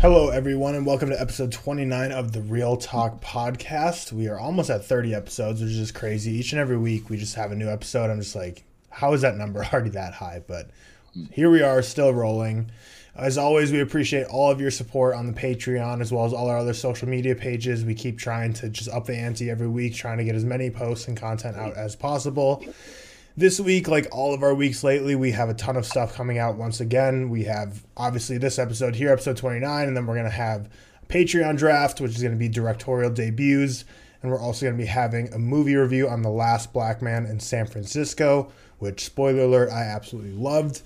Hello, everyone, and welcome to episode 29 of the ReelTok podcast. We are almost at 30 episodes, which is crazy. Each and every week, we just have a new episode. I'm just like, how is that number already that high? But here we are, still rolling. As always, we appreciate all of your support on the Patreon as well as all our other social media pages. We keep trying to just up the ante every week, trying to get as many posts and content out as possible. This week, like all of our weeks lately, we have a ton of stuff coming out once again. We have obviously this episode here, episode 29, and then we're going to have Patreon draft, which is going to be directorial debuts. And we're also going to be having a movie review on The Last Black Man in San Francisco, which, spoiler alert, I absolutely loved.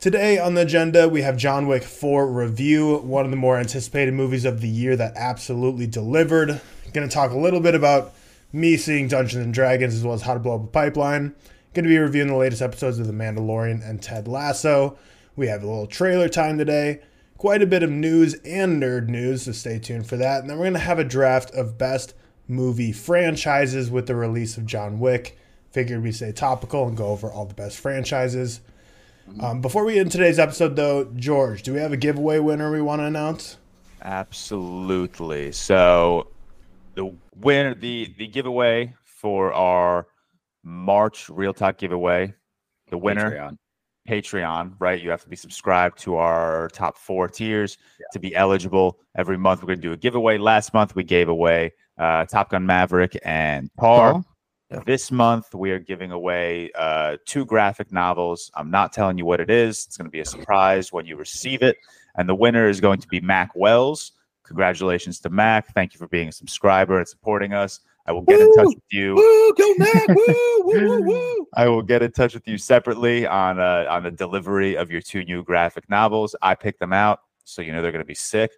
Today on the agenda, we have John Wick 4 review, one of the more anticipated movies of the year that absolutely delivered. Going to talk a little bit about me seeing Dungeons and Dragons as well as how to blow up a pipeline. Going to be reviewing the latest episodes of The Mandalorian and Ted Lasso. We have a little trailer time today. Quite a bit of news and nerd news, so stay tuned for that. And then we're going to have a draft of best movie franchises with the release of John Wick. Figured we stay topical and go over all the best franchises. Um, before we end today's episode, though, George, do we have a giveaway winner we want to announce? Absolutely. So the winner, the the giveaway for our March ReelTok giveaway, the winner, Patreon. Patreon, right? You have to be subscribed to our top four tiers yeah. to be eligible. Every month we're going to do a giveaway. Last month we gave away uh, Top Gun Maverick and Tar. Yeah. This month we are giving away uh, two graphic novels. I'm not telling you what it is. It's going to be a surprise when you receive it. And the winner is going to be Mac Wells. Congratulations to Mac. Thank you for being a subscriber and supporting us. I will get woo, in touch with you. Woo, go Mac! woo, woo, woo, I will get in touch with you separately on uh, on the delivery of your two new graphic novels. I picked them out, so you know they're going to be sick.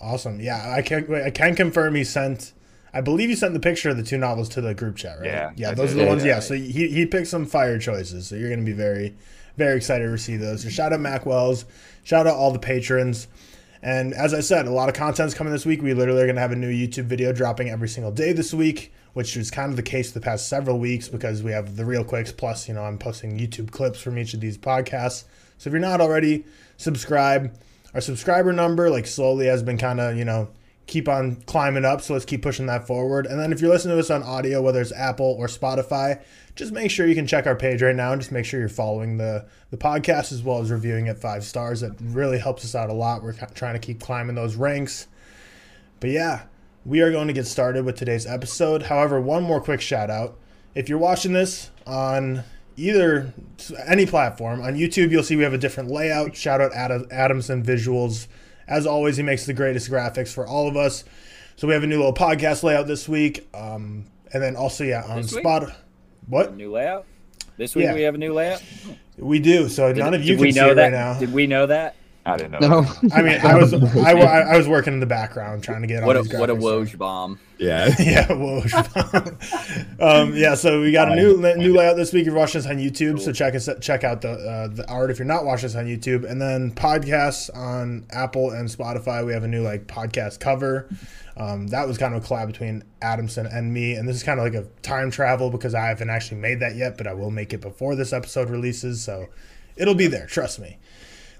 Awesome. Yeah, I can I can confirm he sent. I believe he sent the picture of the two novels to the group chat, right? Yeah. Yeah, those are the ones. Yeah. So he he picked some fire choices. So you're going to be very very excited to receive those. So shout out Mac Wells. Shout out all the patrons. And as I said, a lot of content's coming this week. We literally are going to have a new YouTube video dropping every single day this week, which is kind of the case the past several weeks because we have the real quicks. Plus, you know, I'm posting YouTube clips from each of these podcasts. So if you're not already, subscribe. Our subscriber number, like, slowly has been kind of, you know, keep on climbing up. So let's keep pushing that forward. And then if you're listening to us on audio, whether it's Apple or Spotify, just make sure you can check our page right now and just make sure you're following the the podcast as well as reviewing it five stars. That really helps us out a lot. We're trying to keep climbing those ranks. But yeah, we are going to get started with today's episode. However, one more quick shout out. If you're watching this on either any platform on YouTube, you'll see we have a different layout. Shout out Adam, Adamson Visuals. As always, he makes the greatest graphics for all of us. So we have a new little podcast layout this week. Um, and then also, yeah, on Spot. What? New layout? This week yeah. we have a new layout? We do. So did, none of you can see it that? right now. Did we know that? I didn't know. No. I mean, I was I, I, was working in the background trying to get what all a, what a Woj bomb. Yeah, yeah, Woj bomb. um, yeah, so we got a new new layout this week. If you're watching us on YouTube, so check us check out the uh, the art if you're not watching us on YouTube, and then podcasts on Apple and Spotify. We have a new like podcast cover. Um, that was kind of a collab between Adamson and me, and this is kind of like a time travel because I haven't actually made that yet, but I will make it before this episode releases, so it'll be there. Trust me.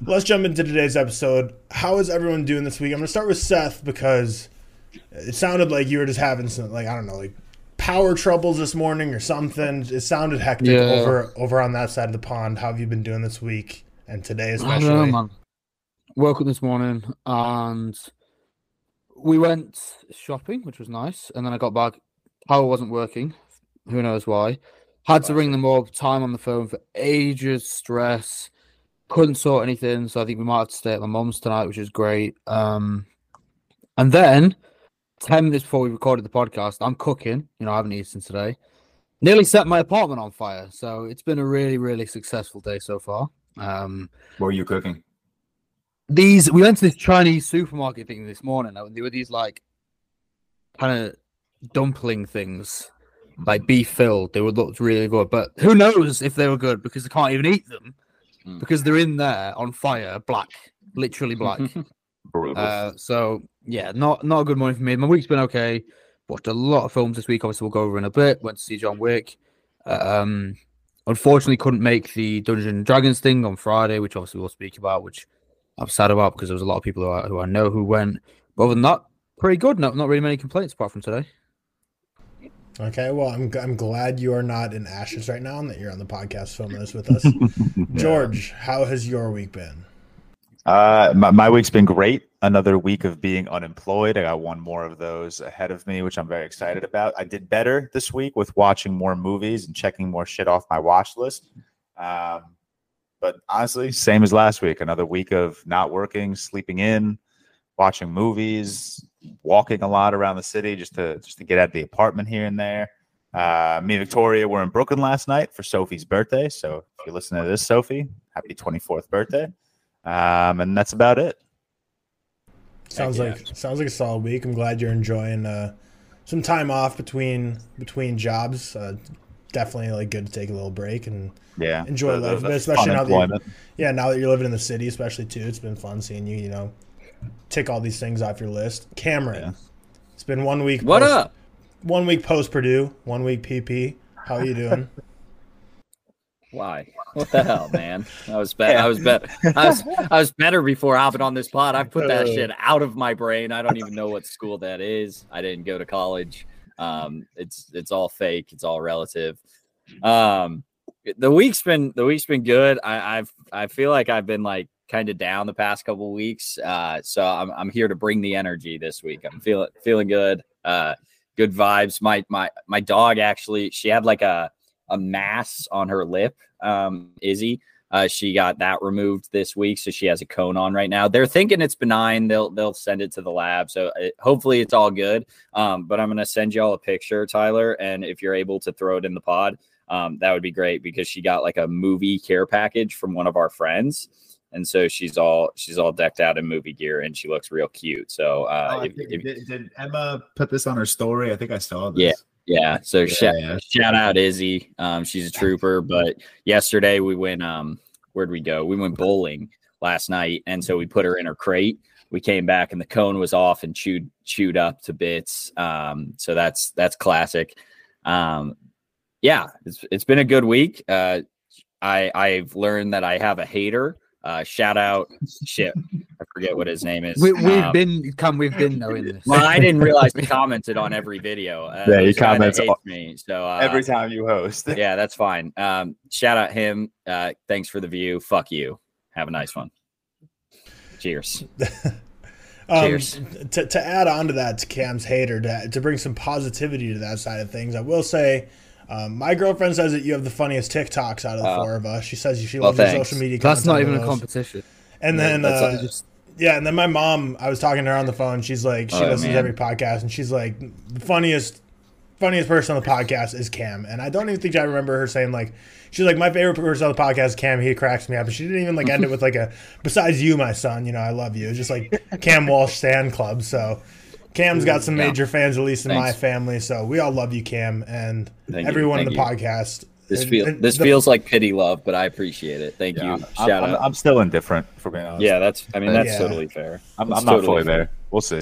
Let's jump into today's episode. How is everyone doing this week? I'm gonna start with Seth because it sounded like you were just having some like I don't know like power troubles this morning or something. It sounded hectic yeah. over over on that side of the pond. How have you been doing this week and today especially? I don't know, man. Woke up this morning and we went shopping, which was nice, and then I got back. Power wasn't working. Who knows why? Had to ring them up. Time on the phone for ages. Stress. Couldn't sort anything, so I think we might have to stay at my mom's tonight, which is great. Um, and then ten minutes before we recorded the podcast, I'm cooking. You know, I haven't eaten today. Nearly set my apartment on fire. So it's been a really, really successful day so far. Um, what were you cooking? these we went to this Chinese supermarket thing this morning. And there were these like kind of dumpling things, like beef filled. They would look really good, but who knows if they were good because I can't even eat them mm. because they're in there on fire, black, literally black. uh, so yeah, not not a good morning for me. My week's been okay. Watched a lot of films this week. Obviously, we'll go over in a bit. Went to see John Wick. Um, unfortunately, couldn't make the Dungeon Dragons thing on Friday, which obviously we'll speak about, which I'm sad about because there was a lot of people who I, who I know who went. But other than that, pretty good. Not not really many complaints apart from today. Okay, well, I'm I'm glad you are not in ashes right now and that you're on the podcast filming this with us. George, how has your week been? Uh, my, my week's been great. Another week of being unemployed. I got one more of those ahead of me, which I'm very excited about. I did better this week with watching more movies and checking more shit off my watch list. Um, but honestly, same as last week. Another week of not working, sleeping in, watching movies, walking a lot around the city just to just to get out of the apartment here and there. Uh, me and Victoria were in Brooklyn last night for Sophie's birthday. So if you listen to this, Sophie, happy 24th birthday. Um, and that's about it. Sounds Heck like sounds like a solid week. I'm glad you're enjoying uh, some time off between between jobs. Uh, definitely like good to take a little break and Yeah, Enjoy The- the- life, the but especially now that you- yeah. Now that you're living in the city, especially too, it's been fun seeing you. You know, tick all these things off your list. Cameron, Yeah. it's been one week. What post- up? One week post Purdue, one week PP. How are you doing? Why? What the hell, man? I was better. I was better. I was, I was better before hopping on this pod. I put that shit out of my brain. I don't even know what school that is. I didn't go to college. Um, it's it's all fake. It's all relative. Um, the week's been the week's been good. I, I've I feel like I've been like kind of down the past couple weeks. Uh, so I'm I'm here to bring the energy this week. I'm feeling feeling good. Uh, good vibes. My my my dog actually she had like a a mass on her lip. Um, Izzy, uh, she got that removed this week, so she has a cone on right now. They're thinking it's benign. They'll they'll send it to the lab, so it, hopefully it's all good. Um, but I'm gonna send y'all a picture, Tyler, and if you're able to throw it in the pod, um, that would be great because she got like a movie care package from one of our friends. And so she's all she's all decked out in movie gear and she looks real cute. So uh, Oh, if- think- if- did, did Emma put this on her story? I think I saw this. Yeah. Yeah. So Yeah, shout, yeah. shout out Izzy. Um, she's a trooper. But yesterday we went um where'd we go? We went bowling last night. And so we put her in her crate. We came back and the cone was off and chewed chewed up to bits. Um, so that's that's classic. Um yeah, it's it's been a good week. Uh I I've learned that I have a hater. Uh shout out shit. I forget what his name is. We, we've Um, been, come, we've been knowing this. well, I didn't realize he commented on every video. Uh, Yeah, he this guy that comments hates all- me. So uh, Every time you host. yeah, that's fine. Um, shout out him. Uh, thanks for the view. Fuck you. Have a nice one. Cheers. Um, Cheers. To, to add on to that, to Cam's hater, to, to bring some positivity to that side of things, I will say, um, my girlfriend says that you have the funniest TikToks out of the Oh. four of us. She says she Well, loves your social media. That's not even a competition. And then, that's uh, Just- yeah, and then my mom, I was talking to her on the phone. She's like, she Oh, listens man. to every podcast, and she's like, the funniest, funniest person on the podcast is Cam. And I don't even think I remember her saying like, she's like, my favorite person on the podcast is Cam. He cracks me up. And she didn't even like end it with like a, besides you, my son, you know, I love you. It's just like Cam Walsh Stan Club. So Cam's got some Yeah. major fans, at least in my family. So we all love you, Cam, and Thank everyone in the you. podcast. This feel and this the- feels like pity love, but I appreciate it. Thank Yeah, you. I'm, Shout I'm, out. I'm still indifferent, for being honest. yeah, that's. I mean, that's Yeah. totally fair. I'm, I'm not totally fully fair. there. We'll see.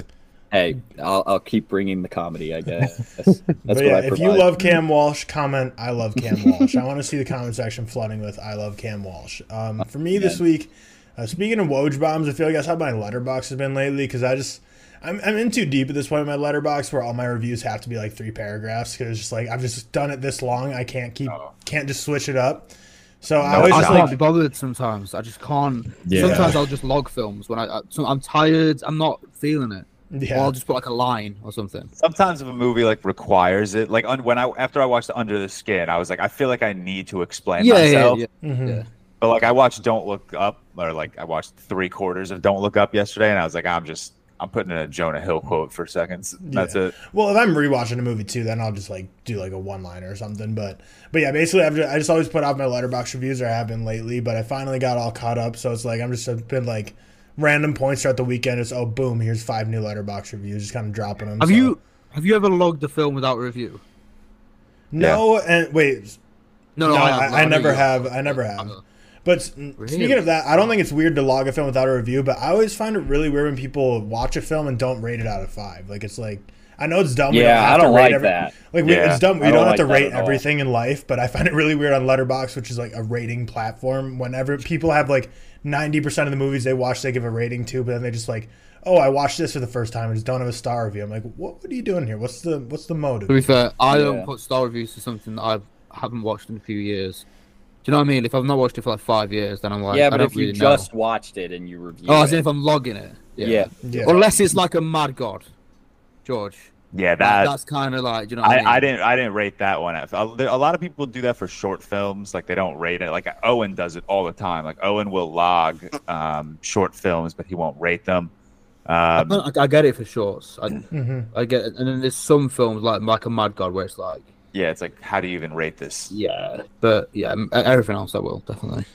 Hey, I'll, I'll keep bringing the comedy. I guess that's, that's what yeah, I if you love Cam Walsh, comment I love Cam Walsh. I want to see the comment section flooding with I love Cam Walsh. Um, for me this week, uh, speaking of Woj bombs, I feel like that's how my letterbox has been lately because I just I'm, I'm in too deep at this point in my letterbox where all my reviews have to be like three paragraphs because it's just like I've just done it this long I can't keep Oh. can't just switch it up. So I always I just can't like be bothered sometimes. I just can't. Yeah. Sometimes I'll just log films when I. I so I'm tired. I'm not feeling it. Or yeah I'll just put like a line or something. Sometimes if a movie like requires it, like un- when I after I watched Under the Skin, I was like, I feel like I need to explain Yeah, yeah, myself. yeah. Mhm. yeah. But like I watched Don't Look Up, or like I watched three quarters of Don't Look Up yesterday, and I was like, I'm just I'm putting in a Jonah Hill quote for seconds. That's Yeah. it. Well, if I'm rewatching a movie too, then I'll just like do like a one liner or something. But but yeah, basically I've just, I just always put out my letterbox reviews, or I have been lately. But I finally got all caught up, so it's like I'm just I've been like random points throughout the weekend. It's oh boom, here's five new letterbox reviews, just kind of dropping them. Have so- you have you ever logged a film without review? No, and wait, No, no, no, I, have. I, know never you have. I never have. Uh-huh. But s- speaking of that, I don't think it's weird to log a film without a review. But I always find it really weird when people watch a film and don't rate it out of five. Like it's like I know it's dumb. we Yeah, have I to don't rate like every- that. Like we, Yeah, it's dumb. We don't, don't have to like that rate everything in life, but I find it really weird on Letterbox, which is like a rating platform. Whenever people have like ninety percent of the movies they watch, they give a rating to, but then they just like, oh, I watched this for the first time and just don't have a star review. I'm like, what, what are you doing here? What's the what's the motive? To be fair, I don't put star reviews to something that I haven't watched in a few years. Do you know what I mean? If I've not watched it for like five years, then I'm like, yeah, I but don't if you just know. watched it and you review Oh, as in it, if I'm logging it. yeah. Yeah. Unless it's like a mad god, George. Yeah, That, that that's kind of like, you know I, I, mean? I didn't I didn't rate that one. A, a lot of people do that for short films, like they don't rate it. Like Owen does it all the time. Like Owen will log um, short films, but he won't rate them. I, Um, don't- I get it for shorts. I, hmm I get it. And then there's some films like like a Mad God where it's like, yeah, it's like how do you even rate this? yeah. But yeah, everything else I will definitely.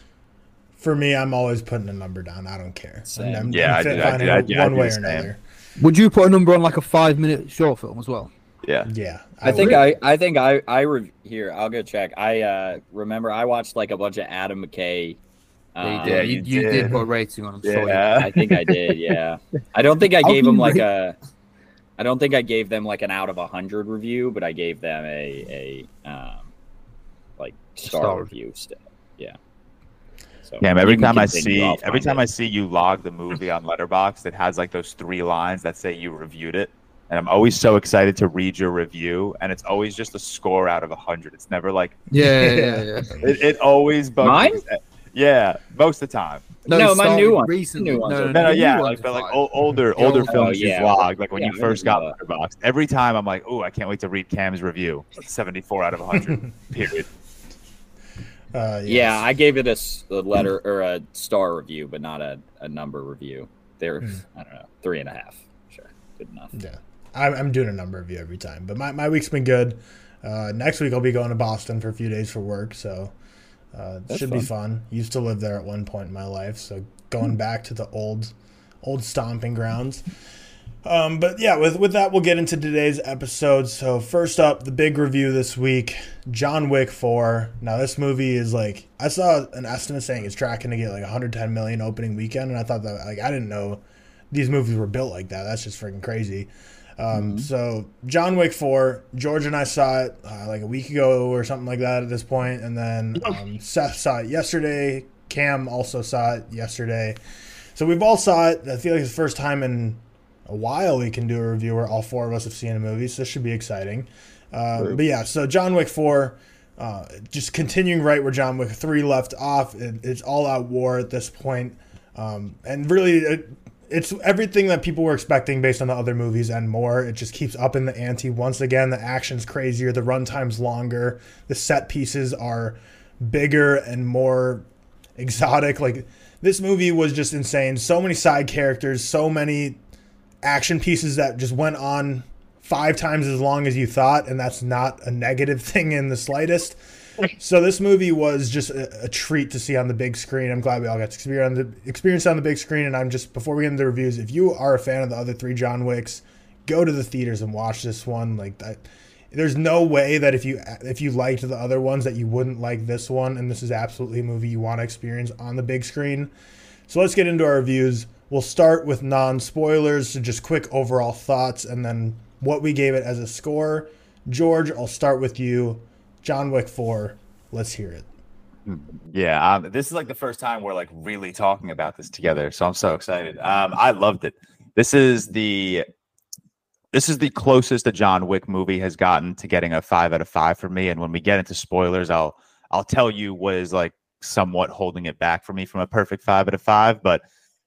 For me, I'm always putting a number down. I don't care. Same. I'm, I'm, Yeah, I I'm do- I do- I it do- I one do way the or same. another. Would you put a number on like a five minute short film as well? Yeah, Yeah, I think would. I, I think I, I re- here. I'll go check. I uh, remember I watched like a bunch of Adam McKay. Yeah, you um, did. Yeah, you, you you did did. put a rating on them. so Yeah. I think I did. Yeah, I don't think I gave can them like rate- a. I don't think I gave them like an out of a hundred review, but I gave them a a um, like star, Star. review still. Yeah. So yeah. Every time I see every time it. I see you log the movie on Letterbox, it has like those three lines that say you reviewed it, and I'm always so excited to read your review, and it's always just a score out of a hundred. It's never like Yeah, yeah, yeah. yeah. it, it always bugs Mine? Yeah, most of the time. No, it my new one. Recently. New ones no, no, No, no, new yeah, ones like but like fine. ol- older The older old- films you yeah. vlog, like when Yeah, you first got do Letterboxd. Every time I'm like, oh, I can't wait to read Cam's review. Seventy four out of hundred. period. Uh, yes. Yeah, I gave it a letter or a star review, but not a, a number review. They're Hmm. I don't know three and a half. Sure, good enough. Yeah, I'm, I'm doing a number of you every time, but my, my week's been good. Uh, next week I'll be going to Boston for a few days for work, so uh, should be fun. Used to live there at one point in my life, so going back to the old old stomping grounds. Um, but yeah, with with that, we'll get into today's episode. So first up, the big review this week: John Wick Four. Now this movie is like I saw an estimate saying it's tracking to get like 110 million opening weekend, and I thought that like I didn't know these movies were built like that. That's just freaking crazy. Um, So John Wick Four, George and I saw it uh, like a week ago or something like that at this point, and then um, Seth saw it yesterday. Cam also saw it yesterday. So we've all saw it. I feel like it's the first time in a while we can do a review where all four of us have seen a movie. So this should be exciting. Uh, but yeah, so John Wick Four, uh, just continuing right where John Wick Three left off. It, it's all out war at this point. Um, and really, it, it's everything that people were expecting based on the other movies and more. It just keeps up in the ante once again. The action's crazier, the runtime's longer, the set pieces are bigger and more exotic. Like this movie was just insane. So many side characters, so many action pieces that just went on five times as long as you thought, and that's not a negative thing in the slightest. So this movie was just a, a treat to see on the big screen. I'm glad we all got to experience on the experience on the big screen. And I'm just before we get into the reviews, if you are a fan of the other three John Wicks, go to the theaters and watch this one. Like that, there's no way that if you if you liked the other ones that you wouldn't like this one. And this is absolutely a movie you want to experience on the big screen. So let's get into our reviews. We'll start with non spoilers, so just quick overall thoughts, and then what we gave it as a score. George, I'll start with you. John Wick 4, let's hear it. Yeah, um, this is like the first time we're like really talking about this together, so I'm so excited. Um, I loved it. This is the this is the closest a John Wick movie has gotten to getting a five out of five for me. And when we get into spoilers, I'll I'll tell you what is like somewhat holding it back for me from a perfect five out of five. But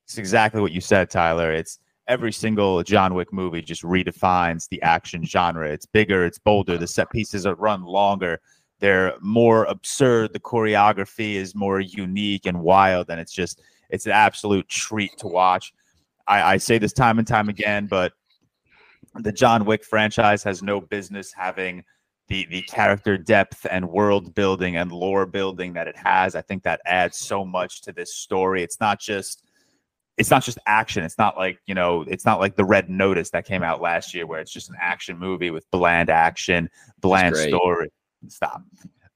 it's exactly what you said, Tyler. It's every single John Wick movie just redefines the action genre. It's bigger, it's bolder, the set pieces are run longer they're more absurd the choreography is more unique and wild and it's just it's an absolute treat to watch. I, I say this time and time again but the john wick franchise has no business having the the character depth and world building and lore building that it has. I think that adds so much to this story. It's not just it's not just action it's not like you know it's not like the red notice that came out last year where it's just an action movie with bland action bland story stop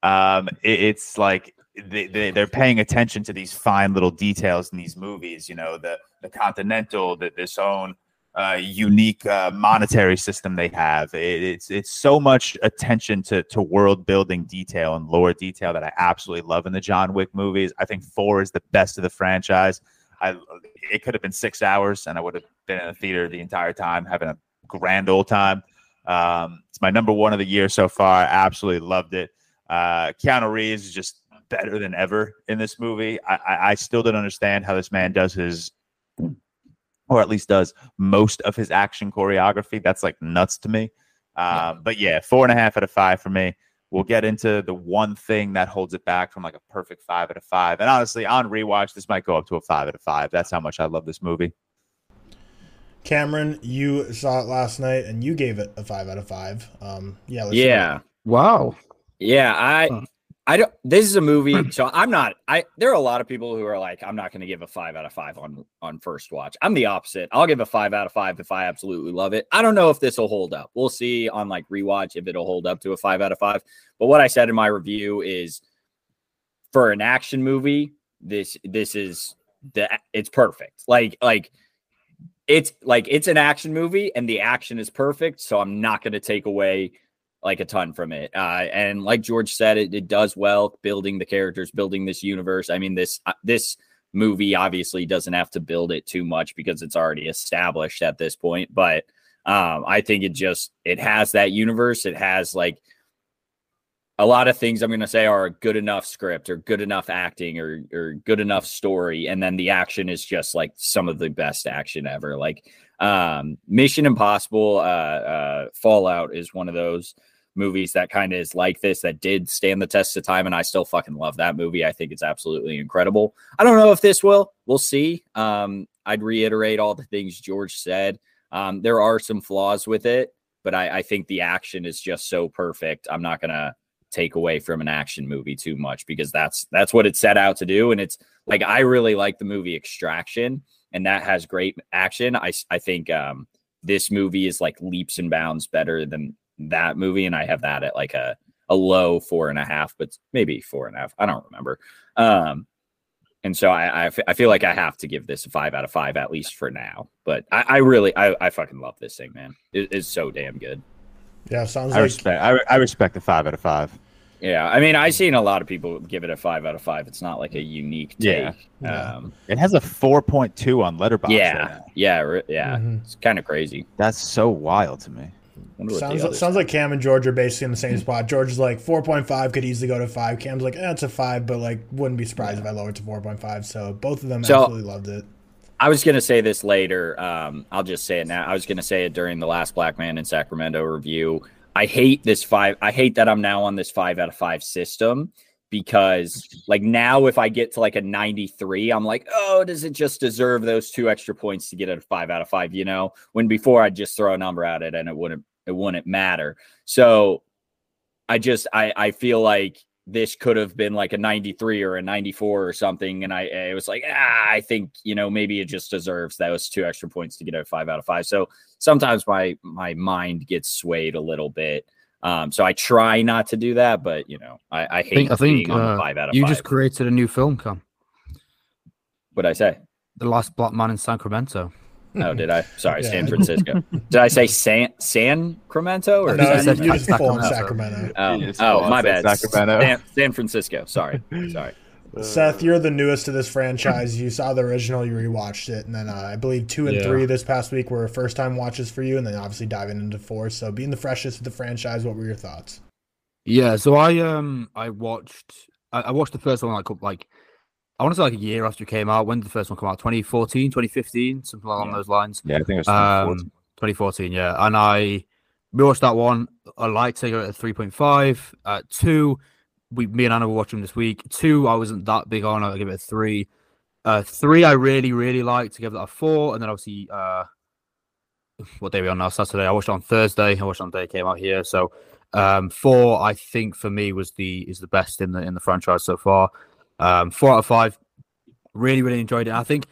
um it- it's like they, they, they're paying attention to these fine little details in these movies you know the the continental that this own uh, unique uh, monetary system they have. It, it's it's so much attention to to world building detail and lore detail that I absolutely love in the John Wick movies. I think four is the best of the franchise. I it could have been six hours and I would have been in the theater the entire time having a grand old time. Um, it's my number one of the year so far. I absolutely loved it. Uh, Keanu Reeves is just better than ever in this movie. I, I, I still don't understand how this man does his or at least does most of his action choreography. That's like nuts to me. Uh, But yeah, four and a half out of five for me. We'll get into the one thing that holds it back from like a perfect five out of five. And honestly, on rewatch, this might go up to a five out of five. That's how much I love this movie. Cameron, you saw it last night and you gave it a five out of five. Um, yeah, yeah, wow, yeah. I I don't. This is a movie, hmm. so I'm not. I there are a lot of people who are like, I'm not going to give a five out of five on on first watch. I'm the opposite. I'll give a five out of five if I absolutely love it. I don't know if this will hold up. We'll see on like rewatch if it'll hold up to a five out of five. But what I said in my review is, for an action movie, this this is the it's perfect. Like like it's like it's an action movie and the action is perfect. So I'm not going to take away like a ton from it. Uh, and like George said, it, it does well building the characters, building this universe. I mean, this uh, this movie obviously doesn't have to build it too much because it's already established at this point. But um, I think it just it has that universe. It has like a lot of things I'm going to say are a good enough script or good enough acting or or good enough story, and then the action is just like some of the best action ever. Like um, Mission Impossible, uh, uh, Fallout is one of those movies that kind of is like this that did stand the test of time and I still fucking love that movie. I think it's absolutely incredible. I don't know if this will. We'll see. Um, I'd reiterate all the things George said. Um, there are some flaws with it, but I, I think the action is just so perfect. I'm not gonna take away from an action movie too much because that's that's what it set out to do. And it's like I really like the movie Extraction, and that has great action. I I think um, this movie is like leaps and bounds better than that movie, and I have that at like a a low four and a half, but maybe four and a half. I don't remember. Um, and so I, I, f- I feel like I have to give this a five out of five at least for now. But I, I really I, I fucking love this thing, man. It, it's so damn good. Yeah, sounds I like respect. I, I respect the five out of five. Yeah, I mean, I've seen a lot of people give it a five out of five. It's not like a unique take. Yeah. Um, It has a four point two on Letterboxd. yeah, right now. yeah, re- yeah. Mhm. It's kind of crazy. that's so wild to me. Wonder what the sounds others sounds like Cam and George are basically in the same spot. George is like four point five could easily go to five. Cam's like, eh, it's a five, but like wouldn't be surprised if I lowered to four point five. So both of them So- absolutely loved it. I was gonna say this later. Um, I'll just say it now. I was gonna say it during the last Black Man in Sacramento review. I hate this five. I hate that I'm now on this five out of five system because, like, now if I get to like a 93, I'm like, oh, does it just deserve those two extra points to get a five out of five? You know, when before I'd just throw a number at it and it wouldn't it wouldn't matter. So I just I I feel like this could have been like a 93 or a 94 or something. And I, I was like, ah, I think, you know, maybe it just deserves those two extra points to get a five out of five. So sometimes my, my mind gets swayed a little bit. Um, so I try not to do that, but you know, I, I hate think- I think, being on uh, five out of you five. just created a new film, come. What'd I say? The Last Black Man in Sacramento. Oh, did I? Sorry, Yeah. San Francisco. did I say San San Cremento or No, I you, said you just full on Sacramento. Sacramento. Oh, oh my bad. Sacramento. San, San Francisco. Sorry, sorry. Seth, you're the newest to this franchise. You saw the original, you rewatched it, and then uh, I believe two and Yeah. three this past week were first time watches for you, and then obviously diving into four. So being the freshest of the franchise, what were your thoughts? Yeah, so I um I watched I, I watched the first one like like I want to say like a year after it came out. When did the first one come out? 2014, 2015, something along Yeah. those lines. Yeah, I think it was. Um, 2014, yeah. And I we watched that one. I liked it at 3.5. At two, we me and Anna were watching this week. Two, I wasn't that big on. I give it a three. Uh, three, I really really liked. To give that a four, and then obviously uh, what day are we on now? Saturday. I watched it on Thursday. I watched it on the day it came out here. So um, four, I think for me was the is the best in the in the franchise so far. Um, four out of five. Really really enjoyed it. I think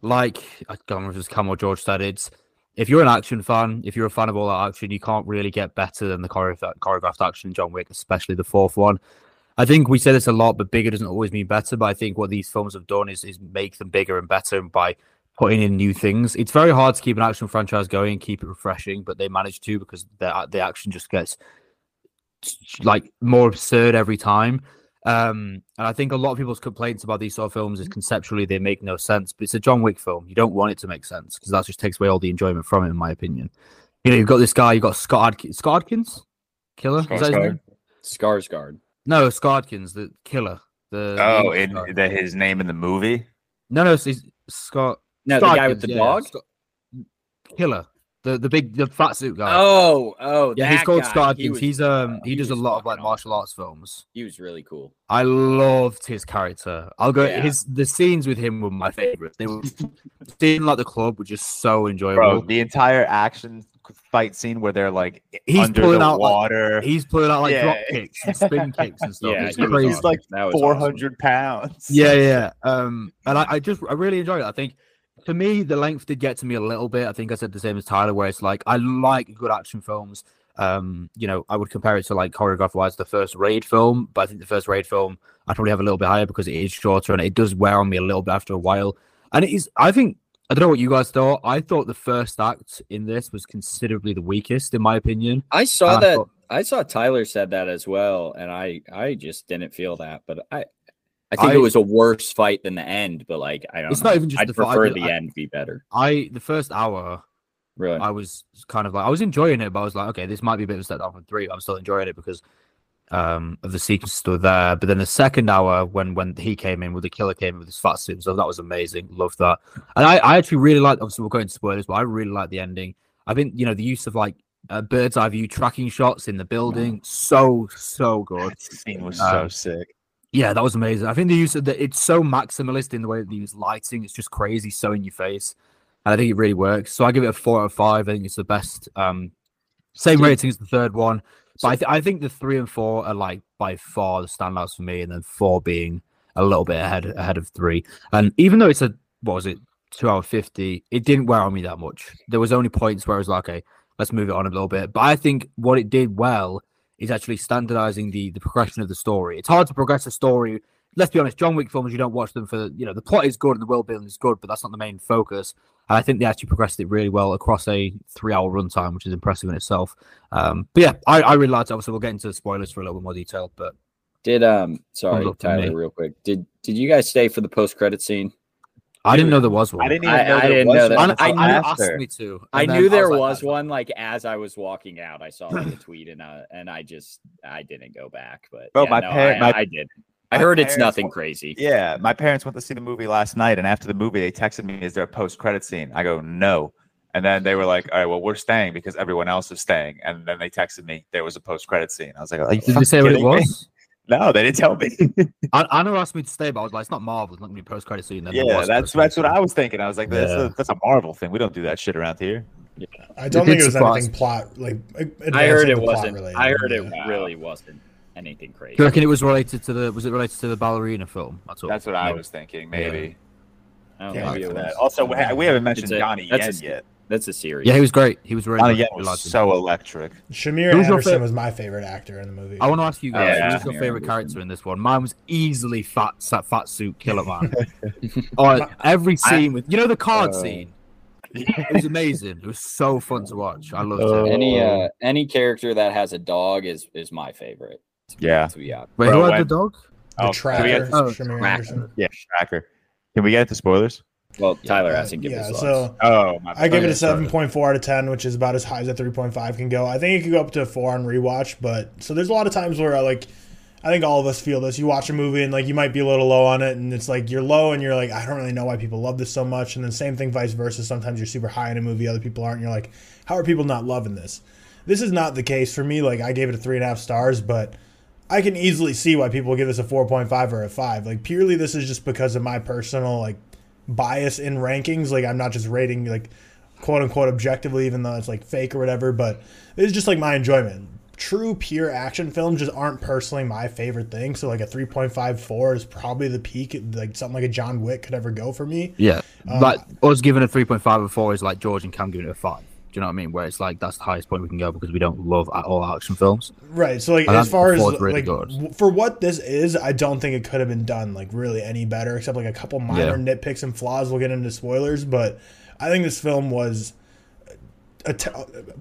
like I can't remember if it's Cam or George said it's if you're an action fan, if you're a fan of all that action, you can't really get better than the choreographed action in John Wick, especially the fourth one. I think we say this a lot, but bigger doesn't always mean better. But I think what these films have done is is make them bigger and better by putting in new things. It's very hard to keep an action franchise going and keep it refreshing, but they manage to because the the action just gets like more absurd every time. Um, and I think a lot of people's complaints about these sort of films is conceptually they make no sense. But it's a John Wick film. You don't want it to make sense because that just takes away all the enjoyment from it, in my opinion. You know, you've got this guy, you've got Scott Adkins, Scott Adkins, killer. Is that his name? Skarsgård. No, Scott Adkins, the killer. The Oh, the- in the, his name in the movie. no, no, it's, it's Scott. No, the guy with the yeah, dog. Scott- killer, the the big the fat suit guy. Oh, oh, yeah, he's called guy. Scott He was- he's um he, he does a lot of like fucking martial awesome. arts films. He was really cool. I loved his character. I'll go. Yeah. His the scenes with him were my favorite. They were seeing like the club were just so Bro, enjoyable. the entire action fight scene where they're like He's under pulling the out, like, water. He's pulling out like Yeah. drop kicks and spin kicks and stuff. Yeah, it's crazy. He's like That was awesome. four hundred pounds. Yeah, yeah. Um, and I, I just I really enjoyed it. I think for me the length did get to me a little bit. I think I said the same as Tyler, where it's like I like good action films. Um, you know, I would compare it to like choreograph wise the first raid film, but I think the first raid film I probably have a little bit higher because it is shorter and it does wear on me a little bit after a while. And it is I think I don't know what you guys thought. I thought the first act in this was considerably the weakest, in my opinion. I saw And I that. thought- I saw Tyler said that as well, and I I just didn't feel that. But I I think I- it was a worse fight than the end. But like I don't. It's know. not even just I'd the fight, prefer but the I- end be better. I the first hour Really. I was kind of like I was enjoying it, but I was like, okay, this might be a bit of a step down from three. I'm still enjoying it because um of the sequence still there. But then the second hour, when when he came in with the killer came in with his fat suit, so that was amazing. Loved that. And I, I actually really liked obviously we're going to spoilers, but I really like the ending. I think you know the use of like uh, bird's eye view tracking shots in the building, so so good. That scene was so Um, sick. Yeah, that was amazing. I think the use of the it's so maximalist in the way that they use lighting. It's just crazy, so in your face. And I think it really works. So I give it a four out of five. I think it's the best. Um, same Dude. rating as the third one, but I, th- I think the three and four are like by far the standouts for me, and then four being a little bit ahead ahead of three. And even though it's a what was it two hour fifty, it didn't wear on me that much. There was only points where I was like, okay, let's move it on a little bit. But I think what it did well is actually standardizing the the progression of the story. It's hard to progress a story. Let's be honest, John Wick films you don't watch them for you know the plot is good and the world building is good, but that's not the main focus. And I think they actually progressed it really well across a three hour runtime, which is impressive in itself. Um, but yeah, I, I really liked it. Obviously, we'll get into spoilers for a little bit more detail, but Did um sorry up from me. Tyler real quick. Did did you guys stay for the post credit scene? I didn't know there was one. I didn't even I- know I there didn't was know that. one I, I knew asked me to. I and then knew there like, was "Oh, one like as I was walking out. I saw like a tweet and uh and I just I didn't go back. But Bro, yeah, my no, par- I, my- I did. I heard it's nothing wa- crazy. Yeah, my parents went to see the movie last night, and after the movie, they texted me, "Is there a post-credit scene?" I go, "No," and then they were like, "All right, well, we're staying because everyone else is staying." And then they texted me, "There was a post-credit scene." I was like, "Are you Did they say what it kidding me?" was? No, they didn't tell me. I, Anna asked me to stay, but I was like, it's not Marvel. It's not going to be post credit scene. Yeah, was that's post-credit that's what. I was thinking. I was like, "That's Yeah. a that's a Marvel thing. We don't do that shit around here." I don't It think did it was surprise anything plot like. I heard it the wasn't. related. I heard it Yeah. really wasn't anything crazy. Do you reckon it was related to the? Was it related to the ballerina film? That's, all. That's what I was thinking. Maybe. Yeah, maybe for it That. Also, we, ha- we haven't mentioned a- Donnie Yen a- yet. That's a series. Yeah, he was great. He was really. Johnny good. Was liked him. so electric. Shamier Who's your Anderson fa- was my favorite actor in the movie. I want to ask you guys, Yeah. who's your Yeah. favorite character in this one? Mine was easily fat, fat, fat suit killer man. oh, every scene with you know the card Uh, scene. It was amazing. It was so fun to watch. I loved Uh, it. Any uh any character that has a dog is is my favorite. Yeah. To be honest. Wait, Bro, who had when- the dog? the Oh, can we tracker, get- Oh, Shamier Tracker. Anderson. Yeah, Tracker. Can we get into spoilers? Well, Tyler has to give yeah, his so thoughts. Oh, my I give oh, it a seven point four out of ten, which is about as high as a three point five can go. I think it could go up to a four on rewatch, but so there's a lot of times where I like I think all of us feel this. You watch a movie and like you might be a little low on it, and it's like you're low and you're like, I don't really know why people love this so much. And then same thing vice versa. Sometimes you're super high in a movie, other people aren't. And you're like, how are people not loving this? This is not the case for me. Like I gave it a three and a half stars, but I can easily see why people give this a four point five or a five. Like purely this is just because of my personal like bias in rankings. Like I'm not just rating like quote unquote objectively, even though it's like fake or whatever. But it's just like my enjoyment. True pure action films just aren't personally my favorite thing. So like a 3.54 is probably the peak. Like something like a John Wick could ever go for me. Yeah, Um, like us giving a three point five or four is like George and Cam giving it a five. Do you know what I mean? Where it's like that's the highest point we can go because we don't love all action films. Right. So like as far as really like good. for what this is, I don't think it could have been done like really any better, except like a couple minor yeah. nitpicks and flaws. We'll get into spoilers, but I think this film was a te-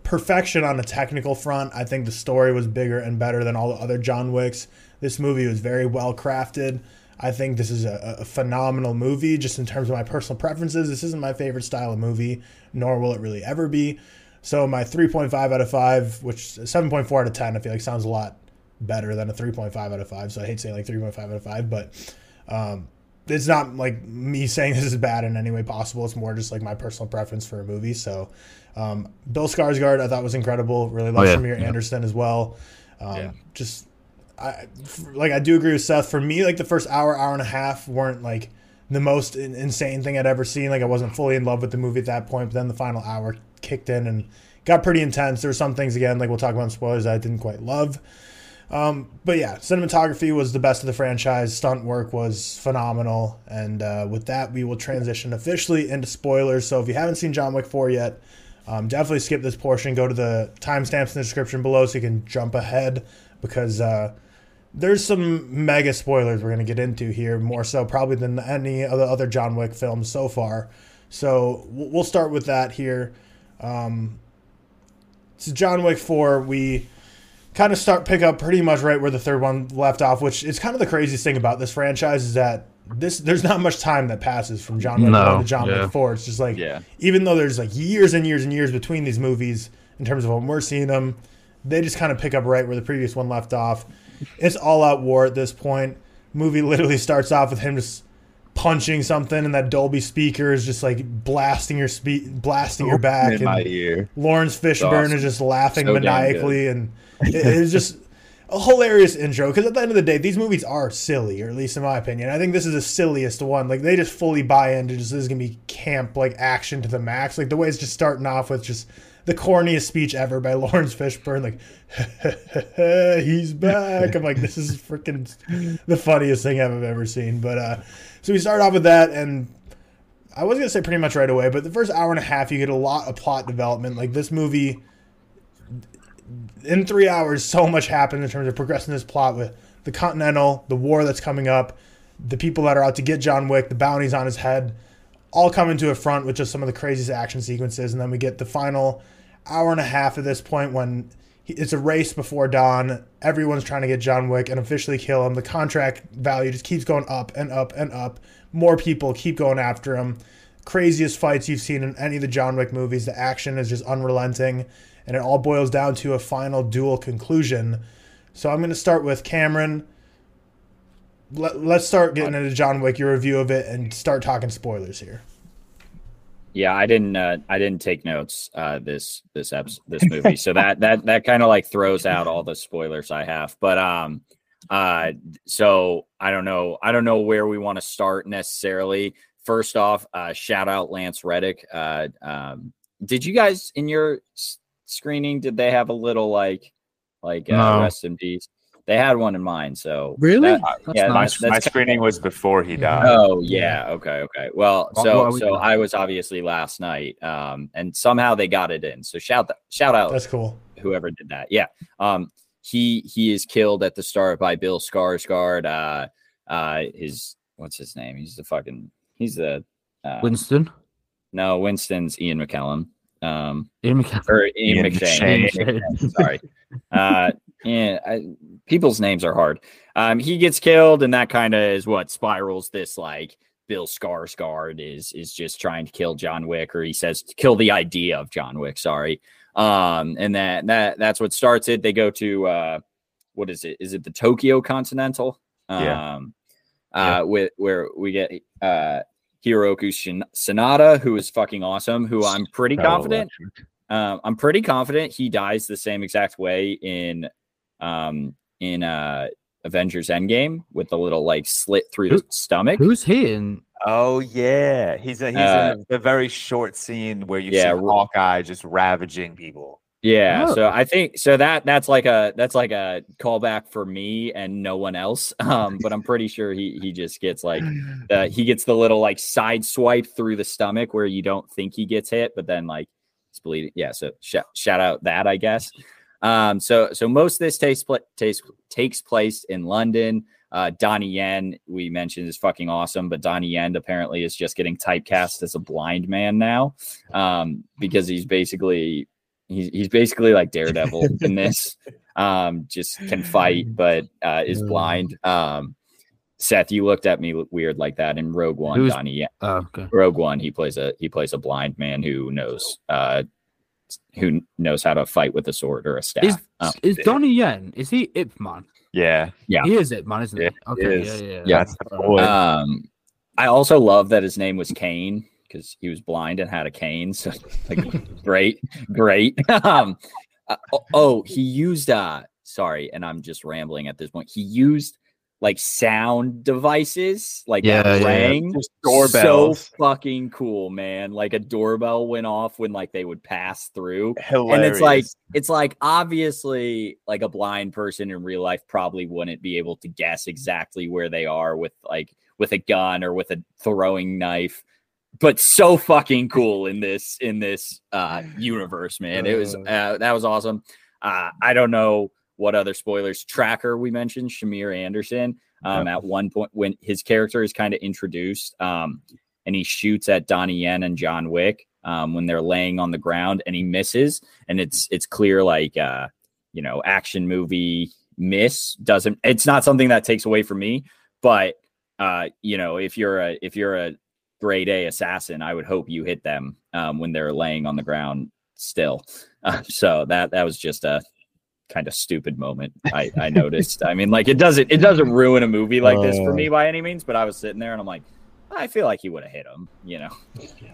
perfection on a technical front. I think the story was bigger and better than all the other John Wicks. This movie was very well crafted. I think this is a, a, phenomenal movie just in terms of my personal preferences. This isn't my favorite style of movie, nor will it really ever be. So my 3.5 out of 5, which 7.4 out of 10, I feel like sounds a lot better than a 3.5 out of 5. So I hate saying like 3.5 out of 5, but um, it's not like me saying this is bad in any way possible. It's more just like my personal preference for a movie. So um, Bill Skarsgård, I thought was incredible. Really love oh, yeah. Shamier yeah. Anderson as well. Um, yeah. Just I like I do agree with Seth. For me, like the first hour, hour and a half weren't like the most insane thing I'd ever seen. Like I wasn't fully in love with the movie at that point, but then the final hour kicked in and got pretty intense. There were some things again, like we'll talk about spoilers, I didn't quite love. Um, but yeah, cinematography was the best of the franchise. Stunt work was phenomenal, and uh, with that, we will transition officially into spoilers. So if you haven't seen John Wick 4 yet, um, definitely skip this portion. Go to the timestamps in the description below so you can jump ahead because uh, there's some mega spoilers we're going to get into here, more so probably than any of the other John Wick films so far. So we'll start with that here. Um, so John Wick 4, we kind of start pick up pretty much right where the third one left off, which is kind of the craziest thing about this franchise is that this there's not much time that passes from John Wick no, to John yeah. Wick 4. It's just like yeah. even though there's like years and years and years between these movies in terms of when we're seeing them, they just kind of pick up right where the previous one left off. It's all out war at this point. Movie literally starts off with him just punching something, and that Dolby speaker is just like blasting your spe- blasting your back. In my ear. Laurence Fishburne awesome. is just laughing so maniacally, and it, it's just a hilarious intro. Because at the end of the day, these movies are silly, or at least in my opinion. I think this is the silliest one. Like they just fully buy into just this is gonna be camp like action to the max. Like the way it's just starting off with just the corniest speech ever by Laurence Fishburne. Like, he's back. I'm like, this is freaking the funniest thing I've ever seen. But uh, so we start off with that, and I was gonna say pretty much right away, but the first hour and a half, you get a lot of plot development. Like this movie, in three hours, so much happens in terms of progressing this plot with the Continental, the war that's coming up, the people that are out to get John Wick, the bounties on his head all come into a front with just some of the craziest action sequences, and then we get the final hour and a half at this point when it's a race before dawn. Everyone's trying to get John Wick and officially kill him. The contract value just keeps going up and up and up. More people keep going after him. Craziest fights you've seen in any of the John Wick movies. The action is just unrelenting, and it all boils down to a final duel conclusion. So I'm going to start with Cameron let, us start getting into John Wick, your review of it, and start talking spoilers here. Yeah, I didn't. Uh, I didn't take notes uh, this this episode, this movie, so that that that kind of like throws out all the spoilers I have. But um, uh, so I don't know. I don't know where we want to start necessarily. First off, uh, shout out Lance Reddick. Uh, um, did you guys in your screening? Did they have a little like like uh, no. rest in peace? They had one in mind. So really, that, yeah, nice. my, my screening was before he died. Oh yeah, okay, okay. Well, so so I was obviously last night, um, and somehow they got it in. So shout th- shout out. That's cool. Whoever did that, yeah. Um, he he is killed at the start by Bill Skarsgård. Uh, uh, his what's his name? He's the fucking he's the uh, Winston. No, Winston's Ian McKellen. Um, Ian McKellen. Or Ian, Ian McShane. McShane. McShane. Sorry. Uh, yeah, I, people's names are hard. Um, he gets killed, and that kind of is what spirals this like Bill Skarsgård is is just trying to kill John Wick, or he says kill the idea of John Wick. Sorry, um, and that that that's what starts it. They go to uh, what is it? Is it the Tokyo Continental? Um, yeah. Uh, with where we get uh Hiroki Shin- Sanada, who is fucking awesome. Who I'm pretty confident. Um, I'm pretty confident he dies the same exact way in um, in uh, Avengers Endgame with the little like slit through Who, the stomach. Who's he in? Oh yeah, he's a, he's uh, in a, a, very short scene where you yeah, see Hawkeye just ravaging people. Yeah, oh. so I think so that that's like a that's like a callback for me and no one else. Um, but I'm pretty sure he he just gets like the he gets the little like side swipe through the stomach where you don't think he gets hit, but then like it's bleeding. Yeah. So sh- shout out that I guess. Um, so so most of this takes pl- takes takes place in London. Uh, Donnie Yen, we mentioned, is fucking awesome, but Donnie Yen apparently is just getting typecast as a blind man now, um, because he's basically he's he's basically like Daredevil in this. Um, just can fight, but uh, is blind. Um, Seth, you looked at me weird like that in Rogue One. Who's- Donnie Yen, Oh, okay. Rogue One, he plays a he plays a blind man who knows uh who knows how to fight with a sword or a staff. Is Um, is Donnie Yen? Is he Ip Man? Yeah, Yeah. He is Ip Man, isn't Yeah, he? Okay, is. yeah, yeah, Yeah. that's the boy. Um, I also love that his name was Kane because he was blind and had a cane. So, like, great, great. um, uh, oh, oh, he used uh, sorry, and I'm just rambling at this point. He used like sound devices, like Yeah, that yeah, rang. Just So fucking cool, man! Like a doorbell went off when like they would pass through Hilarious. and it's like it's like obviously like a blind person in real life probably wouldn't be able to guess exactly where they are with like with a gun or with a throwing knife but so fucking cool in this in this uh universe man it was uh, that was awesome uh i don't know what other spoilers? Tracker we mentioned shamier anderson um at one point when his character is kind of introduced um and he shoots at donnie yen and john wick um, when they're laying on the ground and he misses and it's it's clear like uh you know action movie miss doesn't it's not something that takes away from me but uh you know if you're a if you're a grade a assassin i would hope you hit them um when they're laying on the ground still. Uh, so that that was just a kind of stupid moment i i noticed i mean like it doesn't it doesn't ruin a movie like this for me by any means but i was sitting there and i'm like i feel like he would have hit him you know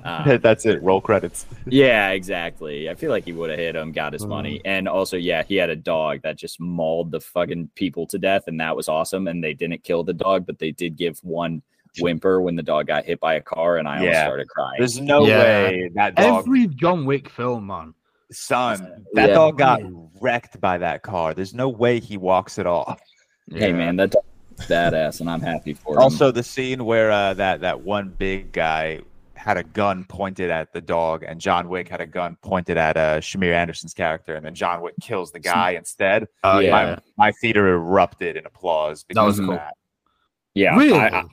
uh, that's it. Roll credits. yeah, exactly. I feel like he would have hit him, got his money. And also, yeah, he had a dog that just mauled the fucking people to death, and that was awesome. And they didn't kill the dog, but they did give one whimper when the dog got hit by a car, and I almost Yeah. started crying. There's no Yeah. way that dog, Every John Wick film, man. Son, that Yeah. dog got wrecked by that car. There's no way he walks it off. Hey, man, that dog's badass, and I'm happy for him. Also, the scene where uh, that that one big guy had a gun pointed at the dog, and John Wick had a gun pointed at uh, Shamier Anderson's character, and then John Wick kills the guy instead. Oh, Yeah. My my theater erupted in applause because was of cool. that. yeah, Really? I,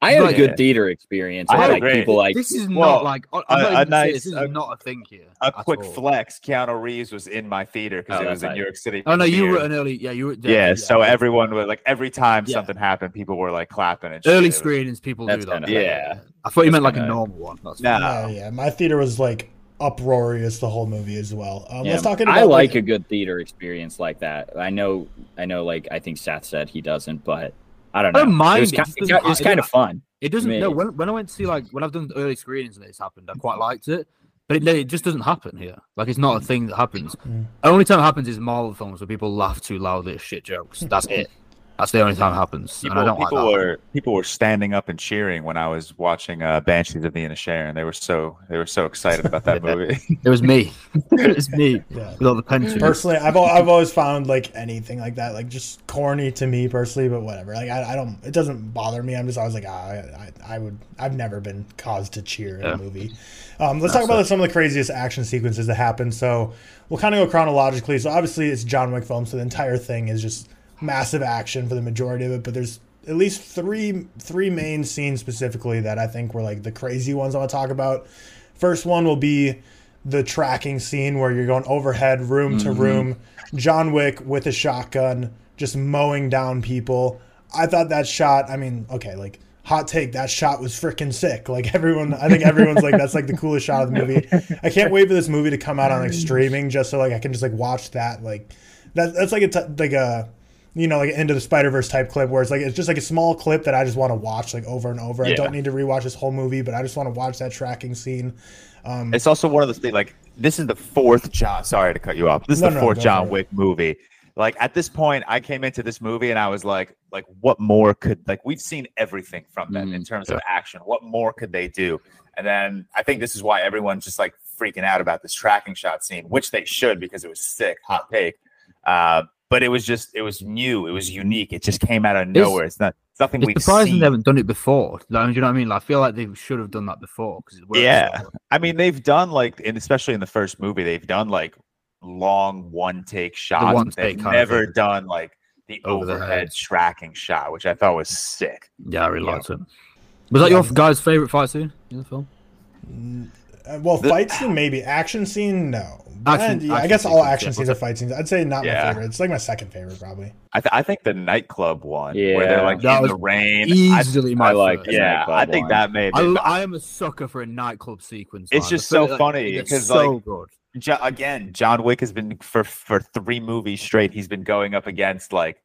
I, I had a Right. good theater experience. I I had like great- people like this is well, not like I- I'm a- not a even saying nice- this is a- not a thing here. A quick all. flex: Keanu Reeves was in my theater because Oh, it was in right. New York City. Oh no, you were an early. Yeah, you were. Yeah, so yeah. everyone was like every time Yeah. something happened, people were like clapping and shit. Early was- screenings people That's do that. kinda- yeah. I thought you That's meant like a normal one. That's No. fine. Yeah, yeah. My theater was like uproarious the whole movie as well. Um, Yeah, let's talk about I like a good theater experience like that. I know, I know. Like I think Seth said he doesn't, but I don't know. I don't mind It was, it, ki- it just it doesn't got- it was kind of fun. It doesn't. No, when, when I went to see like when I've done early screenings and it's happened, I quite liked it. But it, it just doesn't happen here. Like it's not a thing that happens. Mm. Only time it happens is Marvel films where people laugh too loudly at shit jokes. That's it. That's the only time it happens. And I People, don't like that. were people were standing up and cheering when I was watching uh, Banshees of the Inisherin. They were so they were so excited about that movie. It was me. it was me Yeah. with all the pensions. Personally, I've I've always found like anything like that like just corny to me personally, but whatever. Like I, I don't it doesn't bother me. I'm just always like ah, I, I I would I've never been caused to cheer in Yeah. a movie. Um, let's talk about some of the craziest action sequences that happen. So we'll kind of go chronologically. So obviously it's John Wick film, so the entire thing is just massive action for the majority of it. But there's at least three three main scenes specifically that I think were like the crazy ones I want to talk about. First one will be the tracking scene where you're going overhead, room to mm-hmm. room. John Wick with a shotgun, just mowing down people. I thought that shot. I mean, okay, like hot take, that shot was freaking sick. Like everyone, I think everyone's like that's like the coolest shot of the movie. I can't wait for this movie to come out on like streaming, just so like I can just like watch that. Like that, that's like a t- like a you know like into the Spider Verse type clip where it's like it's just like a small clip that I just want to watch like over and over. I don't need to rewatch this whole movie, but I just want to watch that tracking scene. Um, it's also one of those things like this is the fourth John. Sorry to cut you off. This is No, the no, fourth go John. Wick movie. Like at this point, I came into this movie and I was like, like what more could like we've seen everything from them in terms of action. What more could they do? And then I think this is why everyone's just like freaking out about this tracking shot scene, which they should because it was sick, hot take. Uh, but it was just it was new, it was unique. It just came out of nowhere. It's not It's nothing It's we've surprising seen. they haven't done it before. Like, do you know what I mean? Like, I feel like they should have done that before because. Yeah. so- I mean, they've done like, and especially in the first movie, they've done like long one take shots. one but they've take kind of never done like the Over overhead head. tracking shot, which I thought was sick. Yeah, I really Yeah. liked it. Was that your guys' favorite fight scene in the film? Mm, Uh, well, The- fight scene maybe. Action scene no. Action- And, yeah, I guess all action scenes are fight scenes. I'd say not my favorite. It's like my second favorite probably. I, th- I think the nightclub one, where they're like That in was the rain. I, Easily my I like yeah, I think one. that made I, it. I am a sucker for a nightclub sequence. It's man. just so like funny, it's 'cause, so like, good. Jo- again, John Wick has been for for three movies straight. He's been going up against like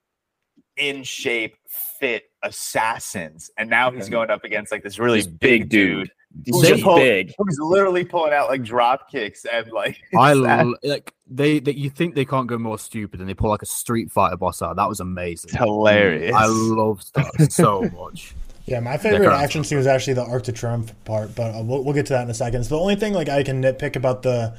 in shape, fit assassins, and now he's going up against like this really This big, big dude. dude. He's just pull- big. Who's literally pulling out like drop kicks and like I assass- like they, they. You think they can't go more stupid, and they pull like a Street Fighter boss out. That was amazing. it's hilarious. I love that so much. Yeah, my favorite They're action scene was actually the Arc de Triomphe part, but uh, we'll, we'll get to that in a second. So the only thing like I can nitpick about the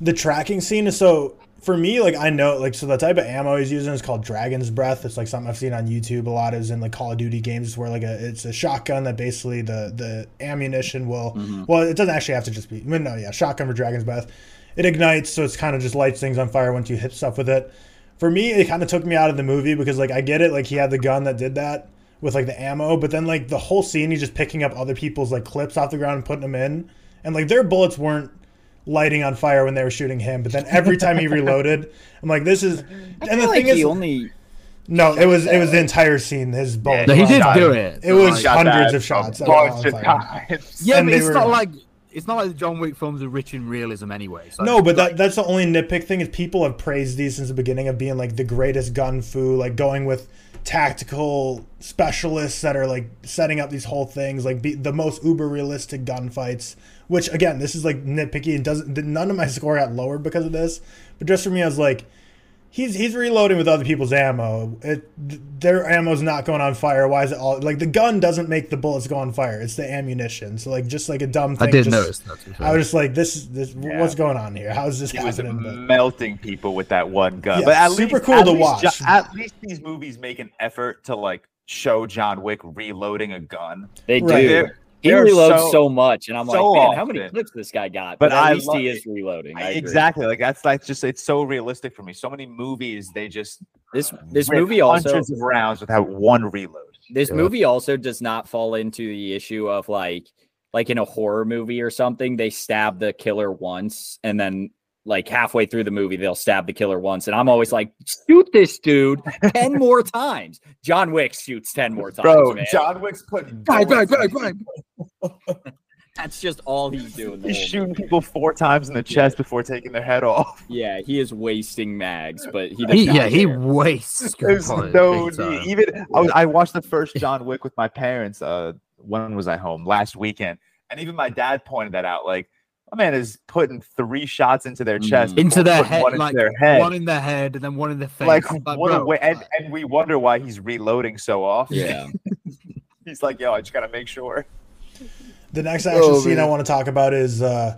the tracking scene is so for me like I know like so the type of ammo he's using is called Dragon's Breath. It's like something I've seen on YouTube a lot. Is in like Call of Duty games where like a it's a shotgun that basically the the ammunition will Mhm. well it doesn't actually have to just be no yeah shotgun for Dragon's Breath. It ignites so it's kind of just lights things on fire once you hit stuff with it. For me, it kind of took me out of the movie because like I get it like he had the gun that did that with like the ammo, but then like the whole scene, he's just picking up other people's like clips off the ground and putting them in, and like their bullets weren't lighting on fire when they were shooting him, but then every time he reloaded, I'm like, this is. I And feel the like thing he is, only no, it was it was the entire scene. His bullets. No, he did do it. It was Shot hundreds that of shots. a that were on bunch of times. Yeah, And but it's were- not like it's not like the John Wick films are rich in realism anyway. So No, but that, that's the only nitpick thing is people have praised these since the beginning of being like the greatest gun fu, like going with tactical specialists that are like setting up these whole things, like be the most uber realistic gunfights. Which again, this is like nitpicky and doesn't none of my score got lowered because of this. But just for me, I was like, he's he's reloading with other people's ammo. It their ammo's not going on fire. Why is it all like the gun doesn't make the bullets go on fire? It's the ammunition. So like just like a dumb thing. I did just- notice that. to. I was just like, this is this. Yeah. What's going on here? How is this He was happening? But- melting people with that one gun. Yeah, but at super least, cool at to least watch. Jo- at least these movies make an effort to like show John Wick reloading a gun. they Right. do. They're- He they're reloads so- so, much, and I'm so like, man, how many clips this guy got? But But, at I least he is reloading. I agree. exactly. Like that's like just it's so realistic for me. So many movies they just This this movie also hundreds of rounds without one reload. this Yeah. movie also does not fall into the issue of like like in a horror movie or something they stab the killer once and then like halfway through the movie they'll stab the killer once and i'm always like shoot this dude 10 more times john wick shoots 10 more times Bro, man. John Wick's putting Bang, bang, bullets bang, that's just all he's doing He's shooting movie. people four times in the chest before taking their head off. yeah he is wasting mags but he, does He, not yeah, he wastes. There's no need. Even I, was, I watched the first John Wick with my parents. Uh, when was I home? Last weekend, and even my dad pointed that out. Like, my man is putting three shots into their chest, Mhm. into before their head, one into like their head. one in the head and then one in the face. like, Like, what a bro, way, and, like- and we wonder why he's reloading so often. yeah he's like, yo, I just gotta make sure. The next action Oh, scene I want to talk about is uh,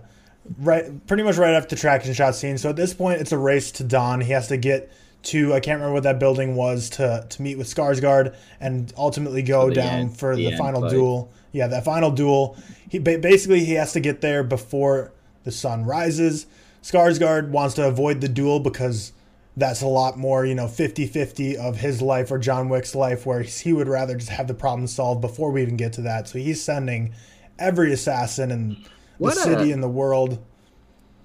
right, pretty much right after the tracking shot scene. So at this point, it's a race to Don. He has to get to I can't remember what that building was to to meet with Skarsgård and ultimately go down end- for the the, final fight. duel. Yeah, that final duel. He basically he has to get there before the sun rises. Skarsgård wants to avoid the duel because that's a lot more, you know, 50-50 of his life or John Wick's life where he would rather just have the problem solved before we even get to that. So he's sending every assassin in the What a- city in the world.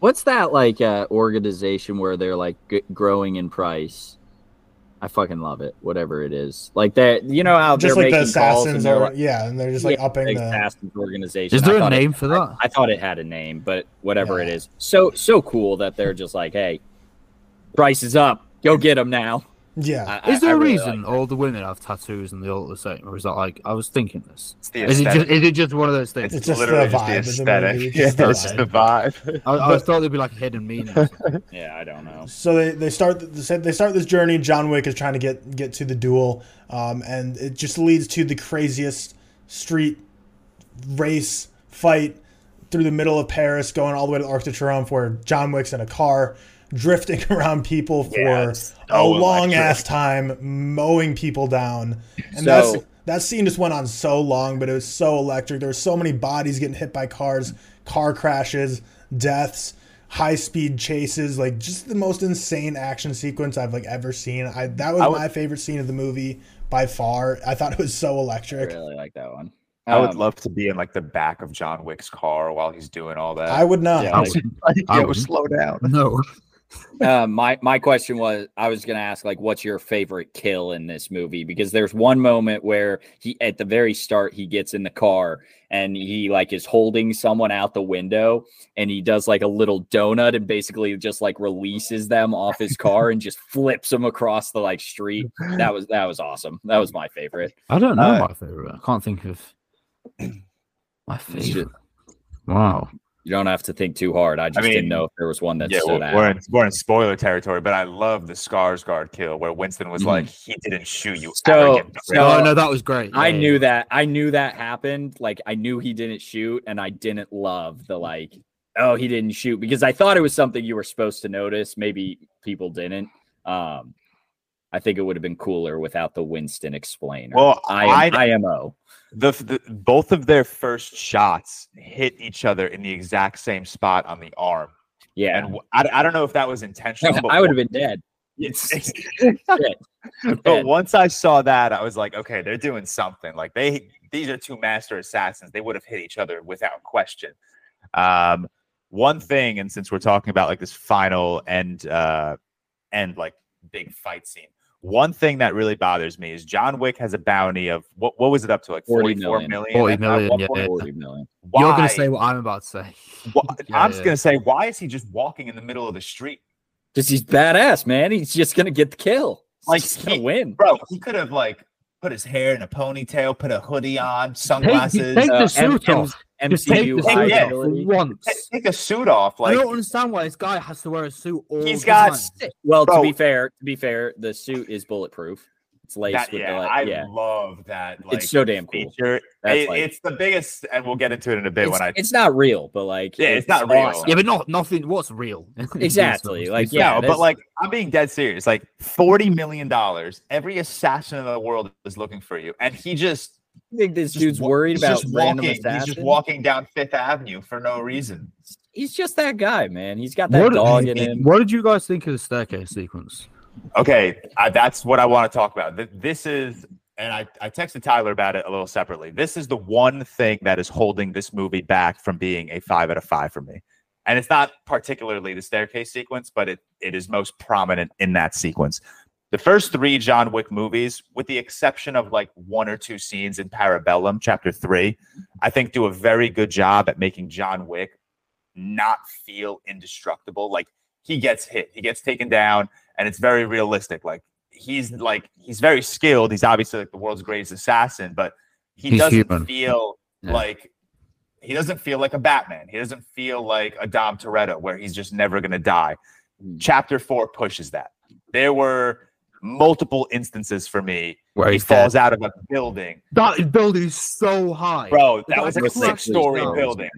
what's that like uh organization where they're like g- growing in price i fucking love it whatever it is like that you know how Just they're like the making calls and assassins they're like, yeah, and they're just like Yeah, upping like the Assassins organization. Is there a thought it- name for that? I thought it had a name, but whatever it Yeah. is, so so cool that they're just like, hey, price is up, go get them now. Yeah. I- Is I- there I a really reason like all the women have tattoos and they all look the same, or is that like I was thinking this? Is it just is it just one of those things? It's, It's just the literally vibe of just the the aesthetic. movie, Yeah, just the it's just the vibe. I, I thought there'd be like a hidden meaning. or something. that. Yeah, I don't know. So they, they start the, they start this journey. John Wick is trying to get get to the duel, um, and it just leads to the craziest street race fight through the middle of Paris, going all the way to the Arc de Triomphe, where John Wick's in a car drifting around people for Yeah, it's a long electric. ass time, mowing people down. And So- that's that scene just went on so long, but it was so electric. There were so many bodies getting hit by cars, car crashes, deaths, high speed chases, like just the most insane action sequence I've like ever seen. I that was I would- my favorite scene of the movie by far. I thought it was so electric. I electric. really like that one. I would Um, love to be in like the back of John Wick's car while he's doing all that. I would not. Yeah, like- like, I yo, wouldn't. slow down. No. Uh, my my question was I was gonna ask like what's your favorite kill in this movie because there's one moment where he at the very start he gets in the car and he like is holding someone out the window and he does like a little donut and basically just like releases them off his car and just flips them across the like street. That was that was awesome. That was my favorite. I don't know Uh, my favorite. I can't think of my It's ju- favorite. Wow. You don't have to think too hard. I just mean, didn't know if there was one that yeah, stood we're, out. we're in we're in spoiler territory, but I love the Skarsgård kill where Winston was Mhm. like, "He didn't shoot you." So- arrogant so- No, no, that was great. I Yeah, knew yeah. that. I knew that happened. Like I knew he didn't shoot, and I didn't love the like, oh, he didn't shoot because I thought it was something you were supposed to notice. Maybe people didn't. Um, I think it would have been cooler without the Winston explainer. Well, I am I- IMO. the, the both of their first shots hit each other in the exact same spot on the arm, Yeah, and I, I don't know if that was intentional. but I would have been dead. It's, Shit. but once I saw that, I was like, okay, they're doing something. Like they, these are two master assassins. They would have hit each other without question. Um, one thing, and since we're talking about like this final and uh, and like big fight scene, one thing that really bothers me is John Wick has a bounty of what? What was it up to? Like 40 44 million. million. 40 at- at million, one yeah. point? Forty million. You're going to say what I'm about to say. Why- Yeah, I'm just yeah. gonna say, why is he just walking in the middle of the street? Because he's badass, man. He's just gonna get the kill. Like, He's gonna he- win. Bro, he could have like put his hair in a ponytail, put a hoodie on, sunglasses. take the Uh, suit M- off. M- Just take MCU the high suit high off for once. Take, take a suit off, I like don't understand why this guy has to wear a suit all He's the got time. Well, to be fair, to be fair, the suit is bulletproof. It's laced that. with Yeah, the like, I yeah. love that. Like, it's so damn cool. feature. It- like- it's the biggest, and we'll get into it in a bit It's, when I. it's not real, but like Yeah, it's not real. awesome. Yeah, but not nothing. What's real? Exactly, like, yeah, no, but like I'm being dead serious. Like forty million dollars, every assassin in the world is looking for you, and he just I think this just dude's worried about just random walking. He's just walking down Fifth Avenue for no reason. He's just that guy, man. He's got that What, dog in him. what did you guys think of the staircase sequence? Okay, I, that's what I want to talk about. This is, and I, I texted Tyler about it a little separately. This is the one thing that is holding this movie back from being a five out of five for me. And it's not particularly the staircase sequence, but it, it is most prominent in that sequence. The first three John Wick movies, with the exception of like one or two scenes in Parabellum, chapter three, I think do a very good job at making John Wick not feel indestructible. Like he gets hit, he gets taken down, and it's very realistic. Like he's like he's very skilled. He's obviously like the world's greatest assassin, but he He's doesn't human. feel Yeah. like he doesn't feel like a Batman. He doesn't feel like a Dom Toretto where he's just never gonna die. Mm. Chapter four pushes that. There were multiple instances for me Where he he's falls dead. out of a building That building is so high. Bro, The that was guy like a six story building.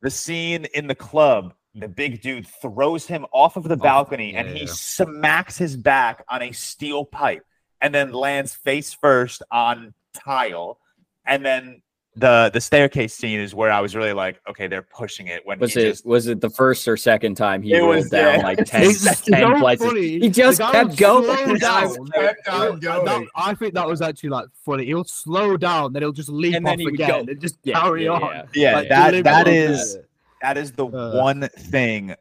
The scene in the club, the big dude throws him off of the balcony and yeah, he yeah. smacks his back on a steel pipe and then lands face first on tile. And then the the staircase scene is where I was really like, okay, they're pushing it when Was he it just was it the first or second time he It rolled was, down yeah. like 10, 10 so places? funny. He just kept going. slow down. Kept on that- I think that was actually like funny. He'll slow down, then he'll just leap And then off again go. and just Yeah, carry yeah, on. yeah. yeah, Like, that deliver that that. That is the Uh. one thing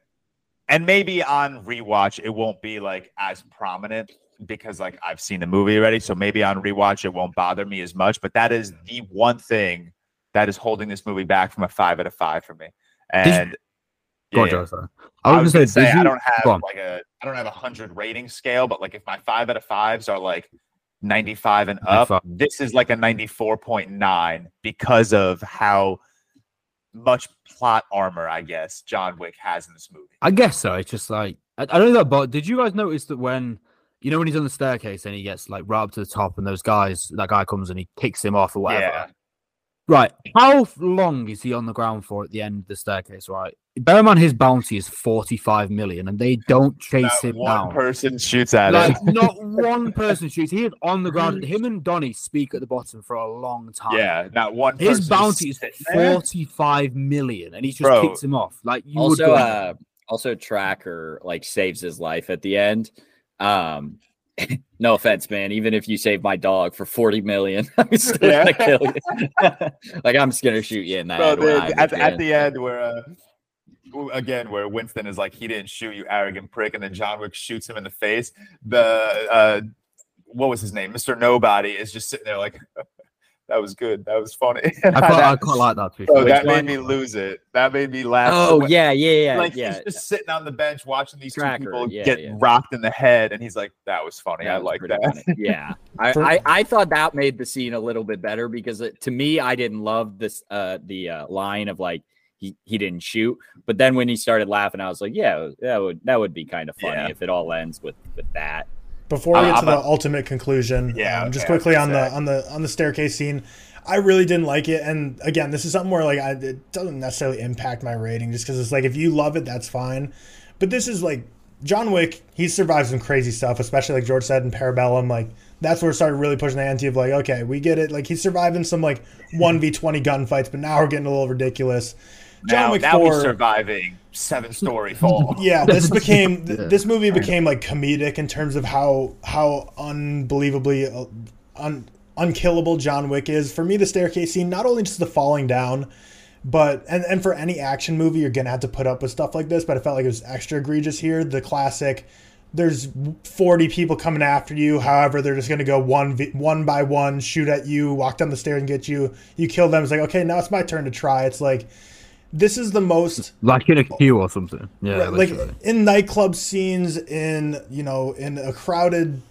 and maybe on rewatch it won't be like as prominent because like i've seen the movie already so maybe on rewatch it won't bother me as much but that is the one thing that is holding this movie back from a five out of five for me and on, yeah, Joe, sorry. I was gonna did say I don't have like a I don't have a hundred rating scale, but like if my five out of fives are like ninety five and up, 95. this is like a ninety four point nine because of how much plot armor I guess John Wick has in this movie. I guess so. It's just like I, I don't know, but did you guys notice that when you know when he's on the staircase and he gets like right up to the top, and those guys, that guy comes and he kicks him off or whatever. Yeah. Right. How long is he on the ground for at the end of the staircase? Right. Bear in mind his bounty is forty-five million, and they don't chase Not him one down. person shoots at Like it. not one person shoots. He is on the ground. Him and Donnie speak at the bottom for a long time. Yeah, not one. His person bounty is forty-five million, and he just Bro. kicks him off. Like you also go, uh also tracker like saves his life at the end um no offense man even if you save my dog for 40 million i'm still Yeah. gonna kill you like i'm just gonna shoot you in Bro, the- at, at at the end where uh, again where Winston is like he didn't shoot you arrogant prick and then John Wick shoots him in the face the uh what was his name Mr. Nobody is just sitting there like that was good that was funny I quite, I That- quite like that. to be that made me lose it that made me laugh oh When- yeah yeah yeah like yeah he's just sitting on the bench watching these Tracker, two people yeah, get yeah. rocked in the head and he's like that was funny I was like that funny. Yeah, I, I I thought that made the scene a little bit better because it, to me, I didn't love this uh the uh, line of like he he didn't shoot, but then when he started laughing, I was like, yeah, that would that would be kind of funny Yeah. if it all ends with with that. Before we get to the a- ultimate conclusion, Yeah, um, just okay, quickly on gonna the on the on the staircase scene, I really didn't like it. And again, this is something where like I, it doesn't necessarily impact my rating, just because it's like if you love it, that's fine. But this is like John Wick. He survived some crazy stuff, especially like George said in Parabellum. Like that's where it started really pushing the ante of like, okay, we get it. Like he's surviving some like one v twenty gunfights, but now we're getting a little ridiculous. John now, Wick now he's 4 surviving seven story fall. Yeah this became Yeah. this movie became like comedic in terms of how how unbelievably uh, un, unkillable john wick is. For me the staircase scene not only just the falling down but and, and for any action movie you're gonna have to put up with stuff like this but i felt like it was extra egregious here. The classic there's 40 people coming after you however they're just going to go one one by one shoot at you walk down the stairs and get you. You kill them it's like okay now it's my turn to try. It's like this is the most like in a queue or something. Yeah, Right, like in nightclub scenes in you know in a crowded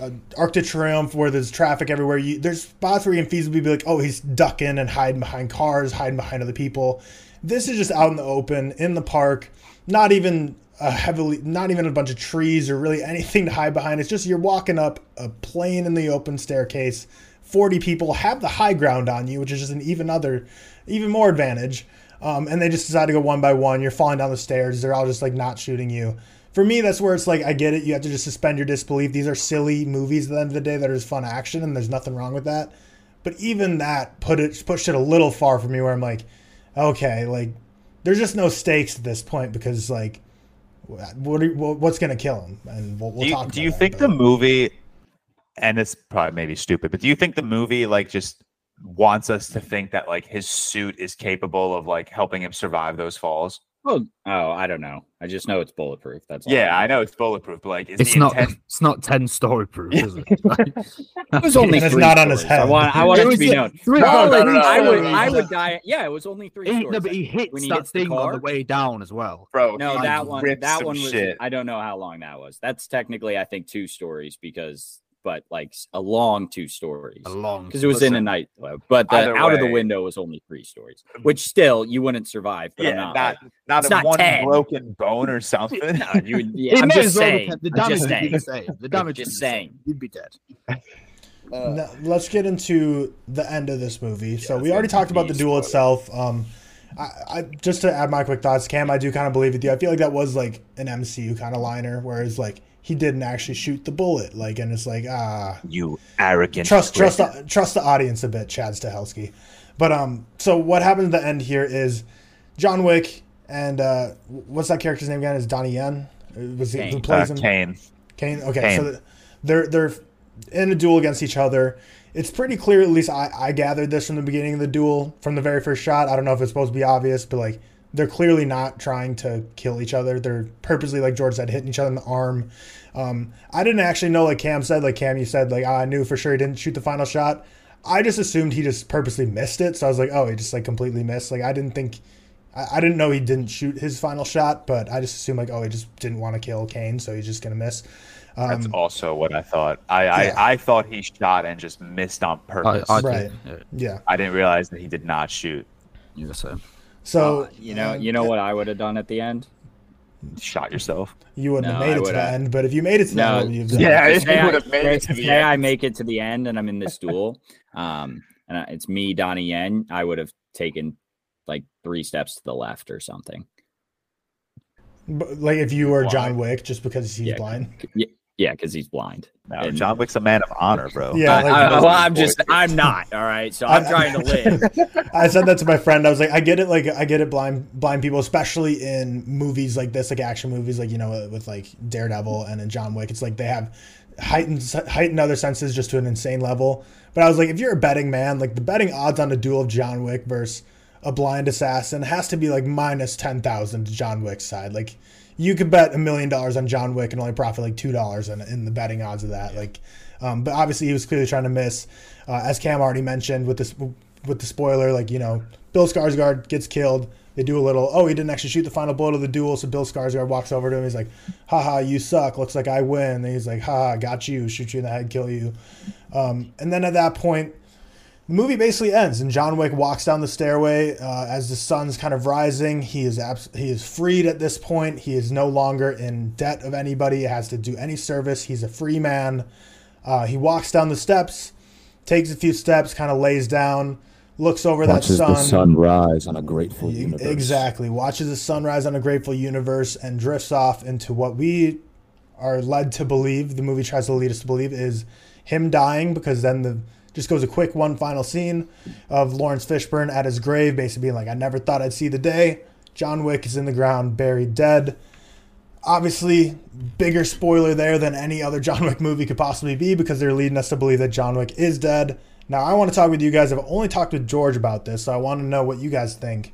uh, Arc de Triomphe where there's traffic everywhere you there's spots where you can feasibly be like oh he's ducking and hiding behind cars hiding behind other people. This is just out in the open in the park not even a heavily not even a bunch of trees or really anything to hide behind. It's just you're walking up a plain in the open staircase. 40 people have the high ground on you which is just an even other even more advantage um, and they just decide to go one by one. You're falling down the stairs. They're all just like not shooting you. For me, that's where it's like I get it. You have to just suspend your disbelief. These are silly movies at the end of the day that are just fun action, and there's nothing wrong with that. But even that put it pushed it a little far for me, where I'm like, okay, like there's just no stakes at this point because like, what are, what's gonna kill him? And we'll, we'll do you, talk. do you think the movie and it's probably maybe stupid but do you think the movie like just wants us to think that like his suit is capable of like helping him survive those falls Oh, oh, I don't know. I just know it's bulletproof. That's all yeah I i know it's bulletproof but like is it's not. intent It's not ten story proof, is it? Like- It was only it's three not on his stories. I head. want, I want It it, to was be known. three- No, no, like, no, no, I would, I would die. Yeah, it was only three. He, no, but he hits When he that hits the thing on the way down as well. bro No, that one. That one was. shit. I don't know how long that was. That's technically, I think, two stories because, but like a long two stories A long because it was in a nightclub. But the either out of the window was only three stories, which still you wouldn't survive. But yeah not. not not, not one 10. broken bone or something no, you would, yeah, I'm just well saying. The I'm damage just would be saying. the same. The damage Just would be the same. saying. You'd be dead. Now, let's get into the end of this movie. so we already talked about the the duel spoilers. itself. Um, I, I just to add my quick thoughts, Cam, I do kind of believe with you. I feel like that was like an MCU kind of liner, whereas like he didn't actually shoot the bullet, like, and it's like ah, you arrogant trust prick. trust the, trust the audience a bit, Chad Stahelski. But um, so what happens at the end here is John Wick and uh, what's that character's name again? Is Donnie Yen? Uh, Was he, who Kane. uh, plays him? Kane. Kane. Okay, Kane. so they're they're in a duel against each other. It's pretty clear, at least I, I gathered this from the beginning of the duel, from the very first shot. I don't know if it's supposed to be obvious, but like they're clearly not trying to kill each other. They're purposely, like George said, hitting each other in the arm. Um, I didn't actually know, like Cam said, like Cam, you said, like I knew for sure he didn't shoot the final shot. I just assumed he just purposely missed it, so I was like, oh, he just like completely missed. Like I didn't think, I, I didn't know he didn't shoot his final shot, but I just assumed like, oh, he just didn't want to kill Kane, so he's just gonna miss. That's Um, also what I thought. I, yeah. I I thought he shot and just missed on purpose. I I, Right. did. yeah. I didn't realize that he did not shoot. Yeah, the same. So Uh, you know, um, you know what I would have done at the end. Shot yourself. You wouldn't have made I it to the end, but if you made it to the end, you have done? Yeah, Say if you I- would have made it to the say I make it to the end and I'm in this duel, um, and it's me, Donnie Yen, I would have taken like three steps to the left or something. like if you were John Wick, just because he's yeah, blind. Yeah, yeah, because he's blind. No, and, John Wick's a man of honor, bro. Yeah, like, I, I, well, I'm just, I'm not. All right, so I'm trying to live. I said that to my friend. I was like, I get it. Like, I get it. Blind, blind people, especially in movies like this, like action movies, like you know, uh, with like Daredevil and in John Wick. It's like they have heightened heightened other senses just to an insane level. But I was like, if you're a betting man, like the betting odds on a duel of John Wick versus a blind assassin has to be like minus ten thousand to John Wick's side. Like you could bet a million dollars on John Wick and only profit like two dollars in, in the betting odds of that. Like, um, but obviously he was clearly trying to miss. Uh, as Cam already mentioned with this with the spoiler, like you know, Bill Skarsgård gets killed. They do a little. Oh, he didn't actually shoot the final blow to the duel, so Bill Skarsgård walks over to him. He's like, "Haha, you suck. Looks like I win." And he's like, "Haha, got you. Shoot you in the head, kill you." Um, and then at that point, the movie basically ends, and John Wick walks down the stairway uh, as the sun's kind of rising. He is abs- he is freed at this point. He is no longer in debt of anybody. He has to do any service. He's a free man. Uh, he walks down the steps, takes a few steps, kind of lays down, looks over watches that sun. the sun rise on a grateful universe. Exactly, watches the sunrise on a grateful universe, and drifts off into what we are led to believe. The movie tries to lead us to believe is him dying because then the just goes a quick one final scene of Laurence Fishburne at his grave, basically being like, I never thought I'd see the day. John Wick is in the ground, buried dead. Obviously, bigger spoiler there than any other John Wick movie could possibly be because they're leading us to believe that John Wick is dead. Now, I want to talk with you guys. I've only talked with George about this, so I want to know what you guys think.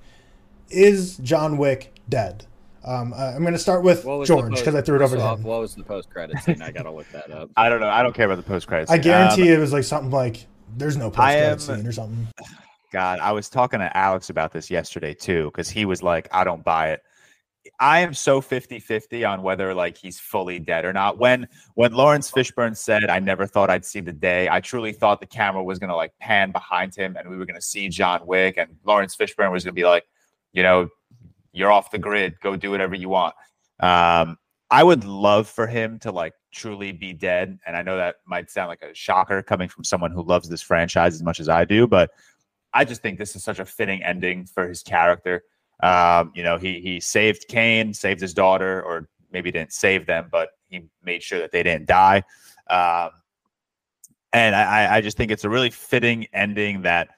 Is John Wick dead? Um, uh, I'm going to start with George because I threw it over to him. What was the post credit scene? I got to look that up. I don't know. I don't care about the post credit I guarantee um, it was like something like there's no post credit scene or something. God, I was talking to Alex about this yesterday too because he was like, I don't buy it. I am so 50-50 on whether like he's fully dead or not. When when Laurence Fishburne said I never thought I'd see the day, I truly thought the camera was gonna like pan behind him and we were gonna see John Wick and Laurence Fishburne was gonna be like, you know, you're off the grid. Go do whatever you want. Um, I would love for him to like truly be dead. And I know that might sound like a shocker coming from someone who loves this franchise as much as I do, but I just think this is such a fitting ending for his character. Um, you know, he he saved Kane, saved his daughter, or maybe didn't save them, but he made sure that they didn't die. Um, and I, I just think it's a really fitting ending that,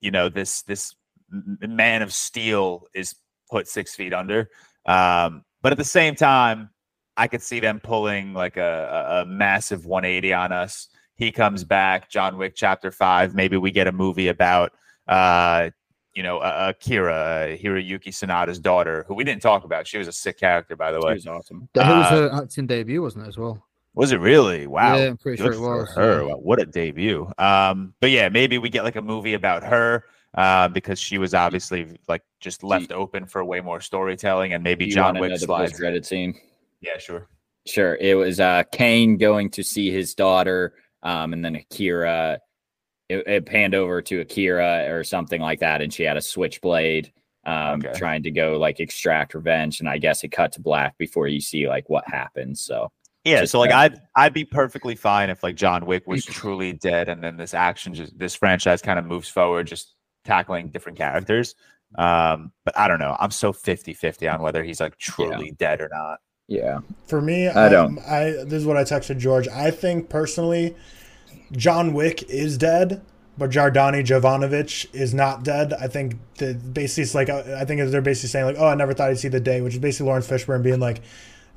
you know, this this man of steel is put six feet under. Um, but at the same time, I could see them pulling like a, a, massive 180 on us. He comes back, John Wick Chapter Five. Maybe we get a movie about, uh, you know, uh, Akira, uh, Hiroyuki Sanada's daughter, who we didn't talk about. She was a sick character, by the way. She was awesome. That was her acting debut, wasn't it, as well? Was it really? Wow. Yeah, I'm pretty Good sure it was. Her. Yeah. What a debut. Um, but yeah, maybe we get like a movie about her uh, because she was obviously like just left open for way more storytelling, and maybe John Wick slides. Credit scene. Yeah, sure. Sure. It was uh, Caine going to see his daughter, um, and then Akira. It, it, panned over to Akira or something like that, and she had a switchblade, um, okay. trying to go like extract revenge. And I guess it cut to black before you see like what happens. So yeah, so like I'd I'd be perfectly fine if like John Wick was truly dead, and then this action just this franchise kind of moves forward, just tackling different characters. Um, but I don't know. I'm so 50 50 on whether he's like truly yeah. dead or not. Yeah. For me, I don't. Um, I this is what I texted George. I think personally, John Wick is dead, but Jardani Jovanovic is not dead. I think the basically it's like uh, I think they're basically saying like, oh, I never thought I'd see the day, which is basically Laurence Fishburne being like,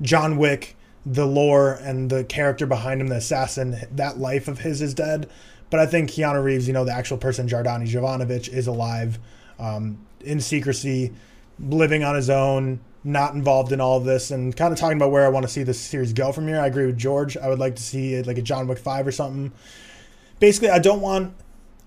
John Wick, the lore and the character behind him, the assassin, that life of his is dead. But I think Keanu Reeves, you know, the actual person, Jardani Jovanovic, is alive, um, in secrecy, living on his own, not involved in all of this, and kind of talking about where I want to see this series go from here. I agree with George. I would like to see it like a John Wick five or something. Basically, I don't want.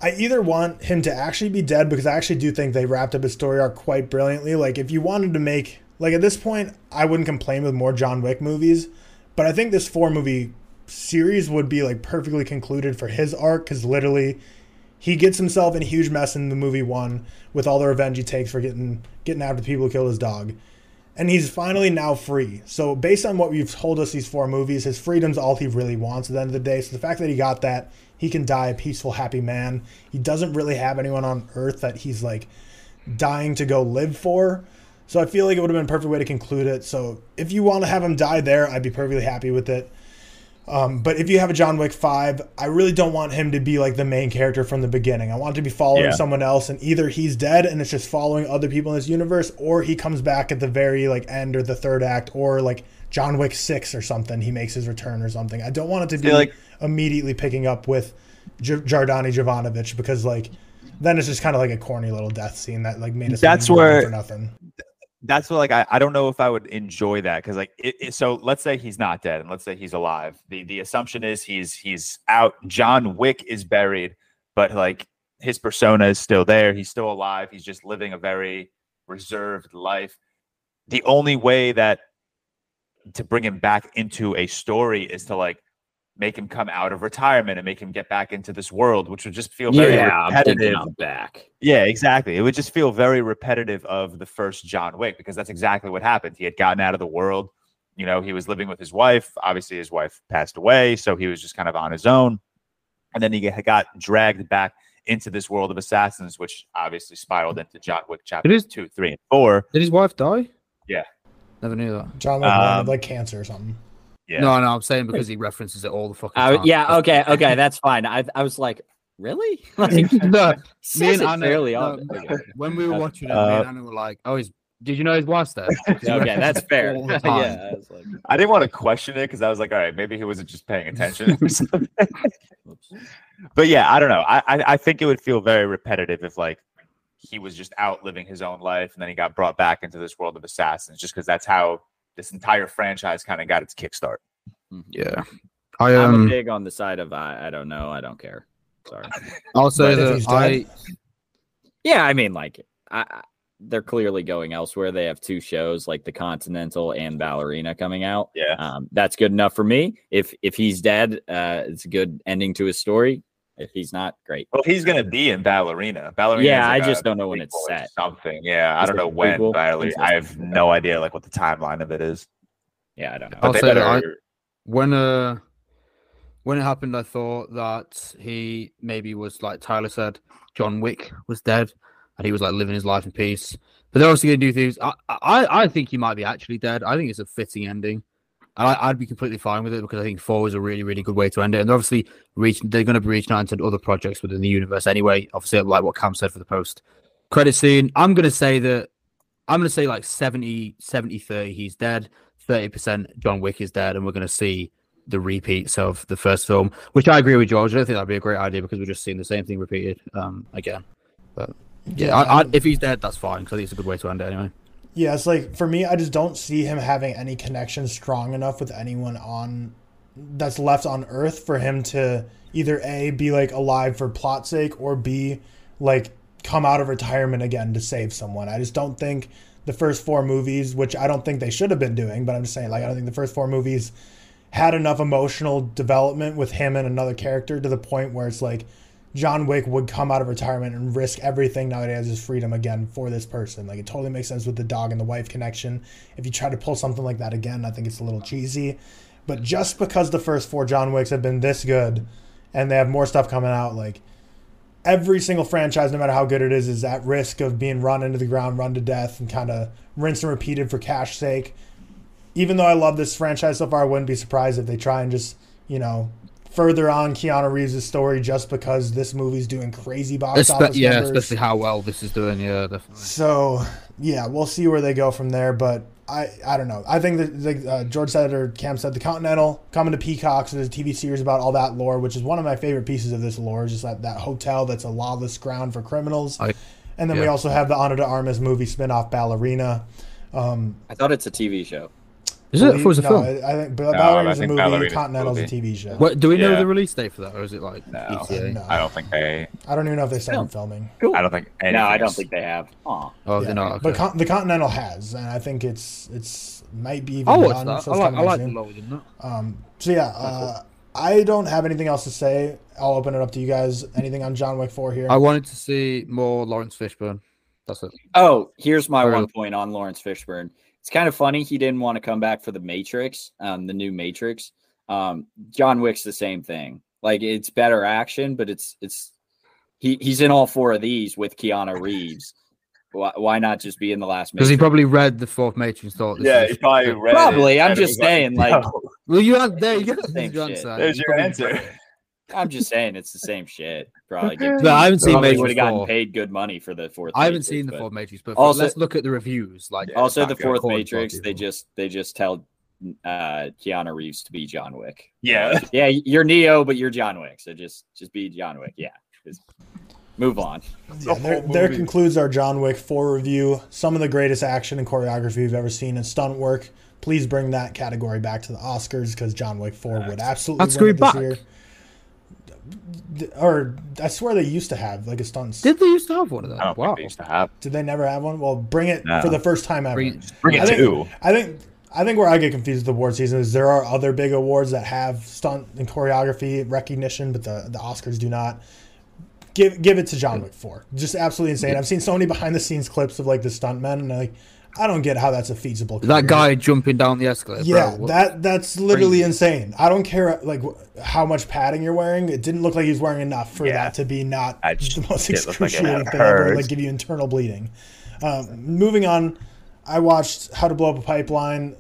I either want him to actually be dead because I actually do think they wrapped up his story arc quite brilliantly. Like if you wanted to make like at this point, I wouldn't complain with more John Wick movies, but I think this four movie series would be like perfectly concluded for his arc because literally he gets himself in a huge mess in the movie one with all the revenge he takes for getting getting after the people who killed his dog. and he's finally now free. So based on what you've told us these four movies, his freedom's all he really wants at the end of the day. So the fact that he got that, he can die a peaceful, happy man. He doesn't really have anyone on Earth that he's like dying to go live for. So I feel like it would have been a perfect way to conclude it. So if you want to have him die there, I'd be perfectly happy with it. Um, but if you have a John Wick 5, I really don't want him to be like the main character from the beginning. I want to be following Yeah. someone else, and either he's dead and it's just following other people in this universe, or he comes back at the very like end or the third act, or like John Wick 6 or something. He makes his return or something. I don't want it to be like- immediately picking up with J- Jardani Jovanovic because like then it's just kind of like a corny little death scene that like made us That's where- for nothing. That's what like I, I don't know if I would enjoy that because like it, it- so let's say he's not dead and let's say he's alive. The the assumption is he's he's out. John Wick is buried, but like his persona is still there. He's still alive. He's just living a very reserved life. The only way that to bring him back into a story is to like make him come out of retirement and make him get back into this world, which would just feel very Yeah, I'm repetitive. I'm back. Yeah, exactly. It would just feel very repetitive of the first John Wick because that's exactly what happened. He had gotten out of the world. You know, he was living with his wife. Obviously, his wife passed away, so he was just kind of on his own. And then he got dragged back into this world of assassins, which obviously spiraled into John Wick chapters is- two, three, and four. Did his wife die? Yeah. Never knew that. John Wick wanted, Um, like cancer or something. Yeah. No, no, I'm saying because he references it all the fucking Uh, time. yeah, okay, okay, that's fine. I, I was like, really? Like, no, me and it Anna, fairly no, often. no, when we were Uh, watching it, me uh, and Anna were like, "Oh, he's, did you know his wife's dead?" okay, that's fair. All the time. yeah, I was like, I didn't want to question it because I was like, all right, maybe he wasn't just paying attention. or something. oops. but yeah, I don't know. I, I I think it would feel very repetitive if like he was just out living his own life and then he got brought back into this world of assassins, just because that's how this entire franchise kind of got its kickstart. Yeah, I I'm um, big on the side of I, I don't know, I don't care. Sorry. I'll say But if he's that I Yeah, I mean, like, I, I- they're clearly going elsewhere. They have two shows, like the Continental and Ballerina, coming out. Yeah. Um, that's good enough for me. If if he's dead, uh, it's a good ending to his story. If he's not, great. Well, he's gonna be in Ballerina. Ballerina. Yeah, like I just don't know when it's set. Something. Yeah, I don't know a when prequel? Ballerina. I have no idea like what the timeline of it is. Yeah, I don't know. I'll But they say that I- when uh when it happened, I thought that he maybe was like Tyler said, John Wick was dead, and he was like living his life in peace. But they're also going to do things. I, I I think he might be actually dead. I think it's a fitting ending. And I, I'd be completely fine with it because I think four is a really, really good way to end it. And obviously reaching, they're going to be reaching out into other projects within the universe anyway. Obviously, like what Cam said for the post credit scene. I'm going to say that I'm going to say like 70, 70, 30, he's dead. 30% John Wick is dead. And we're going to see the repeats of the first film, which I agree with George. I don't think that'd be a great idea because we're just seeing the same thing repeated um, again. But yeah, I, I, if he's dead, that's fine because I think it's a good way to end it anyway. Yeah, it's like for me, I just don't see him having any connection strong enough with anyone on that's left on Earth for him to either a be like alive for plot sake or b like come out of retirement again to save someone. I just don't think the first four movies, which I don't think they should have been doing, but I'm just saying like I don't think the first four movies had enough emotional development with him and another character to the point where it's like John Wick would come out of retirement and risk everything now that he has his freedom again for this person. Like it totally makes sense with the dog and the wife connection. If you try to pull something like that again, I think it's a little cheesy. But just because the first four John Wicks have been this good and they have more stuff coming out, like every single franchise, no matter how good it is, is at risk of being run into the ground, run to death, and kind of rinse and repeated for cash sake. Even though I love this franchise so far, I wouldn't be surprised if they try and just, you know, further on Keanu Reeves' story just because this movie's doing crazy box Espe- office yeah, numbers. especially how well this is doing. Yeah, definitely. So yeah, we'll see where they go from there. But I I don't know. I think that like uh, George said or Cam said, the Continental coming to Peacock. So there's a TV series about all that lore, which is one of my favorite pieces of this lore. Is just that that hotel that's a lawless ground for criminals. I- and then we also have the Ana de Armas movie spinoff Ballerina. Um, I thought it's a TV show. Is it? I thought it was a no, film. I, I think I Ballerina's a think movie. Ballerina's a Continental's a movie. TV show. What do we know Yeah. the release date for that, or is it like No. ETA? No. I don't think they. I don't even know if they started filming. Cool. I don't think. No, I don't think they have. Aw. Oh, Yeah, they're not. But Con- the Continental has, and I think it's it's might be even I'll watch done. that. so I like. I like the lower than that. Um, so yeah, uh, I don't have anything else to say. I'll open it up to you guys. Anything on John Wick Four here? I wanted to see more Laurence Fishburne. That's it. Oh, here's my Or- one point on Laurence Fishburne. It's kind of funny he didn't want to come back for the Matrix, um, the new Matrix. Um, John Wick's the same thing. Like it's better action, but it's it's he he's in all four of these with Keanu Reeves. Why, why not just be in the last? Because he probably read the fourth Matrix and thought, this Yeah, is he probably good. read it, Probably, I'm just was like, saying, like- no, Well, you had there you go. Same There's your shit. answer. there's your answer. I'm just saying it's the same shit. Probably get, No, I haven't seen probably Matrix would have gotten 4. paid good money for the fourth. I haven't Matrix, seen the fourth Matrix, but Also- let's look at the reviews. Like, Yeah, Also, the fourth According to a lot of Matrix, they just they just tell uh Keanu Reeves to be John Wick. Yeah. yeah, you're Neo, but you're John Wick. So just just be John Wick. Yeah, just move on. Yeah, there, there concludes our John Wick 4 review. Some of the greatest action and choreography we've ever seen in stunt work. Please bring that category back to the Oscars because John Wick 4 would absolutely That's win it this back. year. D- Or I swear they used to have like a stunt. did they used to have one of them? I don't Wow. think they used to have. Did they never have one? Well, bring it No. for the first time ever. Bring- Bring I it think, too. I think I think where I get confused with the award season is there are other big awards that have stunt and choreography recognition, but the, the Oscars do not. Give give it to John Wick four. Just absolutely insane. I've seen so many behind the scenes clips of like the stuntmen, and like I don't get how that's a feasible. That guy jumping down the escalator. Yeah, bro, that that's literally crazy. insane. I don't care like how much padding you're wearing. It didn't look like he was wearing enough for Yeah. that to be not just- the most it looked like excruciating thing hurt. ever. Like give you internal bleeding. Um, moving on, I watched How to Blow Up a Pipeline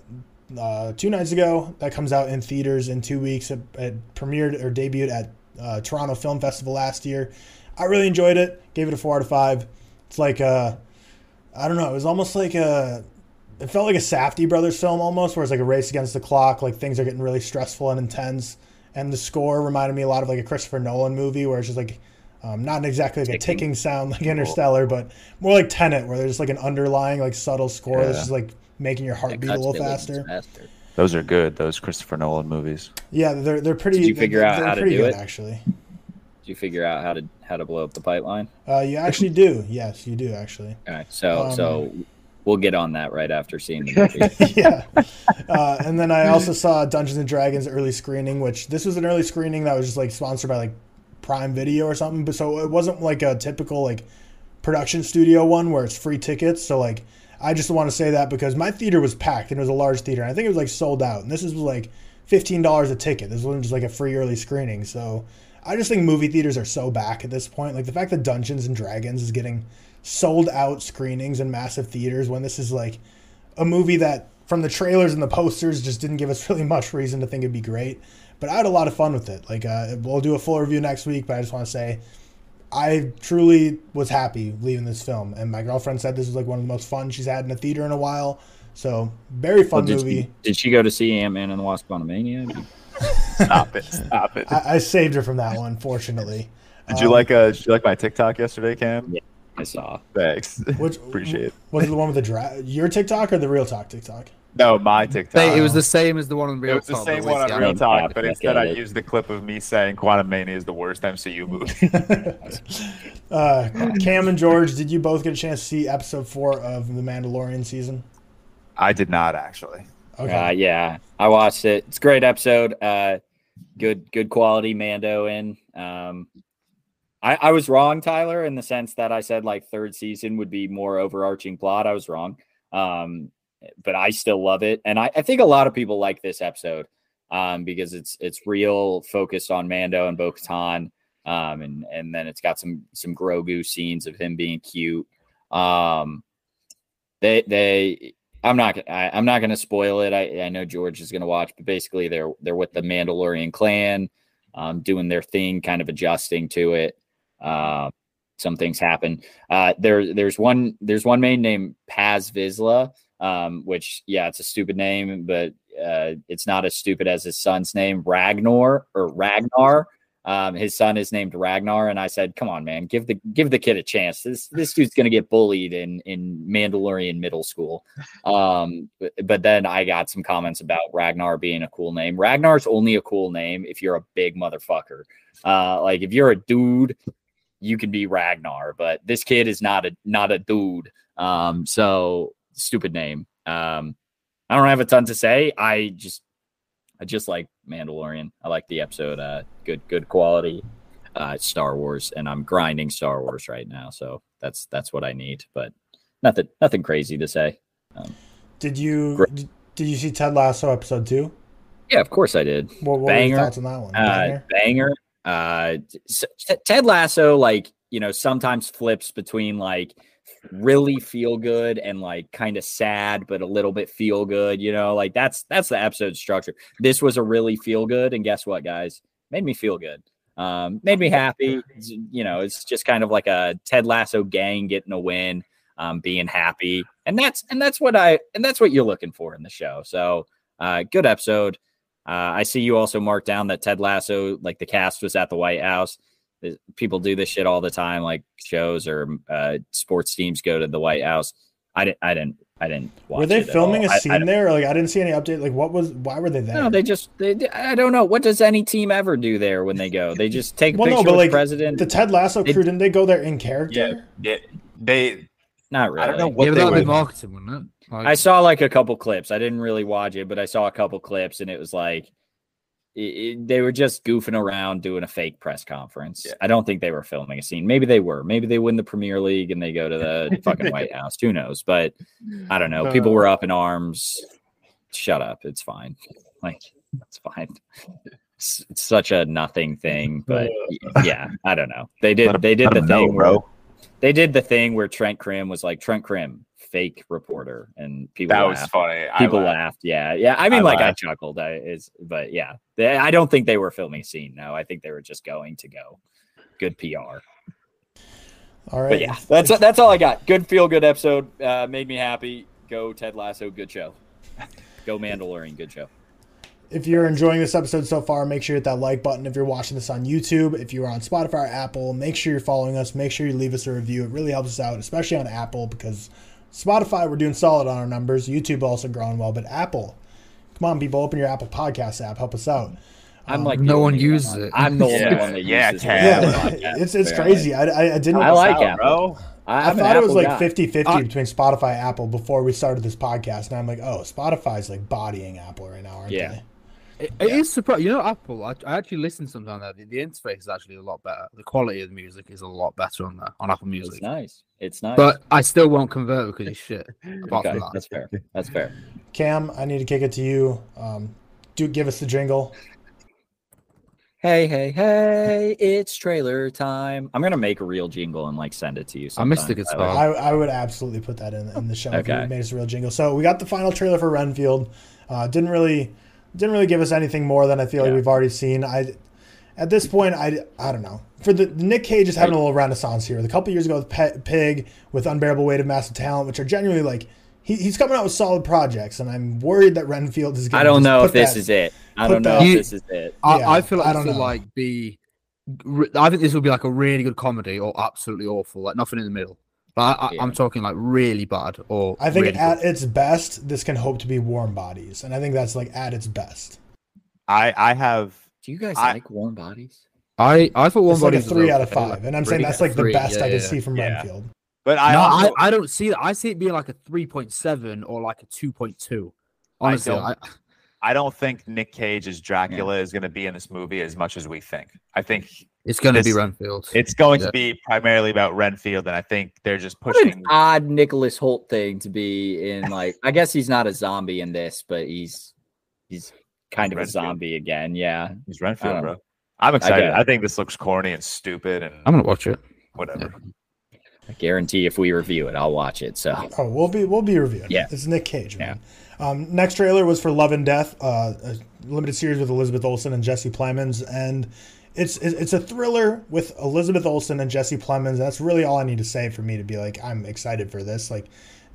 uh, two nights ago. That comes out in theaters in two weeks. It, it premiered or debuted at uh, Toronto Film Festival last year. I really enjoyed it. Gave it a four out of five. It's like a, I don't know. It was almost like a it felt like a Safdie brothers film almost, where it's like a race against the clock, like things are getting really stressful and intense. And the score reminded me a lot of like a Christopher Nolan movie, where it's just like um, not exactly like a Ticking. ticking sound like Interstellar, but more like Tenet, where there's just like an underlying like subtle score that's just like making your heart beat a little faster. faster. Those are good. Those Christopher Nolan movies. Yeah, they're they're pretty. Did you figure they're, out they're how to pretty do good, it? Actually, Did you figure out how to how to blow up the pipeline? uh, you actually do. Yes, you do actually. All right, so Um, so we'll get on that right after seeing the movie. yeah. Uh, and then I also saw Dungeons and Dragons early screening, which this was an early screening that was just like sponsored by like Prime Video or something. But so it wasn't like a typical like production studio one where it's free tickets. So like I just want to say that because my theater was packed and it was a large theater. And I think it was like sold out. And this was like fifteen dollars a ticket. This wasn't just like a free early screening. So I just think movie theaters are so back at this point. Like the fact that Dungeons and Dragons is getting sold out screenings in massive theaters when this is like a movie that from the trailers and the posters just didn't give us really much reason to think it'd be great. But I had a lot of fun with it. Like uh, we'll do a full review next week, but I just want to say I truly was happy leaving this film, and my girlfriend said this was like one of the most fun she's had in a theater in a while. So very Well, fun did, movie. She, did she go to see Ant Man and the Wasp: Quantumania? Stop it. Stop it. I, I saved her from that one, fortunately. Did you Um, like uh did you like my TikTok yesterday, Cam? Yeah. I saw. Thanks. Which Appreciate it. Was it the one with the dra- your TikTok or the ReelTok TikTok? No, my TikTok. It was the same as the one on It Real was the Talk, same but one on Real Same Talk, but instead I used the clip of me saying Quantumania is the worst MCU movie. uh, Cam and George, did you both get a chance to see episode four of the Mandalorian season? I did not actually. Okay. Uh, yeah, I watched it. It's a great episode. Uh, good, good quality Mando in. Um, I, I was wrong, Tyler, in the sense that I said like third season would be more overarching plot. I was wrong. Um, but I still love it, and I, I think a lot of people like this episode um, because it's it's real focused on Mando and Bo-Katan, um, and and then it's got some some Grogu scenes of him being cute. Um, they they I'm not I, I'm not going to spoil it. I, I know George is going to watch, but basically they're they're with the Mandalorian clan, um, doing their thing, kind of adjusting to it. Uh, some things happen. Uh, there there's one there's one main named Paz Vizsla, um, which yeah, it's a stupid name, but uh, it's not as stupid as his son's name, Ragnar or Ragnar. Um, his son is named Ragnar, and I said, "Come on, man, give the give the kid a chance. This this dude's gonna get bullied in in Mandalorian middle school." Um, but, but then I got some comments about Ragnar being a cool name. Ragnar's only a cool name if you're a big motherfucker. Uh, like if you're a dude, you can be Ragnar, but this kid is not a not a dude. Um, so stupid name. Um, I don't have a ton to say. I just I just like Mandalorian. I like the episode. Uh, good good quality. Uh, Star Wars, and I'm grinding Star Wars right now. So that's that's what I need. But nothing nothing crazy to say. Um, Did you Great. did, you see Ted Lasso episode two? yeah, of course I did. What, what Banger. thoughts on that one? Uh, Banger? banger. Uh, s- T- Ted Lasso, like you know, sometimes flips between like really feel good and like kind of sad, but a little bit feel good. You know, like that's that's the episode structure. This was a really feel good, and guess what, guys? Made me feel good. Um, made me happy. You know, it's just kind of like a Ted Lasso gang getting a win, um, being happy, and that's and that's what I and that's what you're looking for in the show. So, uh, good episode. Uh, I see you also marked down that Ted Lasso, like the cast was at the White House. Th- People do this shit all the time, like shows or uh, sports teams go to the White House. I didn't. I didn't. I didn't. Watch it. Were they it filming all. a I- I scene don't- there? Or like I didn't see any update. Like what was? Why were they there? No, they just. They, I don't know. What does any team ever do there when they go? They just take a Well, no, picture but, with like, the president. the Ted Lasso They- crew didn't they go there in character? Yeah, they. Not really. I don't know what but they that would be were. wouldn't it? Like, I saw like a couple clips. I didn't really watch it, but I saw a couple clips, and it was like it, it- they were just goofing around doing a fake press conference. Yeah. I don't think they were filming a scene. Maybe they were. Maybe they win the Premier League and they go to the fucking White House. Who knows? But I don't know. People uh, were up in arms. Shut up. It's fine. Like it's fine. It's, it's such a nothing thing, but uh, yeah, I don't know. They did. They did the the 'em know, thing, where- bro. they did the thing where Trent Crimm was like Trent Crimm, fake reporter, and people That was laughed. funny. People laughed. laughed. Yeah, yeah. I mean, I like laughed. I chuckled. I is, but yeah, They- I don't think they were filming a scene. No, I think they were just going to go. Good PR. All right. But yeah, that's that's all I got. Good feel good episode. Uh, made me happy. Go Ted Lasso. Good show. Go Mandalorian. Good show. If you're enjoying this episode so far, make sure you hit that like button. If you're watching this on YouTube, if you are on Spotify or Apple, make sure you're following us. Make sure you leave us a review. It really helps us out, especially on Apple, because Spotify, we're doing solid on our numbers. YouTube also growing well, but Apple, come on, people, open your Apple Podcast app. Help us out. I'm Um, like no one uses it. I'm the only Yeah, one that yeah, uses Cam. it. Yeah, Yeah, it's it's crazy. I, I, I didn't. I like Out, Apple. bro. I I'm thought it was Apple like guy. 50 50 I- between Spotify Apple before we started this podcast. Now I'm like, oh, Spotify's like bodying Apple right now, aren't Yeah. they? It, it is surprising. You know, Apple. I, I actually listen sometimes. Now. The, the interface is actually a lot better. The quality of the music is a lot better on there on Apple It's Music. nice. It's nice. But I still won't convert because it's shit. Apart okay, from that, that's fair. That's fair. Cam, I need to kick it to you. Um, do give us the jingle. Hey, hey, hey! It's trailer time. I'm gonna make a real jingle and like send it to you. I missed the sometime, good spot. I, I would absolutely put that in, in the show if Okay. you made us a real jingle. So we got the final trailer for Renfield. Uh, didn't really didn't really give us anything more than I feel like we've already seen. I at this point I, I don't know. For the Nick Cage is having a little renaissance here. A couple years ago with Pet Pig, with Unbearable Weight of Massive Talent, which are genuinely like he, he's coming out with solid projects, and I'm worried that Renfield is. I Gonna don't know put if this that- is it. I don't know that- if this is it. I, Yeah, I feel like I don't will know. like be. I think this will be like a really good comedy or absolutely awful, like nothing in the middle. But I, I, Yeah. I'm talking like really bad or. I think really at good. its best, this can hope to be Warm Bodies, and I think that's like at its best. I I have Do you guys I- like warm bodies? I I thought warm It's like a three out of five, like and I'm saying that's yeah, like the best yeah, I can yeah. see from Yeah. Renfield. but I no, also, I, I don't see that. I see it being like a 3.7 or like a 2.2. Honestly, don't- I, I don't think Nick Cage's Dracula is going to be in this movie as much as we think. I think it's going to be Renfield. it's going Yeah. to be primarily about Renfield, and I think they're just pushing. What an pushing. odd Nicholas Hoult thing to be in. Like, I guess he's not a zombie in this, but he's he's kind of a zombie again. Yeah, He's Renfield, um, bro. know. I'm excited. get it. I, think this looks corny and stupid and I'm going to watch it. whatever. I guarantee if we review it, I'll watch it. So Oh, we'll be we'll be reviewing. Yeah. it's Nick Cage. Man. Um, next trailer was for Love and Death, uh, a limited series with Elizabeth Olsen and Jesse Plemons, and it's it's a thriller with Elizabeth Olsen and Jesse Plemons. That's really all I need to say for me to be like I'm excited for this. Like,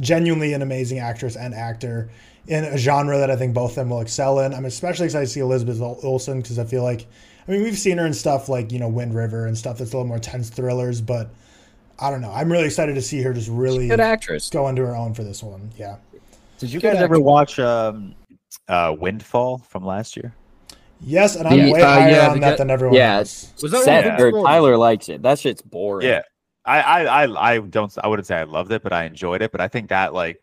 genuinely an amazing actress and actor in a genre that I think both of them will excel in. I'm especially excited to see Elizabeth Ol- Olsen because I feel like, I mean, we've seen her in stuff like you know Wind River and stuff that's a little more tense thrillers, but. I don't know. I'm really excited to see her just really good actress. go into her own for this one. Yeah. Did you guys ever watch um, uh, Windfall from last year? Yes, and I'm The- way uh, higher yeah, on the that get- than everyone yeah, else. Was that Seth, one? Yeah. or Tyler likes it. That shit's boring. Yeah, I, I, I, I don't. I wouldn't say I loved it, but I enjoyed it. But I think that like,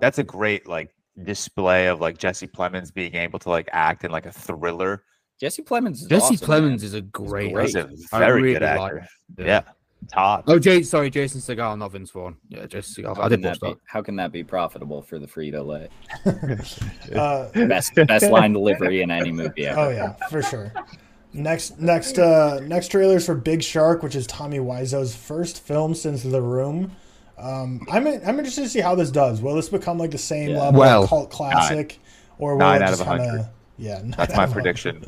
that's a great like display of like Jesse Plemons being able to like act in like a thriller. Jesse Plemons. Is Jesse awesome, Plemons man. is a great. great. He's a I very really good like actor. him. Yeah. Todd. Oh, Jay, sorry, Jason Segel, not Vince Vaughn. Yeah, Jason Segel. How I can, did watch that be, how can that be profitable for the Frito Lay? Uh, Best best line delivery in any movie ever. oh yeah, for sure. Next, next, uh, next trailers for Big Shark, which is Tommy Wiseau's first film since The Room. Um, I'm I'm interested to see how this does. Will this become like the same Yeah. level Well, cult classic, or will nine it out of just 100. kinda, yeah, nine That's my of 100. prediction.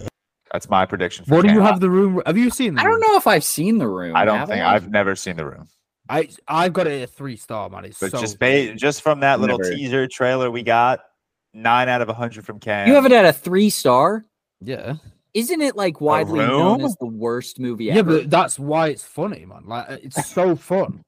That's my prediction. For What do you Cam. have the room? Have you seen the I don't Room? know if I've seen the room. I don't think I? I've never seen the room, I I've got it a three star, man. It's but so just ba- just from that little Never. teaser trailer we got, nine out of a hundred from Cam. You have it at a three star. yeah. Isn't it like widely known as the worst movie Yeah, but that's why it's funny, man. Like uh, it's so fun.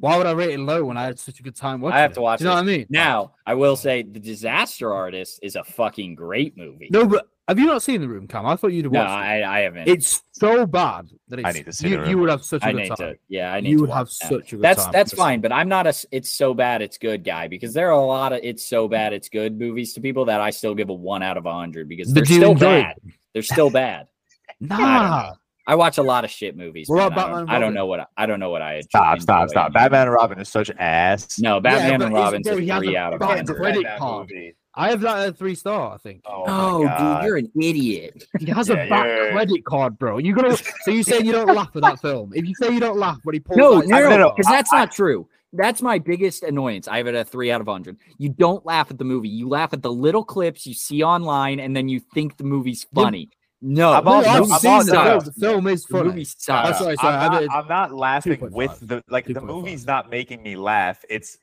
Why would I rate it low when I had such a good time watching? I have it? to watch Do you know this. what I mean? Now, I will say The Disaster Artist is a fucking great movie. No, but have you not seen the room, Cam? I thought you'd have No, watched it. I, I haven't. It's so bad that it's, I need to see you, The you would have such a I good need time. to. Yeah, I need You to would have that. such a good That's time. that's Just- fine, but I'm not a. it's so bad it's good guy because there are a lot of it's so bad it's good movies to people that I still give a one out of a hundred because they're do you still bad. They're still bad. Nah, I watch a lot of shit movies. What man. about I, don't, Batman and I don't know what I, I don't know what I Stop, stop, enjoy stop. Batman and Robin is such ass. No, Batman but and isn't Robin's there- a he has three out of bad hundred. Credit card. I have that at a three star. I think Oh, Oh, dude, you're an idiot. he has Yeah, a bad you're- credit card, bro. You gonna so you say you don't laugh at that film? If you say you don't laugh when he pulls No, out his no, no, no, no, because that's not true. That's my biggest annoyance. I have it at three out of hundred. You don't laugh at the movie. You laugh at the little clips you see online, and then you think the movie's Yeah. funny. No, I'm No, also- I've I'm seen also- the film. The film is The funny. movie sucks. Oh, sorry, sorry, I I'm, not, I'm not laughing 2.5. with the like the 2.5. movie's not making me laugh. It's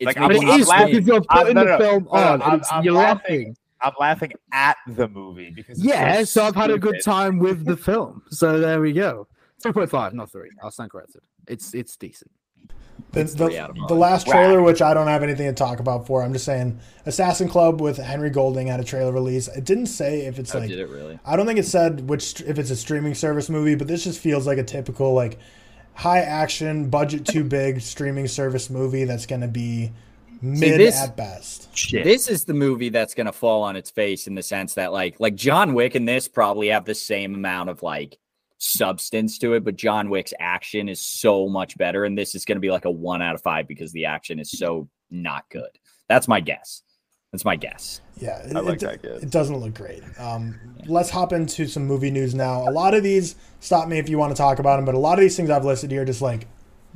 It's Like, But I'm- it I'm is laughing- because you're I'm- putting no, the film no, no, on I'm- and it's, I'm you're laughing. laughing. I'm laughing at the movie because it's Yeah, so I've had a good time with the film. So there we go. Two point five, not three. I'll stand corrected. It's it's decent. The, It's the, the last trailer, which I don't have anything to talk about for, I'm just saying, Assassin Club with Henry Golding had a trailer release. It didn't say if it's Oh, like did it really? I don't think it said which if it's a streaming service movie, but this just feels like a typical like high action, budget too big streaming service movie that's going to be mid this- at best. Shit. This is the movie that's gonna fall on its face in the sense that like like John Wick and this probably have the same amount of like substance to it, but John Wick's action is so much better, and this is gonna be like a one out of five because the action is so not good. That's my guess. That's my guess. Yeah, it, I like it, that guess. It doesn't look great. Um, let's hop into some movie news now. A lot of these, stop me if you want to talk about them, but a lot of these things I've listed here, just like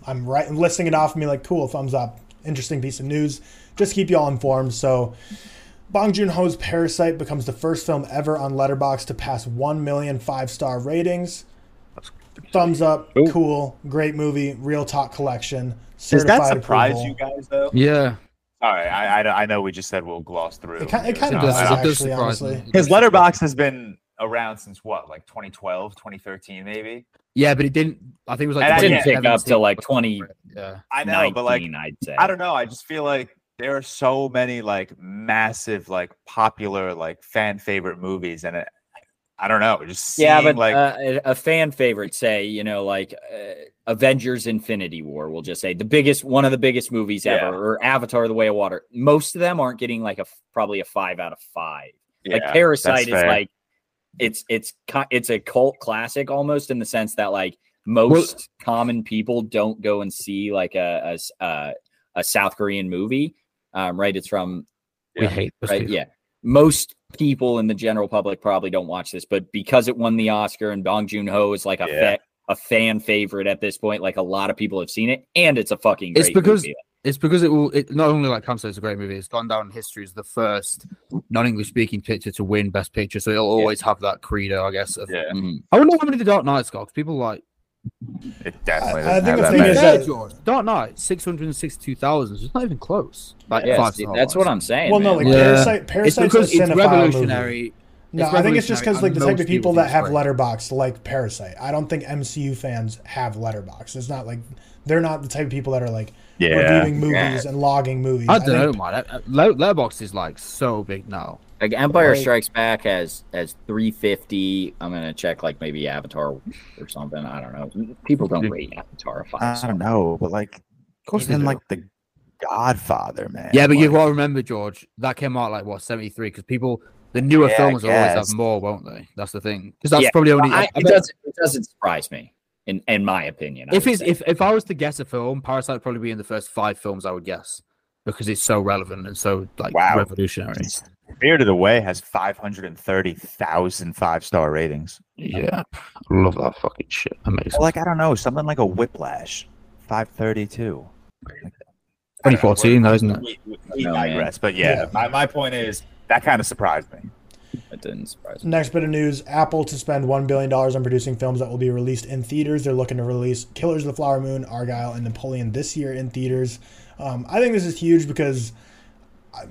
I'm right, listing it off and be like, cool, thumbs up, interesting piece of news. Just keep you all informed. So, Bong Joon Ho's Parasite becomes the first film ever on Letterboxd to pass 1 million five star ratings. Thumbs up, Ooh. cool, great movie, ReelTok collection. Does that certified surprise approval. you guys though? Yeah, All right, I, I, I know we just said we'll gloss through. It kind, it kind of does, uh, does, does actually, honestly. It His Letterboxd has been around since what, like 2012, 2013, maybe. Yeah, but it didn't. I think it was like It didn't pick up 2017. till like 20 Yeah, I know, but like I'd say. I don't know. I just feel like there are so many like massive, like popular, like fan favorite movies, and it, I don't know. Just yeah, but like uh, a a fan favorite, say, you know, like uh, Avengers Infinity War, we'll just say the biggest, one of the biggest movies Yeah. ever, or Avatar The Way of Water. Most of them aren't getting like a probably a five out of five. like Parasite is fair. like it's it's it's a cult classic almost in the sense that like most common people don't go and see like a uh, a South Korean movie. Um, right? It's from we Yeah. hate those right? people. Yeah. Most people in the general public probably don't watch this, but because it won the Oscar and Bong Joon Ho is like a Yeah. fa- a fan favorite at this point, like a lot of people have seen it, and it's a fucking. It's because- movie. It's because it will. It not only like Cam said, it's a great movie. It's gone down in history as the first non-English speaking picture to win Best Picture. So it'll always have that credo, I guess. Of, Yeah, Mhm. I wonder how many the Dark Knight's got. 'cause people like it definitely. I- I think have the that thing many. is Fair, that- George. Dark Knight six hundred and sixty-two thousand. It's not even close. Like Yeah, five see, that's wise. what I'm saying. Well, no, like Yeah. Parasite. It's Parasite's because a it's cinephile movie. revolutionary. No, I think it's just because like the type of people people that have Letterboxd like Parasite. I don't think MCU fans have Letterboxd. It's not like they're not the type of people that are like Yeah, reviewing movies and logging movies. I don't know, think- man. Uh, Let- Letterboxd is like so big now. Like Empire Right. Strikes Back has has 350. I'm gonna check like maybe Avatar or something. I don't know. People don't rate Avatar a five. I star. don't know, but like, of course they even do. like the Godfather, man. Yeah, but you like, got to remember, George, that came out like what seventy three because people, the newer Yeah, films will always have more, won't they? That's the thing. Because that's Yeah, probably only. I, I it doesn't. It doesn't surprise me. In in my opinion, I if it's say. if if I was to guess a film, Parasite would probably be in the first five films I would guess because it's so relevant and so like wow. revolutionary. the Way has 530,000 five star ratings. Yeah, love that fucking shit. Amazing. Like I don't know, something like a Whiplash, 532. 2014, though, isn't it? We, we, we digress, but yeah, yeah, My, my point is that kind of surprised me. It didn't surprise me. Next bit of news: Apple to spend one billion dollars on producing films that will be released in theaters. They're looking to release Killers of the Flower Moon, Argyle, and Napoleon this year in theaters. Um, I think this is huge because,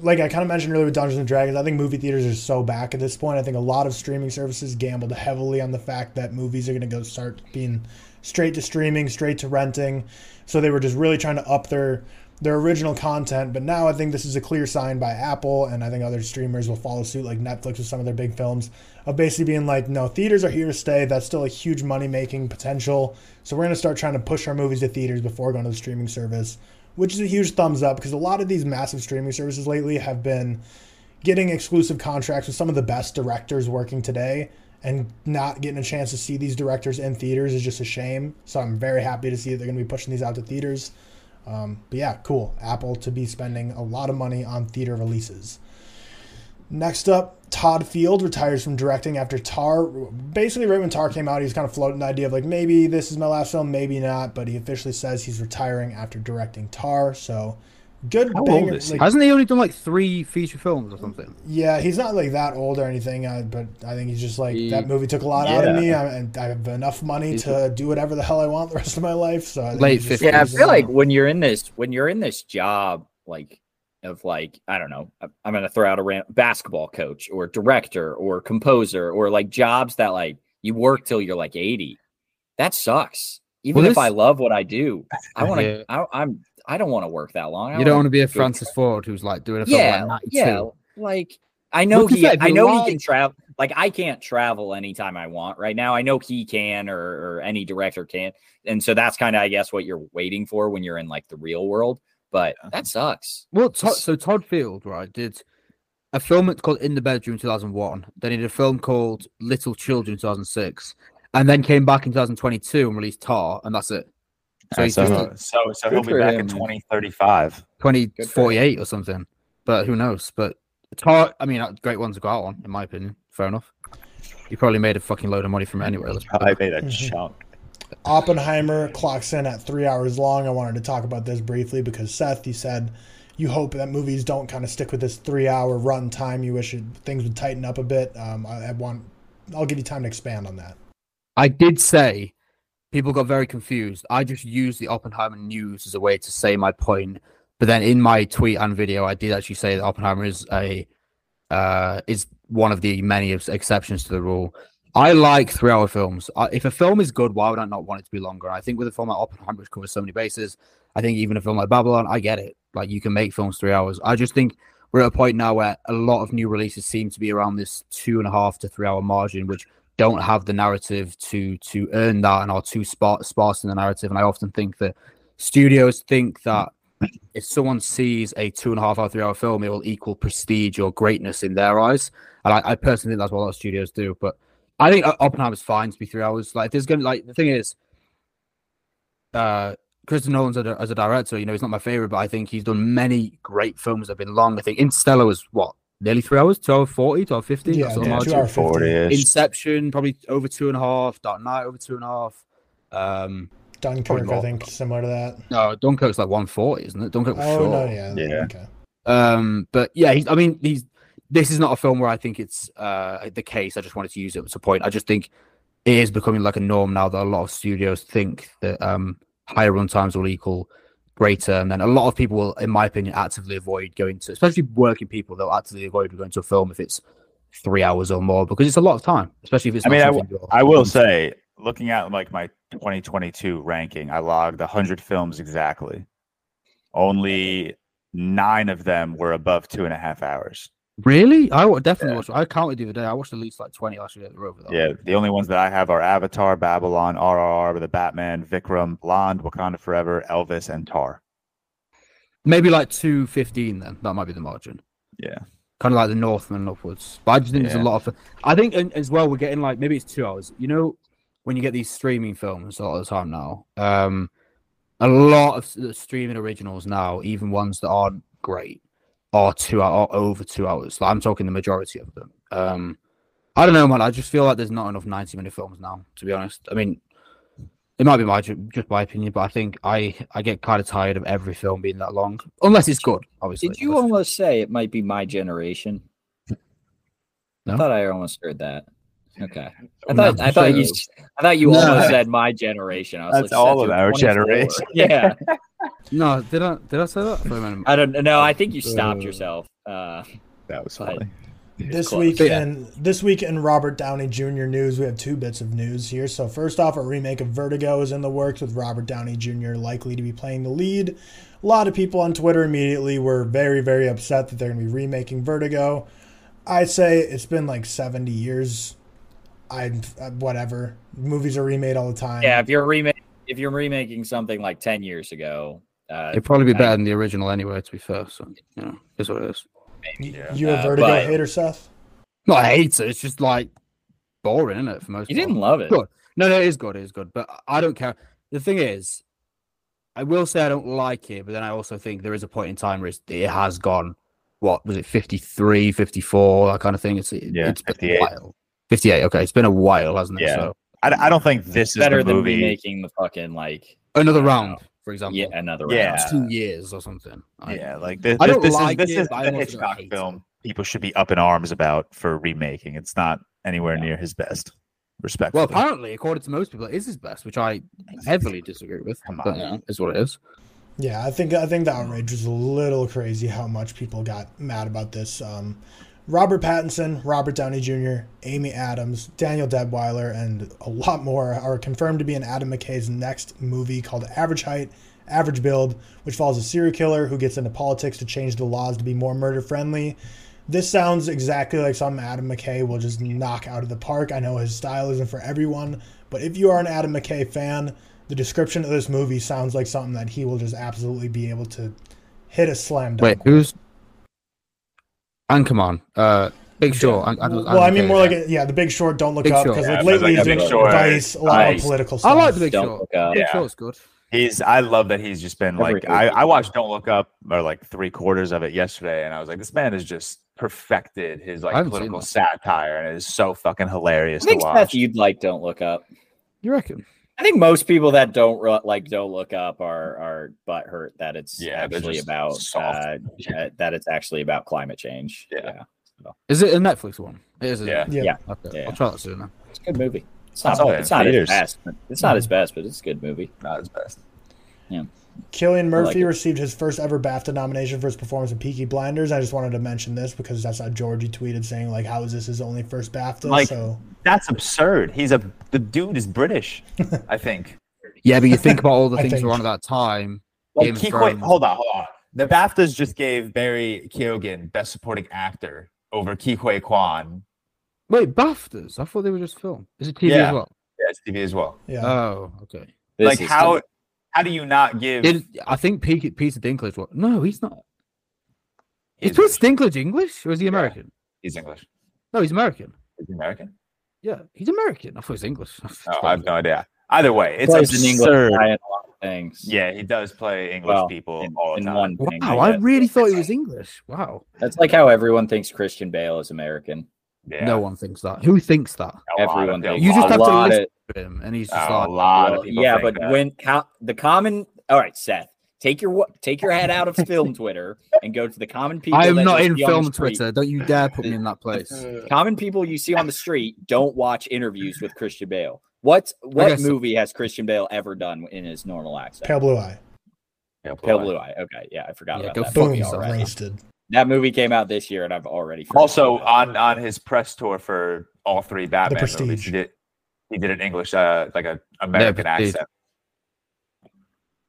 like I kind of mentioned earlier with Dungeons and Dragons, I think movie theaters are so back at this point. I think a lot of streaming services gambled heavily on the fact that movies are going to go start being straight to streaming, straight to renting. So they were just really trying to up their their original content. But now I think this is a clear sign by Apple, and I think other streamers will follow suit, like Netflix with some of their big films, of basically being like, no, theaters are here to stay. That's still a huge money making potential. So we're going to start trying to push our movies to theaters before going to the streaming service, which is a huge thumbs up because a lot of these massive streaming services lately have been getting exclusive contracts with some of the best directors working today. And not getting a chance to see these directors in theaters is just a shame. So I'm very happy to see that they're going to be pushing these out to theaters. Um, but yeah, cool. Apple to be spending a lot of money on theater releases. Next up, Todd Field retires from directing after Tar. Basically, right when Tar came out, he was kind of floating the idea of like maybe this is my last film, maybe not. But he officially says he's retiring after directing Tar. So good How banger. Like, Hasn't he only done like three feature films or something? Yeah, he's not like that old or anything. Uh, but I think he's just like he, that movie took a lot yeah. out of me, I, and I have enough money he's to do whatever the hell I want the rest of my life. So late fifties. Yeah, I feel like when you're in this when you're in this job, like of like I don't know, I'm gonna throw out a rant, basketball coach or director or composer or like jobs that like you work till you're like 80. That sucks. Even well, if this... I love what I do, I want to. Yeah. I'm I don't want to work that long. I you don't want to be a Francis Ford who's like doing a film yeah, like yeah. Like I know he, I know he can travel. Like I can't travel anytime I want right now. I know he can, or, or any director can, and so that's kind of I guess what you're waiting for when you're in like the real world. But that sucks. Well, Todd, so Todd Field, right, did a film called In the Bedroom 2001. Then he did a film called Little Children 2006, and then came back in 2022 and released Tar, and that's it. So, so, just, so, so he'll be back him. in 2035, 2048 or something. But who knows? But Tar. I mean, uh, great ones to go out on, in my opinion. Fair enough. You probably made a fucking load of money from it anyway. I made a chunk. Oppenheimer clocks in at three hours long. I wanted to talk about this briefly because Seth, you said you hope that movies don't kind of stick with this three-hour run time. You wish it, things would tighten up a bit. Um, I, I want. I'll give you time to expand on that. I did say people got very confused. I just used the Oppenheimer news as a way to say my point. But then in my tweet and video, I did actually say that Oppenheimer is a uh, is one of the many exceptions to the rule. I like three hour films. If a film is good, why would I not want it to be longer? I think with a film like Oppenheimer, which covers so many bases, I think even a film like Babylon, I get it. Like you can make films three hours. I just think we're at a point now where a lot of new releases seem to be around this two and a half to three hour margin, which don't have the narrative to to earn that and are too sparse, sparse in the narrative. And I often think that studios think that if someone sees a two and a half hour, three hour film, it will equal prestige or greatness in their eyes. And I, I personally think that's what a lot of studios do. But I think Oppenheimer's fine to be three hours. Like, there's gonna like the thing is, uh, Christopher Nolan's a, as a director, you know, he's not my favorite, but I think he's done many great films that have been long. I think Interstellar was what nearly three hours, 12 40, 12 50. Yeah, yeah two hour 40 Inception, probably over two and a half. Dark Knight, over two and a half. Um, Dunkirk, I think, similar to that. No, Dunkirk's like 140, isn't it? Dunkirk was oh, short. No, yeah. Yeah. Okay. Um, but yeah, he's, I mean, he's, this is not a film where I think it's uh, the case. I just wanted to use it as a point. I just think it is becoming like a norm now that a lot of studios think that um, higher run times will equal greater. And then a lot of people will, in my opinion, actively avoid going to, especially working people, they'll actively avoid going to a film if it's three hours or more because it's a lot of time, especially if it's. I mean, I, I will say, looking at like my 2022 ranking, I logged 100 films exactly. Only nine of them were above two and a half hours. Really? I definitely yeah. watched. I counted the other day. I watched at least like twenty last year at the Rover. Though. Yeah, the only ones that I have are Avatar, Babylon, RRR, with The Batman, Vikram, Blonde, Wakanda Forever, Elvis, and Tar. Maybe like two fifteen. Then that might be the margin. Yeah, kind of like the Northman upwards. But I just think yeah. there's a lot of. I think as well we're getting like maybe it's two hours. You know, when you get these streaming films a lot of the time now, um, a lot of the streaming originals now, even ones that aren't great, are two hour, are over two hours. Like I'm talking the majority of them. Um, I don't know, man. I just feel like there's not enough 90 minute films now, to be honest. I mean, it might be my just my opinion, but I think I I get kind of tired of every film being that long, unless it's good. Obviously, Did you Unless- almost say it might be my generation? No. I thought I almost heard that. Okay. I No, thought I thought you I thought you No. almost said my generation. I was That's like, all Seth, of our generation. Yeah. No, did I did I say that? For a minute. I don't know. I think you stopped Uh, yourself. Uh, That was funny. This close. week Yeah. in this week in Robert Downey Jr. news, we have two bits of news here. So first off, a remake of Vertigo is in the works with Robert Downey Jr. likely to be playing the lead. A lot of people on Twitter immediately were very very upset that they're going to be remaking Vertigo. I say it's been like 70 years. I uh, whatever. Movies are remade all the time. yeah, if you're remake if you're remaking something like ten years ago, uh, It'd probably be I- better than the original anyway. To be fair, so you know, it's what it is. Y- Yeah. You a Uh, Vertigo but- hater, Seth? No, I hate it. It's just like boring, isn't it? For most. you part? didn't love it. Good. No, no, it is good. It is good, but I don't care. The thing is, I will say I don't like it, but then I also think there is a point in time where it has gone. What was it? 53, 54, that kind of thing. It's Yeah, it's been 58. a while. 58. Okay, it's been a while, hasn't it? Yeah. So I, I don't think this is Better the than movie. remaking the fucking like another round, know. for example. yeah another Yeah. round. It's two years or something. I- Yeah, like this, I don't this like is this it, is the Hitchcock hate it. film people should be up in arms about for remaking. It's not anywhere near his best. Respect. Well, apparently, according to most people, it is his best, which I heavily disagree with. Come on. you know, is what it is. Yeah, I think I think the outrage was a little crazy how much people got mad about this. Um, Robert Pattinson, Robert Downey Jr., Amy Adams, Danielle Deadwyler, and a lot more are confirmed to be in Adam McKay's next movie called Average Height, Average Build, which follows a serial killer who gets into politics to change the laws to be more murder friendly. This sounds exactly like something Adam McKay will just knock out of the park. I know his style isn't for everyone, but if you are an Adam McKay fan, the description of this movie sounds like something that he will just absolutely be able to hit a slam dunk. Wait, who's? And come on, uh, Big Short. and- and- well, I mean, and- more like a, yeah, the Big Short. Don't look Big up because Yeah, like lately like he's a doing Big Short. Vice, a lot Nice. of political stuff. I like the Big Don't Short. look up. Big Yeah. Short's good. He's I love that he's just been Every like I. I watched Don't Look Up or like three quarters of it yesterday and I was like, this man has just perfected his like political satire and it is so fucking hilarious I think to Seth, watch. you'd like Don't Look Up. You reckon? I think most people that don't ru- like Don't Look Up are are butthurt that it's Yeah, actually about uh, uh, that it's actually about climate change. Yeah. Is it a Netflix one? It is. isn't Yeah. it? Yeah. Yeah. Okay, Yeah. I'll try that soon. Then. it's a good movie. It's not, saw it it's not his best. But it's not his best, but it's a good movie. Not his best. Cillian Murphy it. received his first ever BAFTA nomination for his performance in Peaky Blinders. I just wanted to mention this because that's how Georgie tweeted saying like, "How is this his only first BAFTA?" Like- so That's absurd. He's a the dude is British, I think. Yeah, but you think about all the things think- that on at that time. Like Game of Ke- wait, Thrones. hold on, hold on. The BAFTAs just gave Barry Keoghan Best Supporting Actor over Ke Huy Quan. Wait, BAFTAs? I thought they were just film. Is it TV Yeah. as well? Yeah, it's TV as well. yeah, Oh, okay. This like is how how do you not give? Did I think Peter, Peter Dinklage? What? No, he's not. he's, Is Peter Dinklage English or is he American? he's English. No, he's American. Is he American? Yeah, he's American. I thought he was English. Oh, I have no idea. Either way, it's plays an English guy in a lot of things. Yeah, he does play English Well, people in, all the in time. one thing. Wow, I guess. really thought he was English. Wow. That's like how everyone thinks Christian Bale is American. Yeah, No one thinks that. Who thinks that? a Everyone of people- thinks. You just have to lot listen of- to him, and he's just a like, lot Well, of people. yeah, think but that. when co- the common, all right, Seth, take your wa- take your head out of film Twitter and go to the common people. I am not in see on the film. Twitter. Don't you dare put me in that place. Common people you see on the street don't watch interviews with Christian Bale. What what guess so. movie has Christian Bale ever done in his normal accent? Pale Blue Eye, Yeah, Pale. Blue Eye. Okay, yeah, I forgot Yeah, about go that. fuck boom, movie yourself. roasted. That movie came out this year, and I've already Also it. on on his press tour for all three Batman movies, he did he did an English uh like a American Prestige. accent.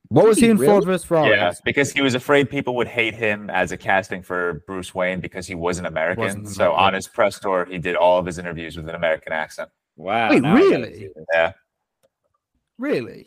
What was he in Really? Ford vs Ferrari? Yeah, because he was afraid people would hate him as a casting for Bruce Wayne because he wasn't American. Wasn't so American. on his press tour, he did all of his interviews with an American accent. wow. Wait, now I gotta really? Yeah, Really?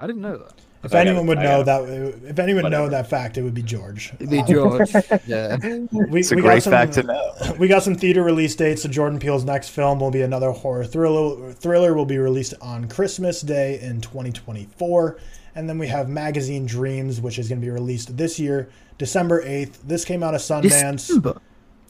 I didn't know that. If I anyone gotta- would I know gotta- that, if anyone would know that fact, it would be George. It'd be George. yeah. we, It's a we got great some- fact to know. we got some theater release dates. So Jordan Peele's next film will be another horror thriller. Thriller will be released on Christmas Day in 2024, and then we have Magazine Dreams, which is going to be released this year, December 8th. This came out of Sundance. December.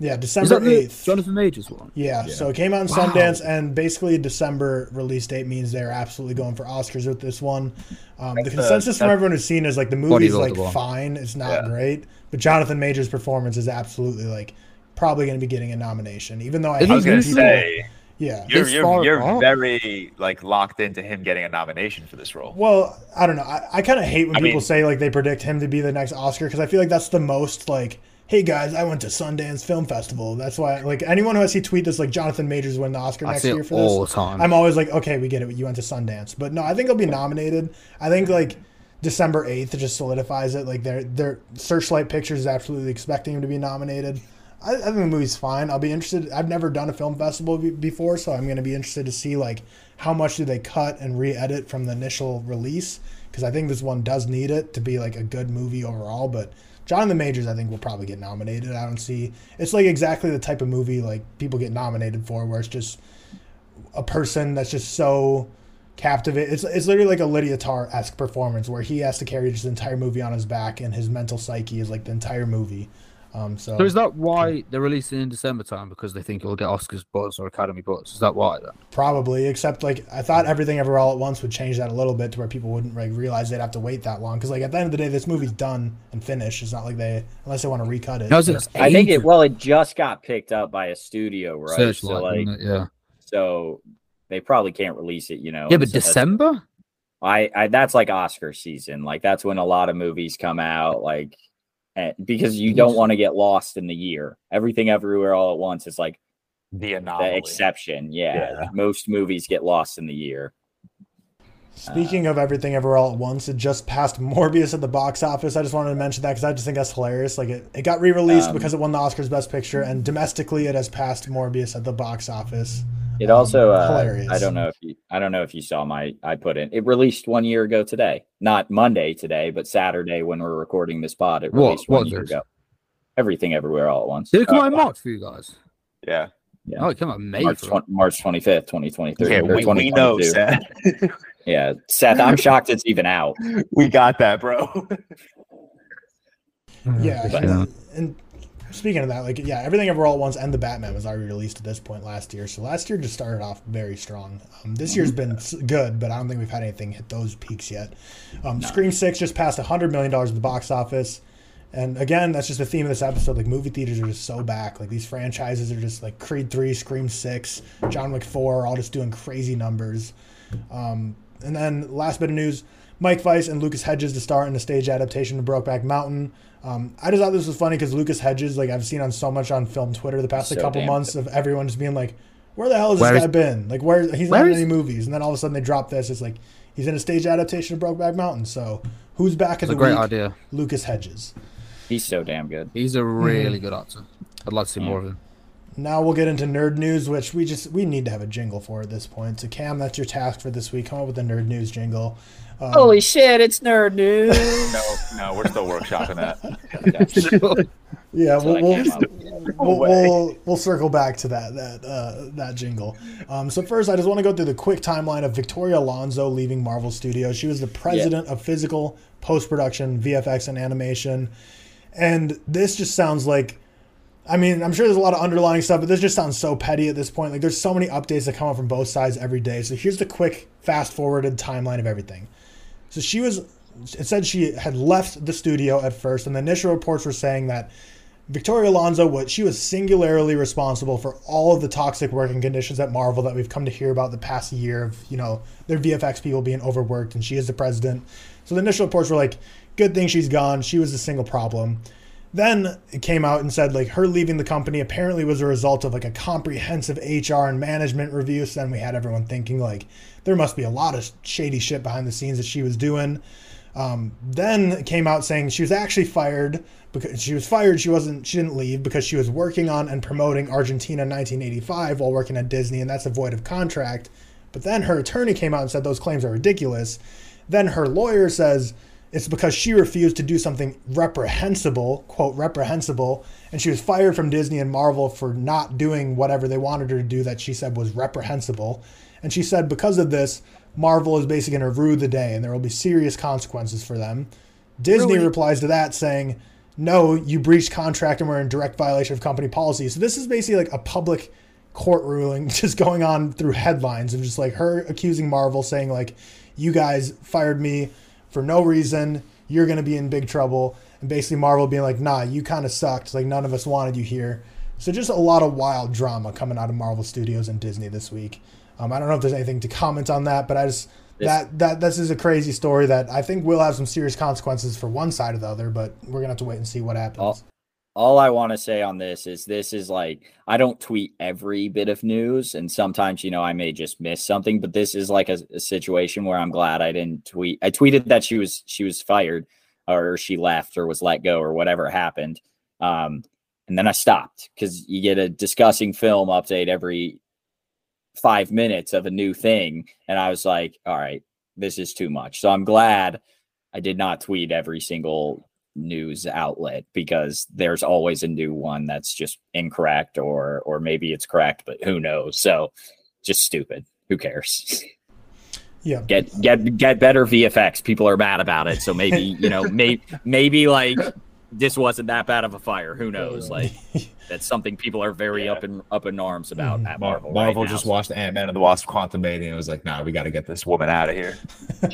Yeah, December 8th. Jonathan Majors one? Yeah, so it came out in Wow. Sundance, and basically a December release date means they're absolutely going for Oscars with this one. Um, the consensus from everyone who's seen is like the movie's Bodybuilder like fine, it's not Yeah. great, but Jonathan Majors' performance is absolutely like probably going to be getting a nomination, even though I, I was gonna say yeah. you're you're, you're very like locked into him getting a nomination for this role. Well, I don't know. I, I kind of hate when I people mean- say like they predict him to be the next Oscar because I feel like that's the most like, hey guys, I went to Sundance Film Festival. That's why like anyone who I see tweet this like Jonathan Majors win the Oscar I next year for this. all the time. I'm always like, okay, we get it. You went to Sundance, but no, I think he'll be nominated. I think like December eighth just solidifies it. Like their their Searchlight Pictures is absolutely expecting him to be nominated. I, I think the movie's fine. I'll be interested. I've never done a film festival be- before, so I'm going to be interested to see like how much do they cut and re-edit from the initial release because I think this one does need it to be like a good movie overall. But Jonathan Majors, I think, will probably get nominated. I don't see. It's like exactly the type of movie like people get nominated for, where it's just a person that's just so captivated. It's it's literally like a Lydia Tar esque performance where he has to carry the entire movie on his back, and his mental psyche is like the entire movie. Um, so, So is that why they're releasing in December time because they think it'll get Oscars buzz or Academy buzz? Is that why then? probably, except like I thought everything ever all at once would change that a little bit to where people wouldn't like realize they'd have to wait that long because like at the end of the day, this movie's done and finished. It's not like they unless they want to recut it. No, it's I think it. Well, it just got picked up by a studio, right? Searchlight, so like, it? yeah. so they probably can't release it. You know. Yeah, but until- December? I, I that's like Oscar season. Like that's when a lot of movies come out. Like because you don't want to get lost in the year. Everything everywhere all at once is like The the exception. Yeah. Yeah. Most movies get lost in the year. Speaking of everything everywhere all at once, it just passed Morbius at the box office. I just wanted to mention that because I just think that's hilarious. Like it, it got re-released Um, because it won the Oscars Best Picture, and domestically it has passed Morbius at the box office. It also uh, hilarious. I don't know if you I don't know if you saw my I put in it released one year ago today. Not Monday today, but Saturday when we're recording this pod. It What- released one what year is? ago. Everything everywhere all at once. Did it come Uh, out in March for you guys? Yeah. Yeah. Oh, it came out May. March, for 20, March 25th, 2023. Okay, we, we know, Seth. Yeah, Seth, I'm shocked it's even out. we got that, bro. Yeah, But- and, and speaking of that, like yeah, everything ever all at once and the Batman was already released at this point last year. So last year just started off very strong. Um, this year's been good, but I don't think we've had anything hit those peaks yet. Um, Scream Six just passed hundred million dollars at the box office. And again, that's just the theme of this episode. Like movie theaters are just so back. Like these franchises are just like Creed Three, Scream Six, John Wick Four, are all just doing crazy numbers. Um, and then last bit of news: Mike Faist and Lucas Hedges to star in the stage adaptation of Brokeback Mountain. Um, I just thought this was funny because Lucas Hedges, like I've seen on so much on film Twitter the past like, couple damn months of everyone just being like, "Where the hell has Where this is- guy been? Like where he's where not in is- any movies?" And then all of a sudden they drop this. It's like he's in a stage adaptation of Brokeback Mountain. So who's back in It's a the great week? idea. Lucas Hedges. He's so damn good. He's a really good actor. I'd like to see more of him. Now we'll get into nerd news, which we just we need to have a jingle for at this point. So Cam, that's your task for this week. Come up with a nerd news jingle. Um, Holy shit, it's nerd news. no, no, we're still workshopping that. yeah, we'll, we'll, came up with. we'll, we'll, we'll circle back to that that uh, that jingle. Um, so first, I just want to go through the quick timeline of Victoria Alonso leaving Marvel Studios. She was the president of physical, post production, VFX, and animation. And this just sounds like, I mean, I'm sure there's a lot of underlying stuff, but this just sounds so petty at this point. Like there's so many updates that come up from both sides every day. So here's the quick fast forwarded timeline of everything. So she was, it said she had left the studio at first, and the initial reports were saying that Victoria Alonso was she was singularly responsible for all of the toxic working conditions at Marvel that we've come to hear about the past year of you know their VFX people being overworked, and she is the president. So the initial reports were like, good thing she's gone. She was the single problem. Then it came out and said like her leaving the company apparently was a result of like a comprehensive HR and management review. So then we had everyone thinking like there must be a lot of shady shit behind the scenes that she was doing. Um, then came out saying she was actually fired because she was fired. She wasn't. She didn't leave because she was working on and promoting Argentina 1985 while working at Disney, and that's a void of contract. But then her attorney came out and said those claims are ridiculous. Then her lawyer says it's because she refused to do something reprehensible, quote, reprehensible, and she was fired from Disney and Marvel for not doing whatever they wanted her to do that she said was reprehensible. And she said because of this, Marvel is basically going to rue the day and there will be serious consequences for them. Disney Really? replies to that saying, no, you breached contract and we're in direct violation of company policy. So this is basically like a public court ruling just going on through headlines of just like her accusing Marvel saying like, you guys fired me for no reason. You're going to be in big trouble. And basically Marvel being like, nah, you kind of sucked. Like none of us wanted you here. So just a lot of wild drama coming out of Marvel Studios and Disney this week. Um, I don't know if there's anything to comment on that, but I just that that this is a crazy story that I think will have some serious consequences for one side or the other. But we're gonna have to wait and see what happens. All, all I want to say on this is this is like I don't tweet every bit of news, and sometimes you know I may just miss something. But this is like a, a situation where I'm glad I didn't tweet. I tweeted that she was she was fired, or she left, or was let go, or whatever happened. Um, and then I stopped because you get a DiscussingFilm update every five minutes of a new thing, and I was like, all right, this is too much. So I'm glad I did not tweet every single news outlet because there's always a new one that's just incorrect or or maybe it's correct but who knows? So just stupid. Who cares? Yeah. get get get better vfx people are mad about it. So maybe you know may, maybe like this wasn't that bad of a fire who knows like that's something people are very up in up in arms about Mhm. at marvel Marvel, right now. just watched Ant Man and the Wasp: Quantumania and was like, "Nah, we got to get this This woman out of here.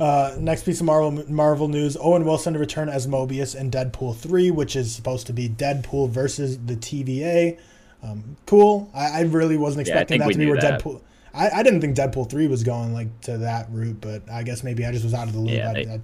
Uh, next piece of Marvel Marvel news: Owen Wilson to return as Mobius in Deadpool three, which is supposed to be Deadpool versus the TVA. Um, cool. I, I really wasn't expecting think that to be where that. Deadpool. I, I didn't think Deadpool three was going like to that route, but I guess maybe I just was out of the loop. Yeah, I-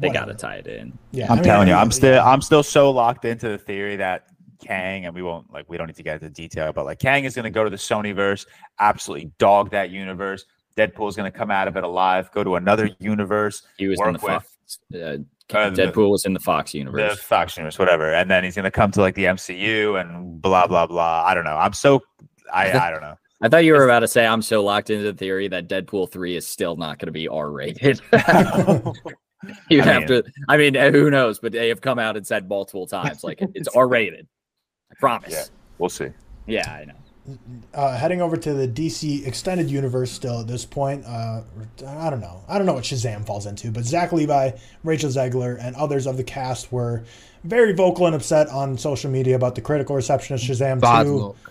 they- I- they whatever. got to tie it in Yeah, I'm I mean, telling you, I- I'm still. I'm still so locked into the theory that Kang, and we won't like we don't need to get into detail, but like Kang is gonna go to the Sonyverse, absolutely dog that universe. Deadpool is gonna come out of it alive, go to another universe, he was in the Work with- fox uh, uh, deadpool was in the fox universe, the universe Fox universe, whatever, and then he's gonna come to like the MCU and blah blah blah. I don't know. I'm so I I don't know. I thought you were about to say I'm so locked into the theory that Deadpool 3 is still not going to be R rated. you I have to, I mean, uh, who knows? But they have come out and said multiple times, like, it's R rated. I promise. Yeah. We'll see. Yeah, I know. uh, heading over to the DC extended universe still at this point. Uh, I don't know. I don't know what Shazam falls into, but Zach Levi, Rachel Zegler, and others of the cast were very vocal and upset on social media about the critical reception of Shazam Bad 2. luck.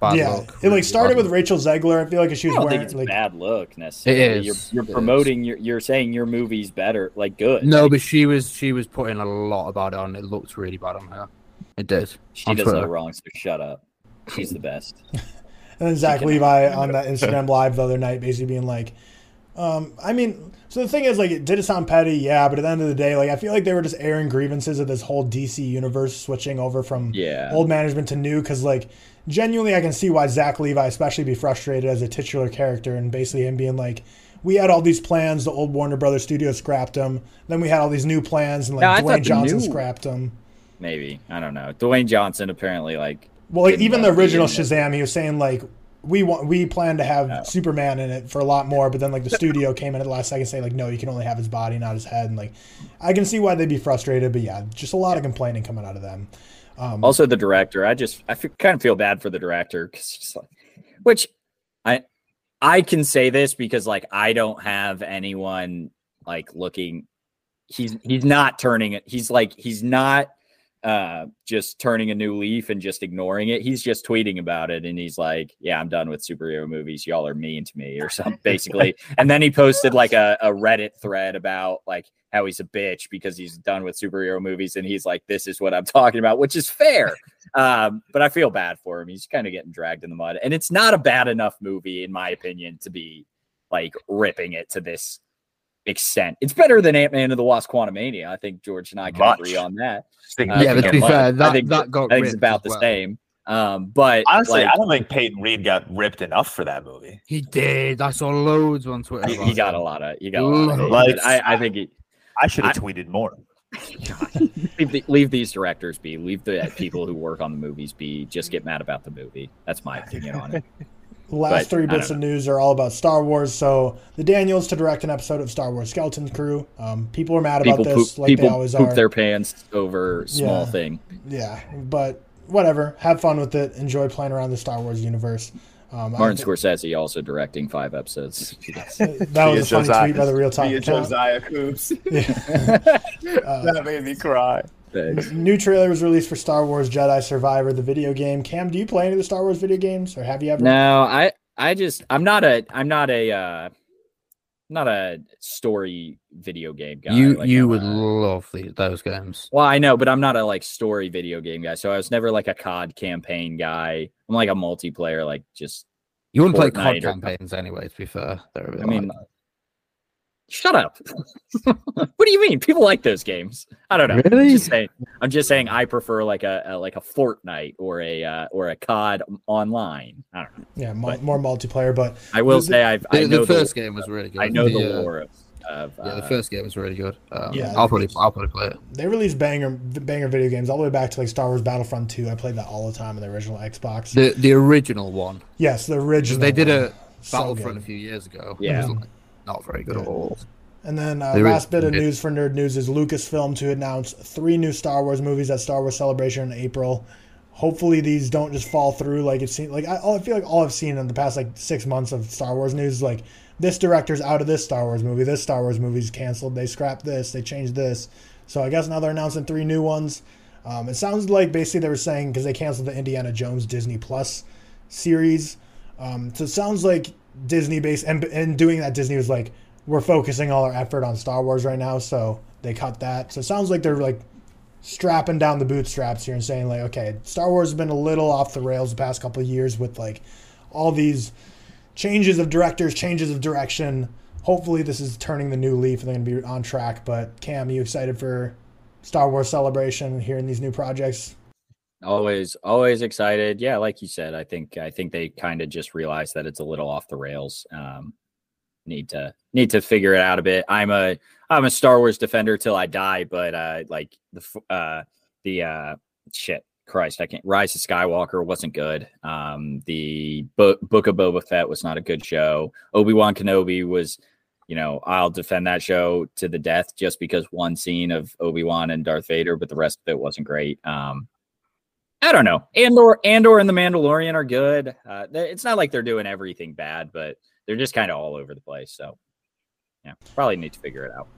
Bad yeah, luck. it like started with. Rachel Zegler. I feel like she I was don't wearing think it's a like bad look necessarily. is. You're, you're It is. promoting, you're, you're saying your movie's better, like good. No, Like, but she was she was putting a lot about it on. It looked really bad on her. It did. she does no Twitter. wrong, so shut up. She's the best. And then Zach Levi on that Instagram live the other night, basically being like, um, I mean, so the thing is, like, it did it sound petty, yeah, but at the end of the day, like, I feel like they were just airing grievances of this whole DC universe switching over from Yeah. old management to new, because, like, genuinely, I can see why Zach Levi, especially, be frustrated as a titular character, and basically him being like, we had all these plans, the old Warner Brothers studio scrapped them, then we had all these new plans, and like Yeah, I Dwayne thought the Johnson new- scrapped them. Maybe. I don't know. Dwayne Johnson apparently, like, Well, like even the original in it. Shazam, he was saying like we want we plan to have. Superman in it for a lot more, but then like the studio came in at the last second saying like no, you can only have his body, not his head, and like I can see why they'd be frustrated, but yeah, just a lot of complaining coming out of them. Um, Also, the director. I just I kind of feel bad for the director, 'cause it's like, which I I can say this because like I don't have anyone like looking. He's he's not turning it. He's like he's not uh just turning a new leaf and just ignoring it. He's just tweeting about it and he's like yeah i'm done with superhero movies. Y'all are mean to me or something basically. And then he posted like a, a reddit thread about like how he's a bitch because he's done with superhero movies and he's like this is what i'm talking about which is fair. Um but i feel bad for him. He's kind of getting dragged in the mud. And it's not a bad enough movie in my opinion to be like ripping it to this extent it's better than ant-man and the wasp quantumania i think george and i can Much. agree on that Uh, Yeah, but to be but fair, I think that got I think it's about the well. same. Um, but Honestly, like, I don't think Peyton Reed got ripped enough for that movie. He did. I saw loads on Twitter. he, he got a lot of you got a lot of Like- I, I think he, I should have tweeted more. leave, the, leave these directors be. Leave the people who work on the movies be. Just get mad about the movie. That's my opinion on it. The last But, three bits of news are all about Star Wars. So the Daniels to direct an episode of Star Wars Skeleton Crew. Um, people are mad People about poop, this, like they people always poop are. their pants over small Yeah. thing. Yeah, but whatever. Have fun with it. Enjoy playing around the Star Wars universe. Um, I Martin thi- Scorsese also directing five episodes. that was a funny tweet by the Real time. Via account. Josiah Coops. Uh, that made me cry. Thanks. New trailer was released for Star Wars Jedi Survivor, the video game. Cam, do you play any of the Star Wars video games, or have you ever? No, I I just I'm not a I'm not a uh not a story video game guy. you Like, you I'm would a- love the, those games. well, I know, but I'm not a like story video game guy. So I was never like a COD campaign guy. I'm like a multiplayer, like just You wouldn't play COD or- campaigns anyway. To be fair, They're a bit I mean, that. Shut up. what do you mean? People like those games. I don't know. I'm Really? just saying. I'm just saying. I prefer like a, a like a Fortnite or a uh, or a COD online. I don't know. Yeah, mo- But- more multiplayer, but I will The- say I've I the, know the first game was really good. I know the uh, lore of. of Yeah, the uh, first game was really good. Um, Yeah, I'll probably I'll probably play it. they released banger banger video games all the way back to like Star Wars Battlefront 2. I played that all the time on the original Xbox. The the original one. yes, the original. They did one. a Battlefront good. a few years ago. Yeah. It was, like, not very good at all. And then uh, last bit of news for Nerd News is Lucasfilm to announce three new Star Wars movies at Star Wars Celebration in April. Hopefully these don't just fall through like it seems like I, I feel like all I've seen in the past like six months of Star Wars news is like this director's out of this Star Wars movie, this Star Wars movie's canceled, they scrapped this, they changed this. So I guess now they're announcing three new ones. Um, it sounds like basically they were saying because they canceled the Indiana Jones Disney Plus series. Um, so it sounds like Disney based and and doing that Disney was like we're focusing all our effort on Star Wars right now, so they cut that. So it sounds like they're like strapping down the bootstraps here and saying like, okay, Star Wars has been a little off the rails the past couple of years with like all these changes of directors, changes of direction. Hopefully, this is turning the new leaf and they're to be on track. But Cam, you excited for Star Wars Celebration hearing these new projects? Always always excited. Yeah like you said i think i think they kind of just realized that it's a little off the rails um need to need to figure it out a bit. I'm a i'm a star wars defender till i die but uh like the uh the uh shit christ i can't rise of skywalker wasn't good. Um the book book of boba fett was not a good show. Obi-wan kenobi was you know i'll defend that show to the death just because one scene of obi-wan and darth vader but the rest of it wasn't great. Um I don't know. Andor, Andor, and the Mandalorian are good. Uh, it's not like they're doing everything bad, but they're just kind of all over the place. So, yeah, probably need to figure it out.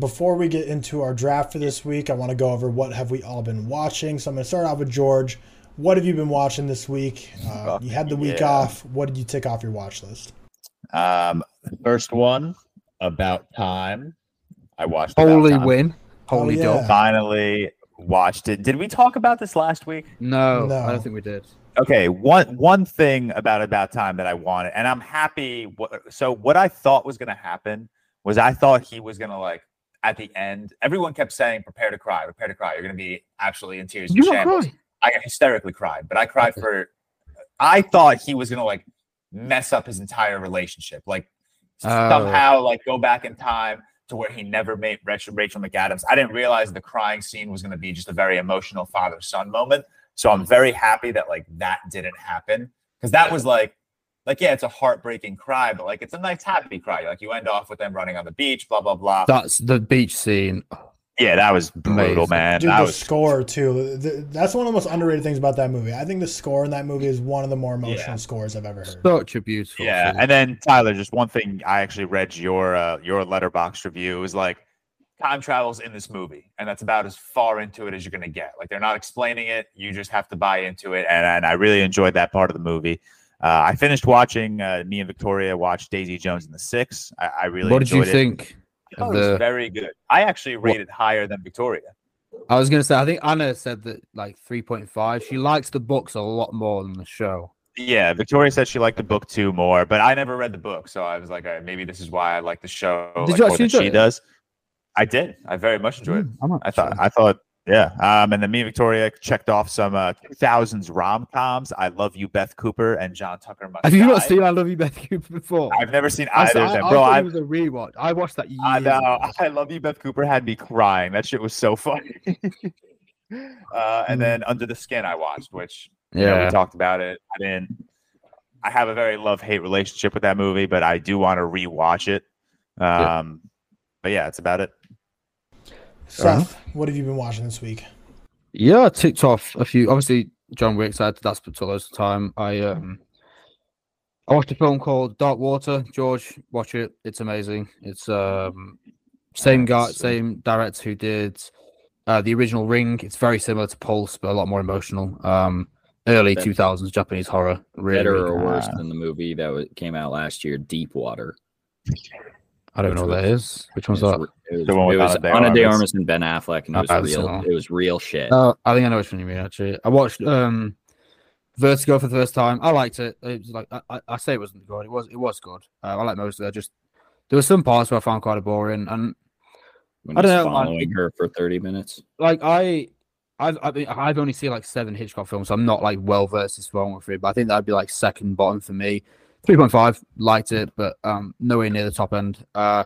Before we get into our draft for this week, I want to go over what have we all been watching. So I'm going to start off with George. What have you been watching this week? Uh, you had the week Yeah. off. What did you tick off your watch list? Um, first one, About Time. I watched. About Holy Time. win. Holy yeah. dog. Finally watched it. Did we talk about this last week? No, No. I don't think we did. Okay, one one thing about about time that I wanted, and I'm happy. So what I thought was going to happen was I thought he was going to like at the end. Everyone kept saying, "Prepare to cry, prepare to cry." You're going to be absolutely in tears. You not shambles." cry? I hysterically cried, but I cried for. I thought he was going to like mess up his entire relationship, like Oh. somehow like go back in time to where he never made Rachel, Rachel McAdams. I didn't realize the crying scene was going to be just a very emotional father son moment. So I'm very happy that like that didn't happen because that was like, like yeah, it's a heartbreaking cry, but like it's a nice happy cry. Like you end off with them running on the beach, blah blah blah. That's the beach scene. Yeah, that was brutal, Amazing. man. Dude, that the was score too. The, that's one of the most underrated things about that movie. I think the score in that movie is one of the more emotional Yeah. scores I've ever heard. Such a beautiful. Yeah, scene. and then Tyler, just one thing. I actually read your uh, your Letterboxd review. It was like time travels in this movie, and that's about as far into it as you're gonna get. Like they're not explaining it; you just have to buy into it. And, and I really enjoyed that part of the movie. Uh, I finished watching. Uh, me and Victoria watched Daisy Jones and the Six. I, I really what did you it. think? I thought of it was very good. I actually rated higher than Victoria. I was gonna say, I think Anna said that like three point five. She likes the books a lot more than the show. Yeah, Victoria said she liked the book too more, but I never read the book, so I was like, all right, maybe this is why I like the show Did like, you more than she it? does. I did. I very much enjoyed it. Mm, I might I thought, actually. I thought, yeah. Um, and then me and Victoria checked off some uh, 2000s rom coms. I love you, Beth Cooper and John Tucker. Must Have you not seen I Love You, Beth Cooper before? I've never seen I, either I, of them, I bro. I, it was a rewatch. I watched that years I know. I love you, Beth Cooper had me crying. That shit was so funny. uh, and then Under the Skin, I watched, which you know, Yeah, we talked about it. I didn't. I have a very love hate relationship with that movie, but I do want to rewatch it. Um, but yeah, it's about it. Seth, what have you been watching this week? Yeah, I ticked off a few. Obviously, John Wick said that's put to loads of time. I um, I watched a film called Dark Water. George, watch it. It's amazing. It's um, same guy, same director who did uh, the original Ring. It's very similar to Pulse, but a lot more emotional. Um, early two thousands Japanese horror. Really, Better or good. worse than the movie that came out last year, Deep Water. I don't know what that is. Which one's that? It was, The one with it was Ana de Armas. Armas and Ben Affleck, and it was I've real. It was real shit. Uh, I think I know which one you mean. Actually, I watched um, Vertigo for the first time. I liked it. It was like I, I, I say it wasn't good. It was it was good. Uh, I like most of it. Just there were some parts where I found quite boring, and when I don't he's know, man. following her for thirty minutes. like I. I've I mean, I've only seen like seven Hitchcock films, so I'm not like well versed as filmography, but I think that'd be like second bottom for me. Three point five, liked it, but um nowhere near the top end. Uh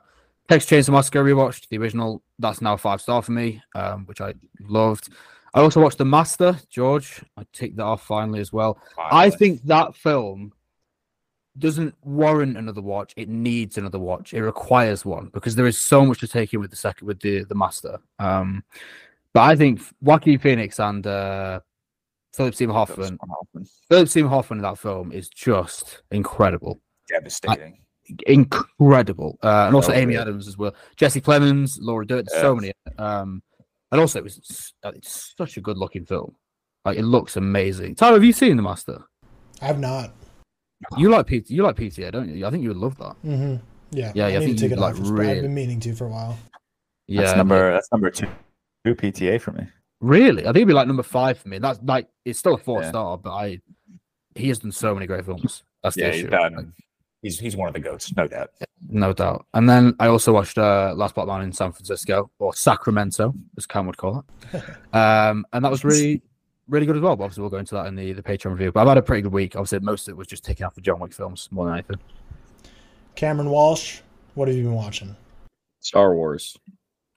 Texas Chainsaw Massacre rewatched the original. That's now a five star for me, um, which I loved. I also watched The Master, George. I ticked that off finally as well. I think that film doesn't warrant another watch. It needs another watch. It requires one because there is so much to take in with the second with the the master. Um, but I think Joaquin Phoenix and uh, Philip Seymour Hoffman, Philip Seymour Hoffman in that film is just incredible, devastating. incredible, uh, and also Oh, Amy yeah. Adams as well, Jesse Plemons, Laura Dern, so many. Um, and also it was uh, it's such a good looking film. Like it looks amazing. Tyler, have you seen the master? I have not. You like PT, you like PTA, don't you? I think you would love that. Mm-hmm. Yeah. Yeah, I yeah, I need think to take you'd it like off. It's- I've been meaning to for a while. Yeah, that's but- number that's number two, two PTA for me. Really, I think it'd be like number five for me. That's like it's still a four Yeah. star, but I he has done so many great films. That's the Yeah, he's issue, done. like, He's he's one of the goats, no doubt. no doubt. And then I also watched uh, Last Black Man in San Francisco or Sacramento, as Cam would call it. Um, and that was really really good as well. But obviously, we'll go into that in the the Patreon review. But I've had a pretty good week. Obviously, most of it was just taking off the John Wick films more than anything. Cameron Walsh, what have you been watching? Star Wars.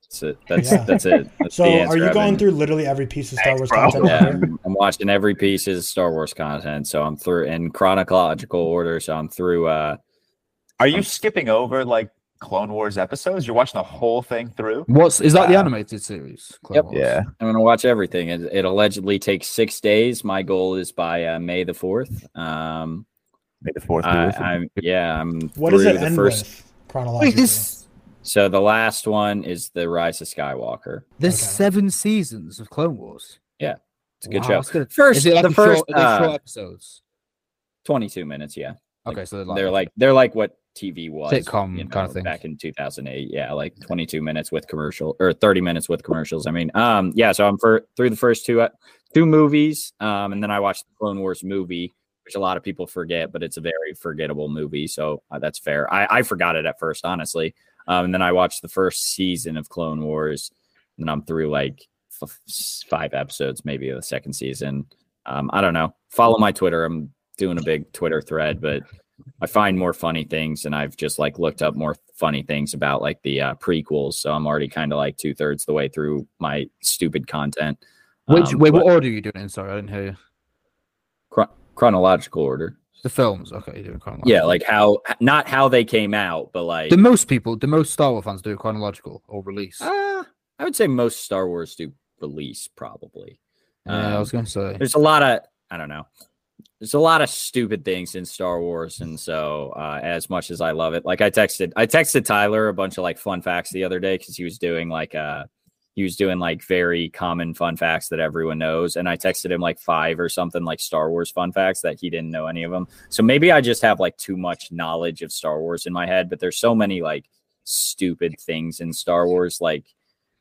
That's it. That's Yeah. that's it. That's So, the are you going through literally every piece of Star Wars bro. content? Yeah. I'm, I'm watching every piece of Star Wars content, so I'm through in chronological order. So I'm through. uh Are you skipping over like Clone Wars episodes? You're watching the whole thing through? What's is that the animated series? Clone Yep. Wars? Yeah. I'm gonna watch everything. It, it allegedly takes six days. My goal is by uh, May the fourth. Um, May the fourth be I, with you. I'm yeah. I'm What does it the end first. with chronologically? Wait, this So the last one is the Rise of Skywalker. there's Okay. seven seasons of Clone Wars. Yeah, it's a good Wow, show. that's good. First, like the first short, uh, short episodes? 22 minutes. Yeah, Like, Okay, so they're like, they're like they're like what TV was Sitcom you kind of thing. back in 2008. Yeah, like 22 minutes with commercial or 30 minutes with commercials. I mean, um, yeah. So I'm for through the first two uh, two movies, um, and then I watched the Clone Wars movie, which a lot of people forget, but it's a very forgettable movie. So uh, that's fair. I, I forgot it at first, honestly. Um, and then I watched the first season of Clone Wars, and I'm through like f- five episodes, maybe of the second season. Um, I don't know. Follow my Twitter. I'm doing a big Twitter thread, but I find more funny things, and I've just like looked up more funny things about like the uh, prequels. So I'm already kind of like two thirds the way through my stupid content. Which Um, wait, what order are you doing it in? Sorry, I didn't hear you. chro- chronological order? The films, okay, you're doing chronological. Yeah, like how not how they came out, but like the most people, the most Star Wars fans do chronological or release. uh, I would say most Star Wars do release probably. yeah, I was Um, gonna say. there's a lot of I don't know. There's a lot of stupid things in Star Wars, and so uh, as much as I love it, like I texted, I texted Tyler a bunch of like fun facts the other day because he was doing like uh he was doing like very common fun facts that everyone knows, and I texted him like five or something like Star Wars fun facts that he didn't know any of them. So maybe I just have like too much knowledge of Star Wars in my head, but there's so many like stupid things in Star Wars like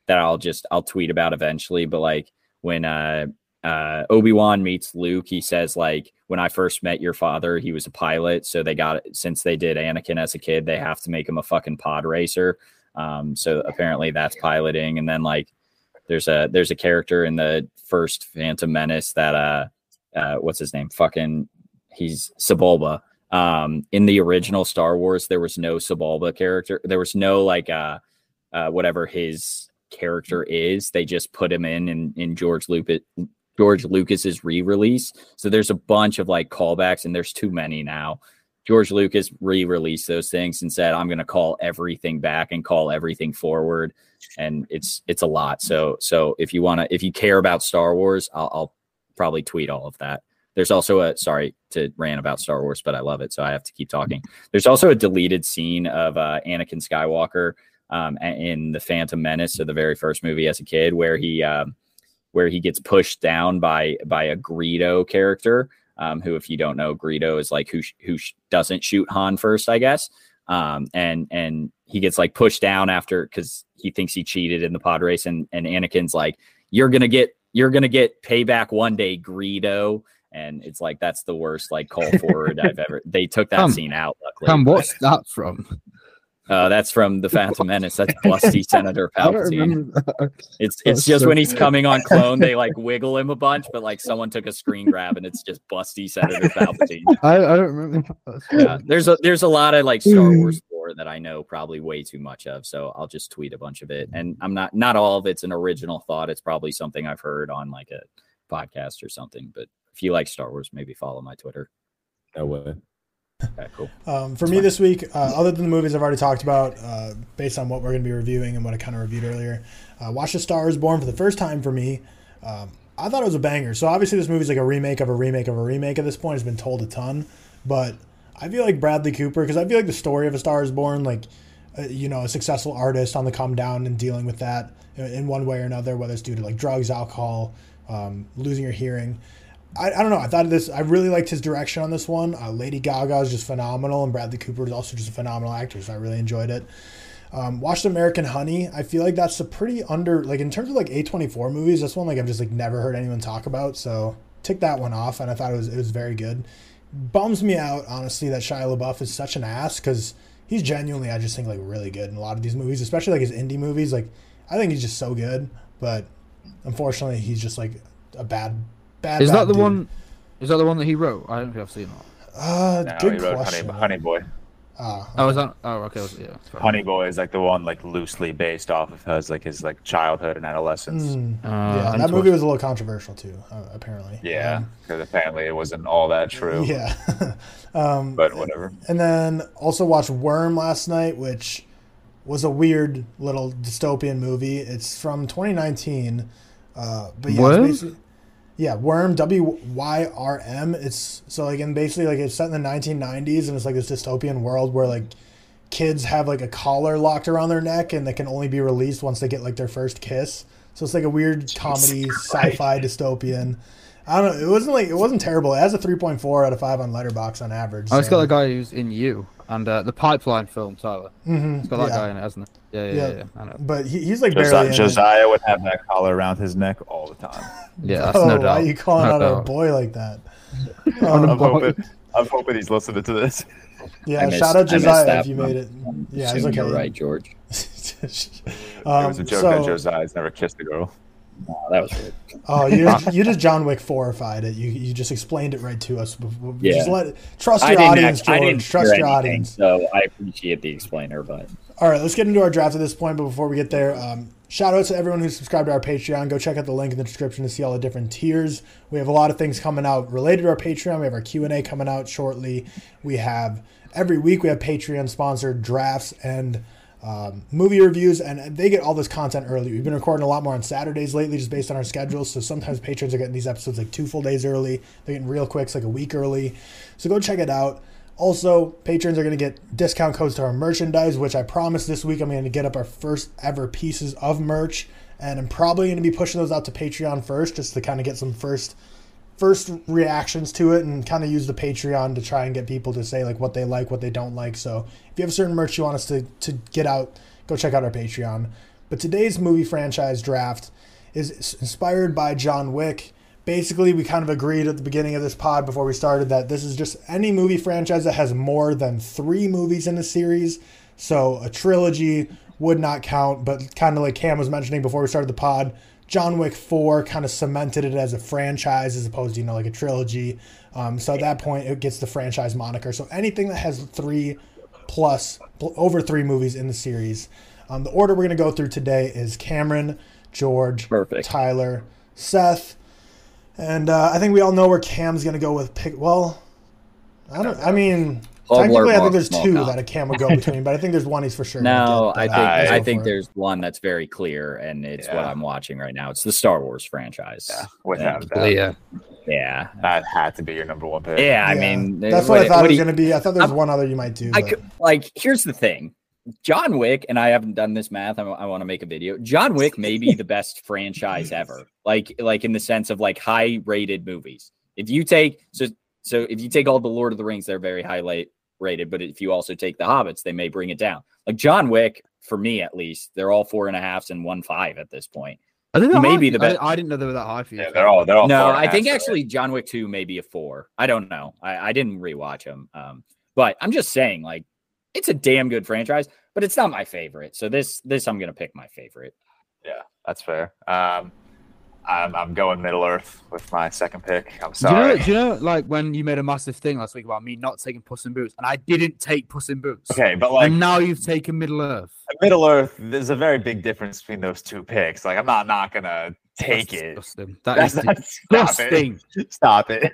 that I'll just I'll tweet about eventually, but like when uh uh Obi-Wan meets Luke, he says like when I first met your father, he was a pilot, so they got since they did Anakin as a kid, they have to make him a fucking pod racer. Um so apparently that's piloting and then like there's a there's a character in the first Phantom Menace that uh uh what's his name? Fucking he's Sebulba. Um in the original Star Wars there was no Sebulba character. There was no like uh uh whatever his character is. They just put him in in, in George Lucas George Lucas's re-release. So there's a bunch of like callbacks, and there's too many now. George Lucas re-released those things and said, "I'm going to call everything back and call everything forward," and it's it's a lot. So so if you want to, if you care about Star Wars, I'll, I'll probably tweet all of that. There's also a sorry to rant about Star Wars, but I love it, so I have to keep talking. There's also a deleted scene of uh, Anakin Skywalker um, in the Phantom Menace, so the very first movie as a kid, where he um, where he gets pushed down by by a Greedo character. Um, who, if you don't know, Greedo is like who sh- who sh- doesn't shoot Han first, I guess. Um, and and he gets like pushed down after because he thinks he cheated in the pod race, and and Anakin's like, "You're gonna get you're gonna get payback one day, Greedo." And it's like that's the worst like call forward I've ever. They took that Come- scene out. Luckily, but- what's that from? Uh, that's from the Phantom Menace. That's busty Senator Palpatine. It's it's just so when he's coming on clone, they like wiggle him a bunch, but like someone took a screen grab and it's just busty Senator Palpatine. I, I don't remember. Yeah, there's a there's a lot of like Star Wars lore that I know probably way too much of, so I'll just tweet a bunch of it. And I'm not not all of it's an original thought. It's probably something I've heard on like a podcast or something. But if you like Star Wars, maybe follow my Twitter. No way. Okay, cool. Um, for me this week, uh, other than the movies I've already talked about, uh, based on what we're going to be reviewing and what I kind of reviewed earlier, uh, watched A Star Is Born for the first time for me. Um, I thought it was a banger. So obviously this movie's like a remake of a remake of a remake at this point. It's been told a ton, but I feel like Bradley Cooper because I feel like the story of A Star Is Born, like uh, you know, a successful artist on the come down and dealing with that in- in one way or another, whether it's due to like drugs, alcohol, um, losing your hearing. I, I don't know. I thought this. I really liked his direction on this one. Uh, Lady Gaga is just phenomenal, and Bradley Cooper is also just a phenomenal actor. So I really enjoyed it. Um, watched American Honey. I feel like that's a pretty under like in terms of like A twenty four movies. This one like I've just like never heard anyone talk about. So tick that one off, and I thought it was it was very good. Bums me out honestly that Shia LaBeouf is such an ass because he's genuinely I just think like really good in a lot of these movies, especially like his indie movies. Like I think he's just so good, but unfortunately he's just like a bad bad. Is that the dude. one? Is that the one that he wrote? I don't think I've seen that. Uh, No, good he wrote Honey, question. Honey Boy. Ah, Oh, is that? Oh, okay. was- Yeah. Honey Boy is like the one like loosely based off of his like his like childhood and adolescence. mm, Uh, yeah, I that movie was a little controversial too. Uh, apparently. Yeah, Um, because apparently it wasn't all that true. yeah. um, But whatever. and then also watched Wyrm last night, which was a weird little dystopian movie. It's from 2019. Uh, but yeah, Wyrm? it's basically yeah, Wyrm W Y R M. It's so like and basically like it's set in the 1990s and it's like this dystopian world where like kids have like a collar locked around their neck and they can only be released once they get like their first kiss. So it's like a weird comedy, sci-fi dystopian. I don't know. It wasn't like it wasn't terrible. It has a 3.4 out of 5 on Letterboxd on average. Oh, it's so- got the guy who's in You and uh, the Pipeline film, Tyler. Mhm, It's got that yeah. guy in it, hasn't it? Yeah, yeah, Yeah. yeah. yeah, I know. But he, he's like Josiah, barely. Josiah would have that collar around his neck all the time. Yeah, that's Oh, no why are you calling No out a boy like that? Um, I'm hoping, I'm hoping he's listening to this. yeah, missed- shout out Josiah if you made it. Yeah, it's assuming okay. You're right, George. it um, was a joke so, that Josiah's never kissed a girl. Oh, that was weird. oh, you just, you just John Wick fourified it. You you just explained it right to us. before- Yeah. Just let trust your audience, act- I George. didn't Trust your anything, audience. so I appreciate the explainer, but All right, let's get into our draft at this point. But before we get there, um, shout out to everyone who's subscribed to our Patreon. Go check out the link in the description to see all the different tiers. We have a lot of things coming out related to our Patreon. We have our Q and A coming out shortly. We have every week we have Patreon sponsored drafts and um, movie reviews, and they get all this content early. We've been recording a lot more on Saturdays lately, just based on our schedules. So sometimes patrons are getting these episodes like two full days early. They're getting real quick, it's like a week early. So go check it out. Also, patrons are going to get discount codes to our merchandise, which I promise this week I'm going to get up our first ever pieces of merch. And I'm probably going to be pushing those out to Patreon first, just to kind of get some first first reactions to it and kind of use the Patreon to try and get people to say like what they like, what they don't like. So if you have certain merch you want us to, to get out, go check out our Patreon. But today's movie franchise draft is inspired by John Wick. Basically, we kind of agreed at the beginning of this pod before we started that this is just any movie franchise that has more than three movies in a series. So a trilogy would not count, but kind of like Cam was mentioning before we started the pod, John Wick 4 kind of cemented it as a franchise as opposed to, you know, like a trilogy. Um, so at that point, it gets the franchise moniker. So anything that has three plus, over three movies in the series. Um, the order we're going to go through today is Cameron, George, Perfect. Tyler, Seth, And uh, I think we all know where Cam's gonna go with pick. Well, I don't. I mean, technically, I think there's two cop. that a Cam would go between, but I think there's one he's for sure. No, I think I- I think for it. there's one that's very clear, and it's what I'm watching right now. It's the Star Wars franchise. Yeah, without a doubt. Leah. Yeah, That had to be your number one pick. yeah. I Yeah. mean, that's what, I thought it was gonna be. I thought there was I'm- one other you might do. I could, like, here's the thing. John Wick, and I haven't done this math. I, want to make a video. John Wick may be the best franchise ever. Like, like in the sense of like high rated movies. If you take so so if you take all the Lord of the Rings, they're very high late rated. But if you also take the Hobbits, they may bring it down. Like John Wick, for me at least, they're all four and a halves and one five at this point. I think Maybe the you. I- best- I, didn't know they were that high for you. Yeah, they're all they're all. no, four and a I half, think so- actually John Wick 2 may be a four. I don't know. I, I didn't rewatch them. Um, but I'm just saying, like, it's a damn good franchise, but it's not my favorite. So this this I'm gonna pick my favorite. Yeah, that's fair. Um, I'm I'm going Middle Earth with my second pick. I'm sorry. Do you, know, sorry. do you know, like when you made a massive thing last week about me not taking Puss in Boots, and I didn't take Puss in Boots, Okay, but like and now you've taken Middle Earth. Middle Earth, there's a very big difference between those two picks. Like I'm not not gonna take That's it. Disgusting. That That's is not, stop disgusting. it. Stop it.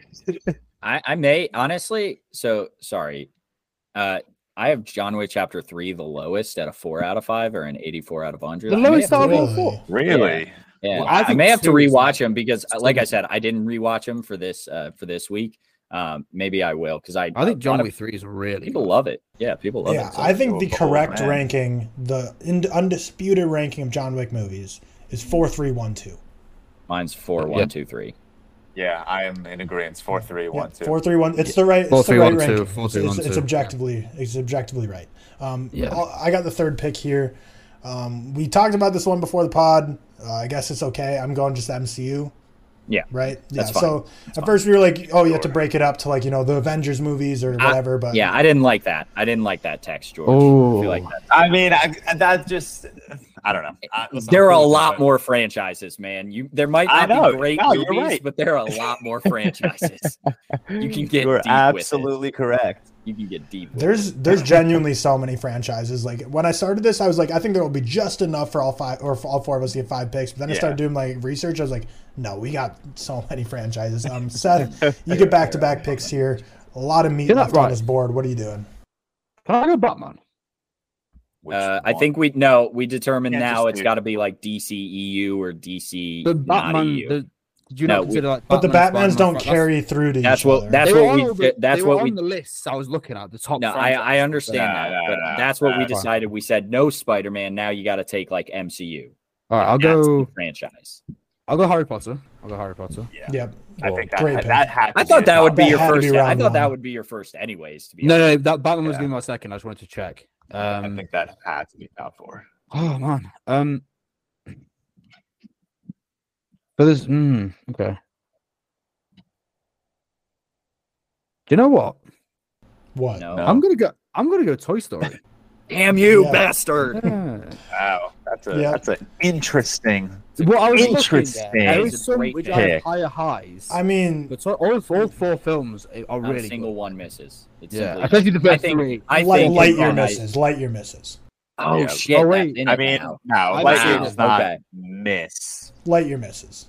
I, I may honestly, so sorry. Uh I have John Wick chapter three the lowest at a four out of five or an 84 out of 100. The lowest have out of all Really? four. Really? Yeah, Well, I I, may have to two is rewatch like- them because, uh, like I said, I didn't rewatch them for this uh, for this week. Um, maybe I will because I I think John Wick three is really. people good. love it. Yeah, people love yeah, it. so- I think the correct man. ranking, the ind- undisputed ranking of John Wick movies is four, three, one, two. Mine's four, Yeah. one, two, three. Yeah, I am in agreement. Four, three, Yeah, one, two. four, three, one. It's the right. Four, It's the three, right one, two. ranking. Four, It's, three, it's, one, it's two. objectively, it's objectively right. Um, Yeah. I'll- I got the third pick here. Um, we talked about this one before the pod. Uh, I guess it's okay. I'm going just MCU. Yeah, Right. Yeah. that's fine. So at first we were like, oh, you have to break it up to like you know the Avengers movies or I- whatever. but Yeah, I didn't like that. I didn't like that text, George. I Oh, feel like that. I mean, I, that just I don't know. I, There are a lot it. more franchises, man. You there might I not know. be great No, you're movies, right. but there are a lot more franchises. you can get You are absolutely correct. with it. You can get deep. With There's there's genuinely so many franchises. Like when I started this, I was like, I think there will be just enough for all five or for all four of us to get five picks. But then I started doing like research. I was like, no, we got so many franchises. Um, Seth, you get back to back picks here. A lot of meat Get that left on this board. What are you doing? Can I go Batman? Uh, I think we no, we determined Can't now it's got to be like DC EU or DC The Batman. EU. The, do you No, not we- consider like But the Batmans Spider-Man, don't Flash- carry through to That's each what other. that's They what we all the- that's they what were we on the lists I was looking at. The top. no, I. I understand No, that, no, but no, that's what we no. decided. We said no Spider Man. Now you got to take like MCU. All right, I'll That's the go. franchise. I'll go Harry Potter. I'll go Harry Potter. Yeah, Yep. I think that Great had, that had. I thought that would be That your first. be I round thought that would be your first, anyways. To be No, honest. no, that Batman was going to be my second. I just wanted to check. I Um, think that had to be top four. oh man. Um. But there's. Mm, okay. Do you know what? What? No. No. I'm gonna go. I'm gonna go Toy Story. Damn you, Yeah. bastard! Yeah. Wow, that's a Yeah. that's an interesting. Well, I was looking Interesting. there. There It's is a great which pick. have higher highs. I mean, but so, all, all four films are Not really a single good. one misses. It's Yeah, simply- especially the I first think. three. I light, think Lightyear Night- misses. Lightyear misses. Oh Yeah. shit! Oh, wait. I mean, now. no, I've Lightyear does not Okay. miss. Lightyear misses.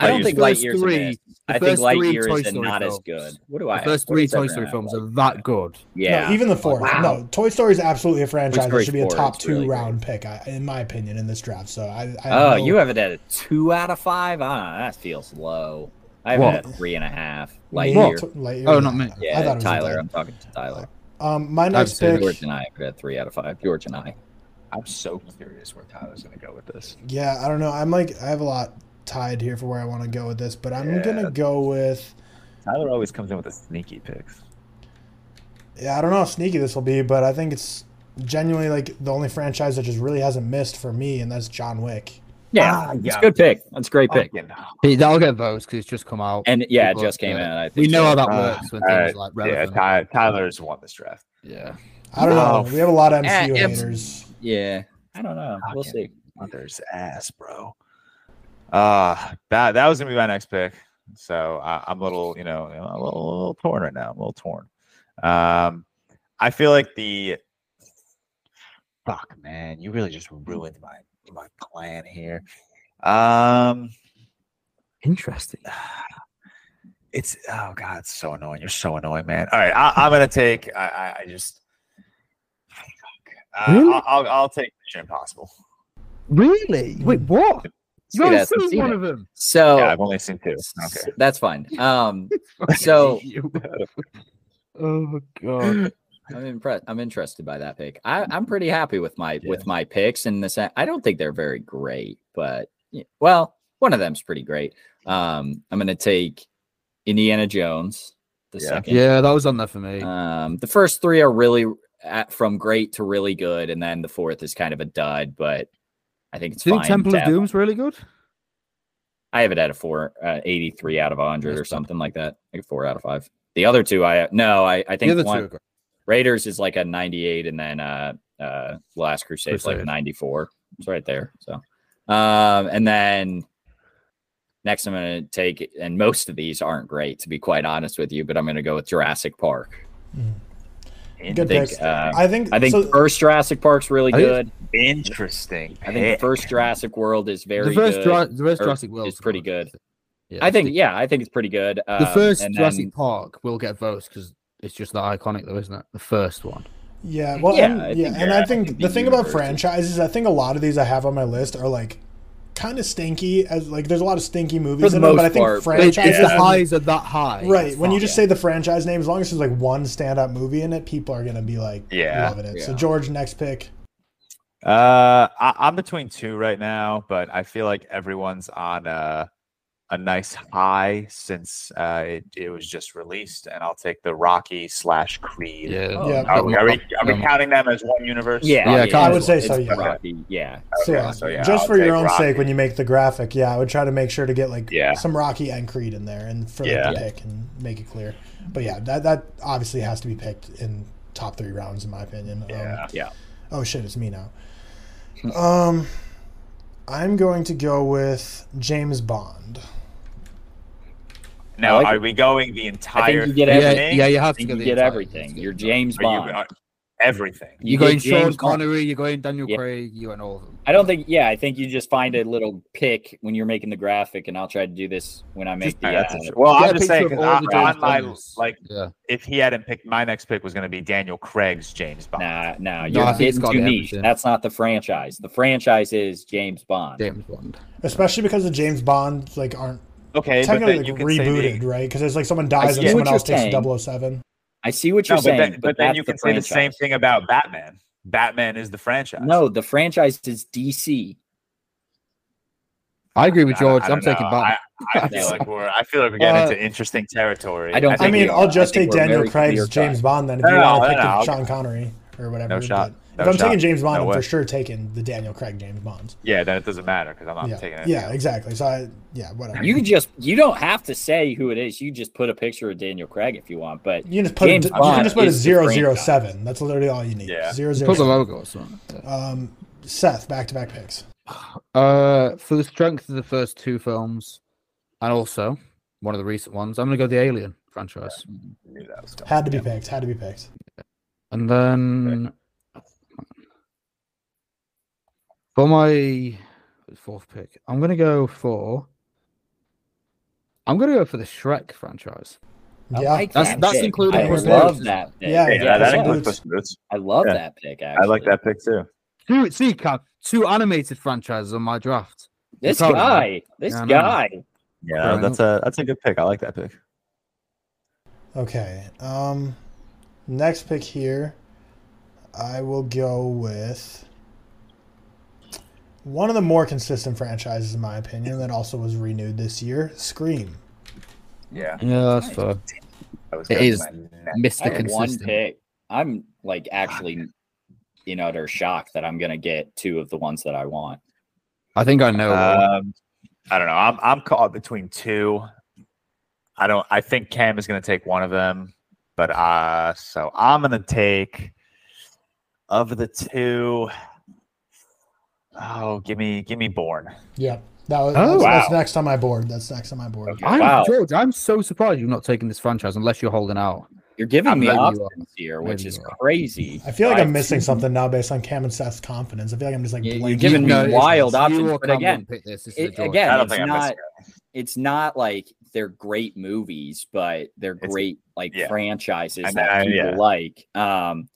I don't think the first three- the I think first three Lightyear Toy is Story not as good. What do The I? first three Toy Story at? films are that good. Yeah, No, even the fourth. Wow. No, Toy Story is absolutely a franchise that Story should be a top two really round pick, I, in my opinion, in this draft. So I. I Oh, know- you have it at a two out of five. Ah, that feels low. I have What? it at three and a half. Me? Lightyear. T- Lightyear? Oh, not me. I Yeah, thought Tyler. a I'm talking to Tyler. Um, my next seen pick. George and I have it at three out of five. George and I. I'm so curious where Tyler's gonna go with this. Yeah, I don't know. I'm like, I have a lot tied here for where I want to go with this, but I'm Yeah. gonna go with. Tyler always comes in with the sneaky picks. Yeah, I don't know how sneaky this will be, but I think it's genuinely like the only franchise that just really hasn't missed for me, and that's John Wick. Yeah, Ah, it's yeah. a good pick. That's a great pick. Fucking- He- That'll get votes because it's just come out. And yeah, it just came yeah. in. I think we know so. how that Uh, works when things right. like Yeah, relevant. Ty- Tyler's won this draft. Yeah. I don't know. Oh, We have a lot of MCU eh, haters. Yeah, I don't know. We'll see. Mother's ass, bro. Uh that that was gonna be my next pick. So I, I'm a little, you know, a little, a little torn right now. I'm a little torn. Um, I feel like the fuck, man, you really just ruined my my plan here. Um, Interesting. It's oh god, it's so annoying. You're so annoying, man. All right, I, I'm gonna take. I, I, just. Uh, Really? I'll, I'll, I'll take Mission Impossible. Really? Wait, what? You Sweet haven't seen seen one it. of them. So Yeah, I've only seen two. s- Okay. that's fine. Um, so oh god. I'm impressed. I'm interested by that pick. I, I'm pretty happy with my with my picks in the sense. I don't think they're very great, but y- well, one of them's pretty great. Um, I'm gonna take Indiana Jones. The Yeah. second. Yeah, that was on there for me. Um, the first three are really at, from great to really good, and then the fourth is kind of a dud. But I think it's Do you fine. think Temple of Doom's really good? I have it at a four, uh, 83 out of 100 or That's fine. something like that. Like a four out of five. The other two, I no, I, I think other one. Raiders is like a 98, and then uh, uh, Last Crusade is like Crusade. 94. It's right there. So, um, and then next, I'm going to take, and most of these aren't great to be quite honest with you, but I'm going to go with Jurassic Park. Good think, picks. uh, I think. I think so, first Jurassic Park's really good. Interesting. I think the first Jurassic World is very the first, good. Dra- the first Jurassic World is pretty good. Yeah, I think, the, yeah, I think it's pretty good. the Um, first and Jurassic then- Park will get votes because it's just that iconic, though, isn't it? The first one. Yeah, well, Yeah, and, I yeah, think and I I think think the the thing about universe is- franchises, I think a lot of these I have on my list are like kind of stinky. As like, there's a lot of stinky movies the in them, but I think part, but But if the when- highs are that high, right it's when you fine. just say the franchise name, as long as there's like one standout movie in it, people are gonna be like Yeah. loving it. So George, next pick. Uh, I, I'm between two right now, but I feel like everyone's on a a nice high since uh, it, it was just released, and I'll take the Rocky slash Creed. yeah, Oh, Yeah. Are we, are we, are we Um, counting them as one universe? Yeah, Yeah, yeah, I would say so, yeah. Rocky, yeah. So, Okay, yeah, so, yeah, just I'll for your take own sake, when you make the graphic, yeah, I would try to make sure to get like Yeah. some Rocky and Creed in there, and for like, Yeah. the pick and make it clear. But yeah, that that obviously has to be picked in top three rounds, in my opinion. Um, Yeah. Yeah. Oh shit, it's me now. um, I'm going to go with James Bond. Now, like are it. we going the I entire think you get yeah, everything. yeah, you have to think get you the get entire- everything. You're James Are you- Bond. are- everything. You You're going get James Sean Bond. Connery, you're going Daniel Yeah. Craig, you and all of them. I don't think. Yeah, I think you just find a little pick when you're making the graphic, and I'll try to do this when I make All the. right, uh, interesting. well, Get a I'm just saying picture of 'cause all on, on my Bonds. like, Yeah. if he hadn't picked my next pick was going to be Daniel Craig's James Bond. Nah, nah, No, you're I it's getting too niche. That's not the franchise. The franchise is James Bond. James Bond. Especially because the James Bonds like aren't Okay, but technically then like you say rebooted, the, right? Because it's like someone dies and someone else you're takes saying. 007. I see what you're no, but saying, then, but, but then that's you the can say the same thing about Batman. Batman is the franchise. No, the franchise is DC. I agree with George. I I'm taking know. back. I, I feel like we're. I feel like we're getting Uh, into interesting territory. I don't I think mean, we I'll just take Daniel very Craig's James. Bond then if No, you no, want to no, pick no, the Sean Connery or whatever. No shot. But No if I'm taking. James Bond, No I'm way. for sure taking the Daniel Craig James Bonds. Yeah, then it doesn't matter because I'm not yeah, taking it. yeah, exactly. So I, yeah, whatever. You just you don't have to say who it is. You just put a picture of Daniel Craig if you want. But You can just put James a, you can just put a is the zero zero franchise. seven. That's literally all you need. Yeah. Zero zero Put the logo or something. Yeah. Um, Seth, back to back picks. Uh, for the strength of the first two films, and also one of the recent ones, I'm gonna go the Alien franchise, I knew that was. Had to be picked. Had to be picked. and then for my fourth pick, I'm gonna go for. I'm gonna go for the Shrek franchise. I Yeah, like That's- that that's pick. including I Puss love Boots. that. Pick. Yeah, Yeah, yeah, that includes Boots. Puss Boots. I love Yeah. that pick. Actually. I like that pick too. Two, see, Cap, two animated franchises on my draft. This proud of me. guy, this Yeah, guy. Yeah, Fair that's a that's a good pick. I like that pick. Okay. Um, next pick here, I will go with one of the more consistent franchises, in my opinion, that also was renewed this year. Scream. Yeah, Yeah, that's fair. that was It good. is Man. I Mr. have one Consistent. pick. I'm like actually in utter shock that I'm gonna get two of the ones that I want. I think I know. Um, I don't know. I'm I'm caught between two. I don't. I think Cam is going to take one of them, but uh, so I'm going to take of the two. Oh, give me give me Bourne. Yep. That was, Oh, that's, that's next on my board. That's next on my board. Okay. I'm Wow. George. I'm so surprised you've not taken this franchise unless you're holding out. You're giving I'm me options here, Maybe which is are. crazy. I feel like I- I'm missing something now based on Cam and Seth's confidence. I feel like I'm just like You- you're giving me wild options, but again, pick this. This It, again, it's not. It's not like they're great movies, but they're It's- great like yeah. franchises I- that I- people yeah. like. Um,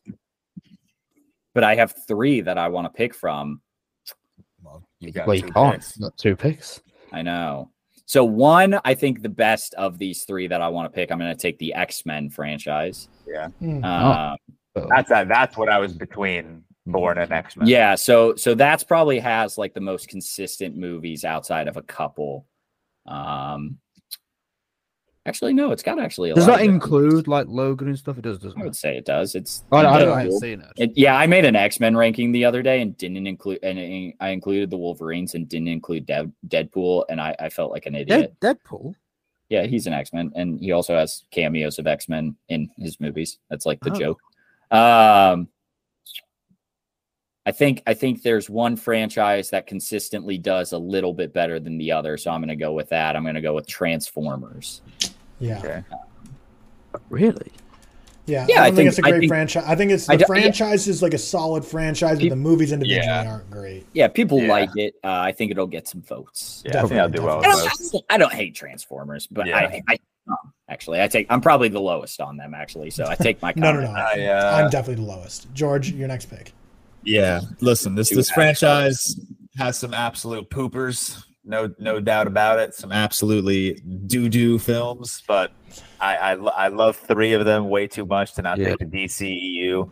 but I have three that I want to pick from. Well, you got Well, you two can't. picks. Got two picks. I know. So one, I think the best of these three that I want to pick, I'm going to take the X Men franchise. Yeah, Hmm. Um, So, that's uh, that's what I was between Bourne and X Men. Yeah, so so that's probably has like the most consistent movies outside of a couple. Um actually no, it's got actually a does that include like Logan and stuff? It does, doesn't I it? would say it does. It's I, I don't. I haven't seen it. It- yeah, I made an X Men ranking the other day and didn't include and I included the Wolverines and didn't include Dead, Deadpool, and I, I felt like an idiot. Dead, Deadpool. Yeah, he's an X Men, and he also has cameos of X Men in his movies. That's like the Oh. joke. Um, I think I think there's one franchise that consistently does a little bit better than the other, so I'm going to go with that. I'm going to go with Transformers. Yeah. Okay. Really? Yeah, Yeah, I I think, think- it's a great think- franchise. I think it's the do- yeah. franchise is like a solid franchise, but the movies individually Yeah. aren't great. Yeah, people Yeah. like it. Uh, I think it'll get some votes. Yeah, I think I'll do well with I those. don't, I don't hate Transformers, but Yeah. I, I um, actually I take I'm probably the lowest on them actually, so I take my No, no, comment. no. I, uh, I'm definitely the lowest. George, your next pick. Yeah, listen, this Two this franchise has some absolute poopers, no no doubt about it. Some absolutely doo doo films, but I, I I love three of them way too much to not Yeah. pick the DCEU.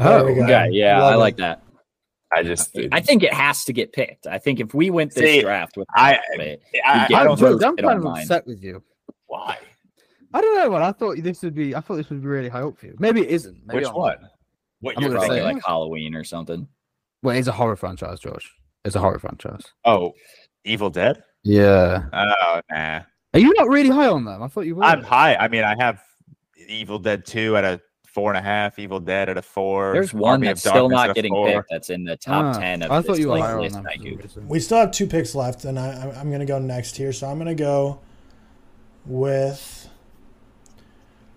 Oh, we go. Yeah, yeah, Love I it. like that. I just I think it has to get picked. I think if we went this See, draft with I- it, I, get I I'm, don't vote I'm kind of upset with you. why. I don't know, man. I thought this would be. I thought this would be really high up for you. Maybe it isn't. Maybe Which I'm- one? What I'm you're gonna probably say- like Halloween or something. Well, it's a horror franchise, George. It's a horror franchise. Oh, Evil Dead. Yeah. Oh, nah. Are you not really high on them? I thought you were. I'm high. I mean, I have Evil Dead two at a four and a half. Evil Dead at a four. There's one Army of that's still not getting four. picked. That's in the top Ah, ten of I thought you were like, higher on list them. I for some do. reason. We still have two picks left, and I, I'm- I'm going to go next here. So I'm going to go with.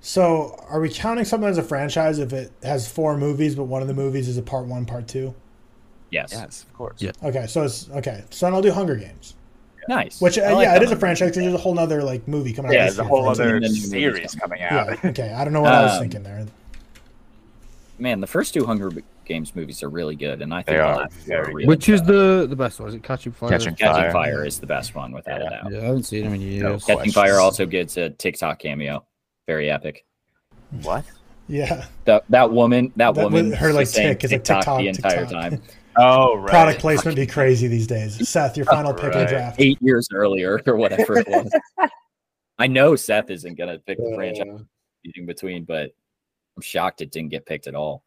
So, are we counting something as a franchise if it has four movies, but one of the movies is a part one, part two? Yes, Yes, of course. Yeah. Okay, so it's okay. So then I'll do Hunger Games, nice. which uh, like yeah, it is a franchise because there's a whole nother like movie coming out. Yeah, this there's a whole other And then the movie's series coming. coming out. Yeah. Okay. I don't know what I was Um, thinking there. Man, the first two Hunger Games movies are really good, and I think They the are last two really Which is the the best one? Is it Catching Fire? Catching Catching Fire. Fire is the best one without Yeah. a doubt. Yeah, I haven't seen him in years. No Catching Fire also gets a TikTok cameo. Very epic. What? Yeah. That that woman, that, That woman, her, like, was saying tick is like TikTok, TikTok, the entire TikTok. time. Oh, right. Product placement be crazy these days. Seth, your final pick in the draft. Eight years earlier or whatever it was. I know Seth isn't gonna pick the Uh, franchise in between, but I'm shocked it didn't get picked at all.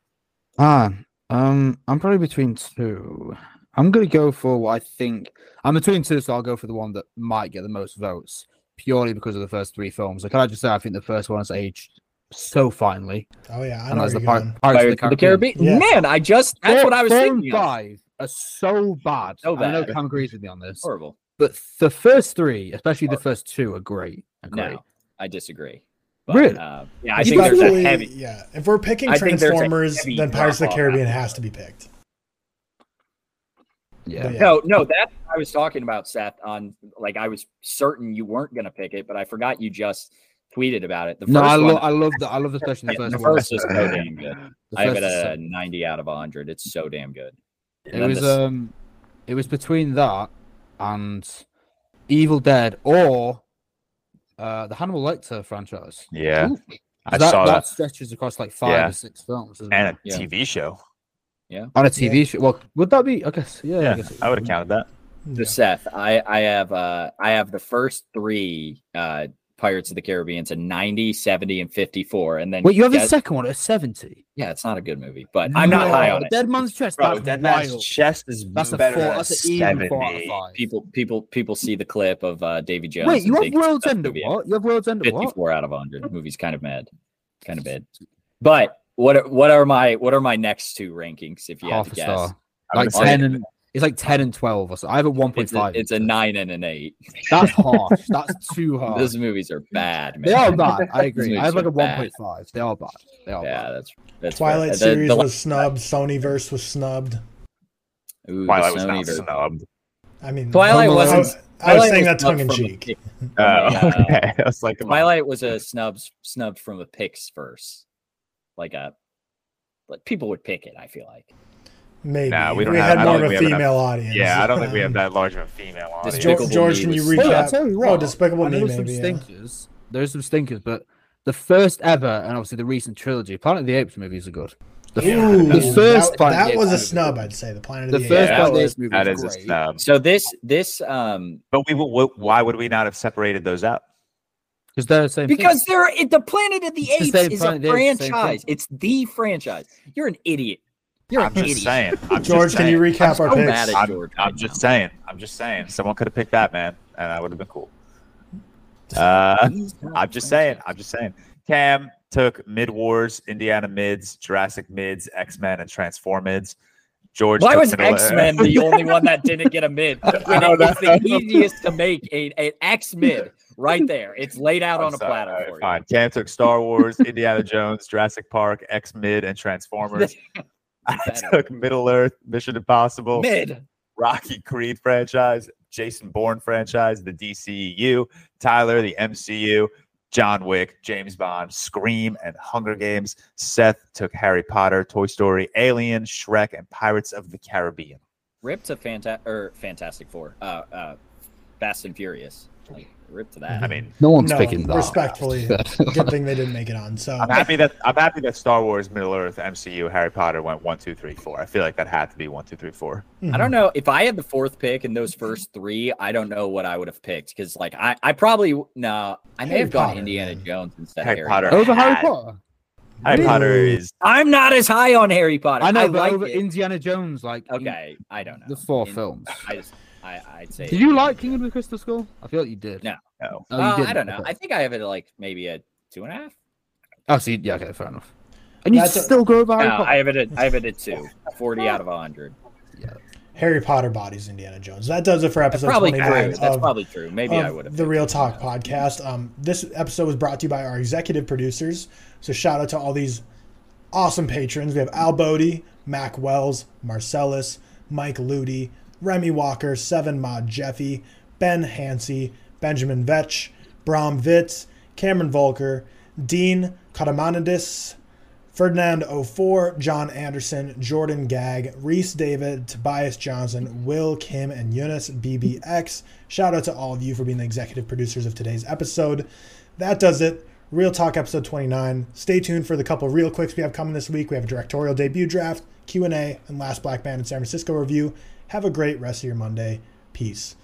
Ah, um, I'm probably between two. I'm gonna go for what I think. I'm between two, so I'll go for the one that might get the most votes purely because of the first three films. Like, can I just say I think the first one has aged so finely, Oh yeah, I and know that's the you're Pirates, Pirates of the Caribbean. Yeah. Man, I just that's Four- what I was four and thinking. of. Five are so bad. So And I know bad. Cam agrees with me on this, Horrible. but the first three, especially the first two, are great. Are great. No, I disagree. Really? Uh, yeah, I It's think there's a definitely- heavy. Yeah, if we're picking I think there's a Transformers, heavy then Pirates of the Caribbean has to be picked. Yeah. Yeah. No, no, that I was talking about Seth on like I was certain you weren't gonna pick it, but I forgot you just tweeted about it. The first No, I, one, I love the I love especially the yeah, first the first is so damn good. I have first it is so- a 90 out of 100. It's so damn good. And It was the um, it was between that and Evil Dead or uh the Hannibal Lecter franchise. Yeah, Ooh. I that, saw that that. stretches across like five Yeah. or six films, And it? a Yeah. TV show. Yeah, on a TV show. Well, would that be? I guess. Yeah, Yeah, guess I would have counted that. the Seth, I I have uh I have the first three uh Pirates of the Caribbean to 90, 70, and 54. And then Wait, you have the guess- second one at seventy. yeah, it's not a good movie, but I'm not high on it. Dead Man's Chest. Bro, that's Dead Man's. Chest is That's a better four. than That's an even four out of five. People people people see the clip of uh Davy Jones. Wait, you have think it's the World's End at movie ever. what? You have World's End at what? 54 out of 100 movie's kind of mad kind of bad but what are, what are my what are my next two rankings if you Half have a to guess star. Like gonna ten and it's like ten and twelve or so. I have a one point it's a, it's a nine and an eight That's harsh. That's too harsh. those movies are bad man They are bad. I agree. I have like a movies are one bad. point. They are bad. They are yeah bad. that's that's Twilight fair. The- series the, was snubbed. Sonyverse was snubbed. ooh, Twilight was not snubbed. I mean, Twilight wasn't I was Twilight saying that tongue in cheek. Oh, Yeah. okay. I was like, come on. Twilight was a snubs snubbed from a picks verse, like a like people would pick it. I feel like Maybe. Nah, we don't we have- had more of a think we have enough- female audience. Yeah, I don't think we have that large of a female audience. George, Despicable George can you was- recap? Well, I'll tell oh, Despicable I Me, there's maybe. some yeah. stinkers. There's some stinkers, but the first ever, and obviously the recent trilogy, Planet of the Apes movies are good. The, Ooh, the first that, Planet that was a Apes movie- snub, I'd say. The Planet The of the, first Apes. Planet of the was- movie that was is a snub. so. This this um But we will. Why would we not have separated those out? because they're the same. thing. they're the Planet of the It's the Apes same is a of the Apes, same franchise. It's the franchise. You're an idiot. You're I'm just idiot. saying. I'm just George, can you saying. recap our so picks? mad at I'm, George I'm right just now. saying. I'm just saying. Someone could have picked that man, and that would have been cool. Uh, I'm just saying. I'm just saying. Cam took Mid Wars, Indiana Mids, Jurassic Mids, X Men, and Transform Mids. George. Why was Middle- X Men the only one that didn't get a mid? When it- it's the easiest to make a an X mid right there. It's laid out I'm on a platter all right, for you. Fine. Cam took Star Wars, Indiana Jones, Jurassic Park, X Mid, and Transformers. I better. took Middle Earth, Mission Impossible, Mid. Rocky Creed franchise, Jason Bourne franchise, the DCEU, Tyler, the MCU, John Wick, James Bond, Scream, and Hunger Games. Seth took Harry Potter, Toy Story, Alien, Shrek, and Pirates of the Caribbean. Rip to Fanta- or Fantastic Four. Uh, uh, Fast and Furious. Like rip to that. I mean, no one's No, picking that. respectfully. Good thing they didn't make it on. So I'm happy that I'm happy that Star Wars, Middle Earth, MCU, Harry Potter went one, two, three, four. I feel like that had to be one, two, three, four. Mm-hmm. I don't know if I had the fourth pick in those first three. I don't know what I would have picked because, like, I, I probably no, I may Harry have gone Potter, Indiana man. Jones instead Harry of Harry Potter. Potter. Over Harry Potter. Harry Really? Potter is I'm not as high on Harry Potter. I know, I but like over it. Indiana Jones, like in Okay, I don't know the four In- films. I just, I, I'd say. Did you like King of the Crystal Skull? I feel like you did. No. no. Oh, Uh, I don't know. Okay. I think I have it like maybe a two and a half. Oh, see, yeah, okay, fair enough. And you That's a- still go over Harry No, Potter. I have it at I have it at two. 40 out of 100. Yeah. Harry Potter bodies Indiana Jones. That does it for That's episode probably 29 true. That's of, probably true. Maybe I would have. the ReelTok podcast. Um, this episode was brought to you by our executive producers. So shout out to all these awesome patrons. We have Al Bodie, Mac Wells, Marcellus, Mike Ludi, Remy Walker, Seven Mod Jeffy, Ben Hansey, Benjamin Vetch, Bram Vitz, Cameron Volker, Dean Katamanidis, Ferdinand 04, John Anderson, Jordan Gag, Reese David, Tobias Johnson, Will Kim, and Eunice BBX. Shout out to all of you for being the executive producers of today's episode. That does it. ReelTok episode 29. Stay tuned for the couple real quicks we have coming this week. We have a directorial debut draft, Q&A, and Last Black Man in San Francisco review. Have a great rest of your Monday. Peace.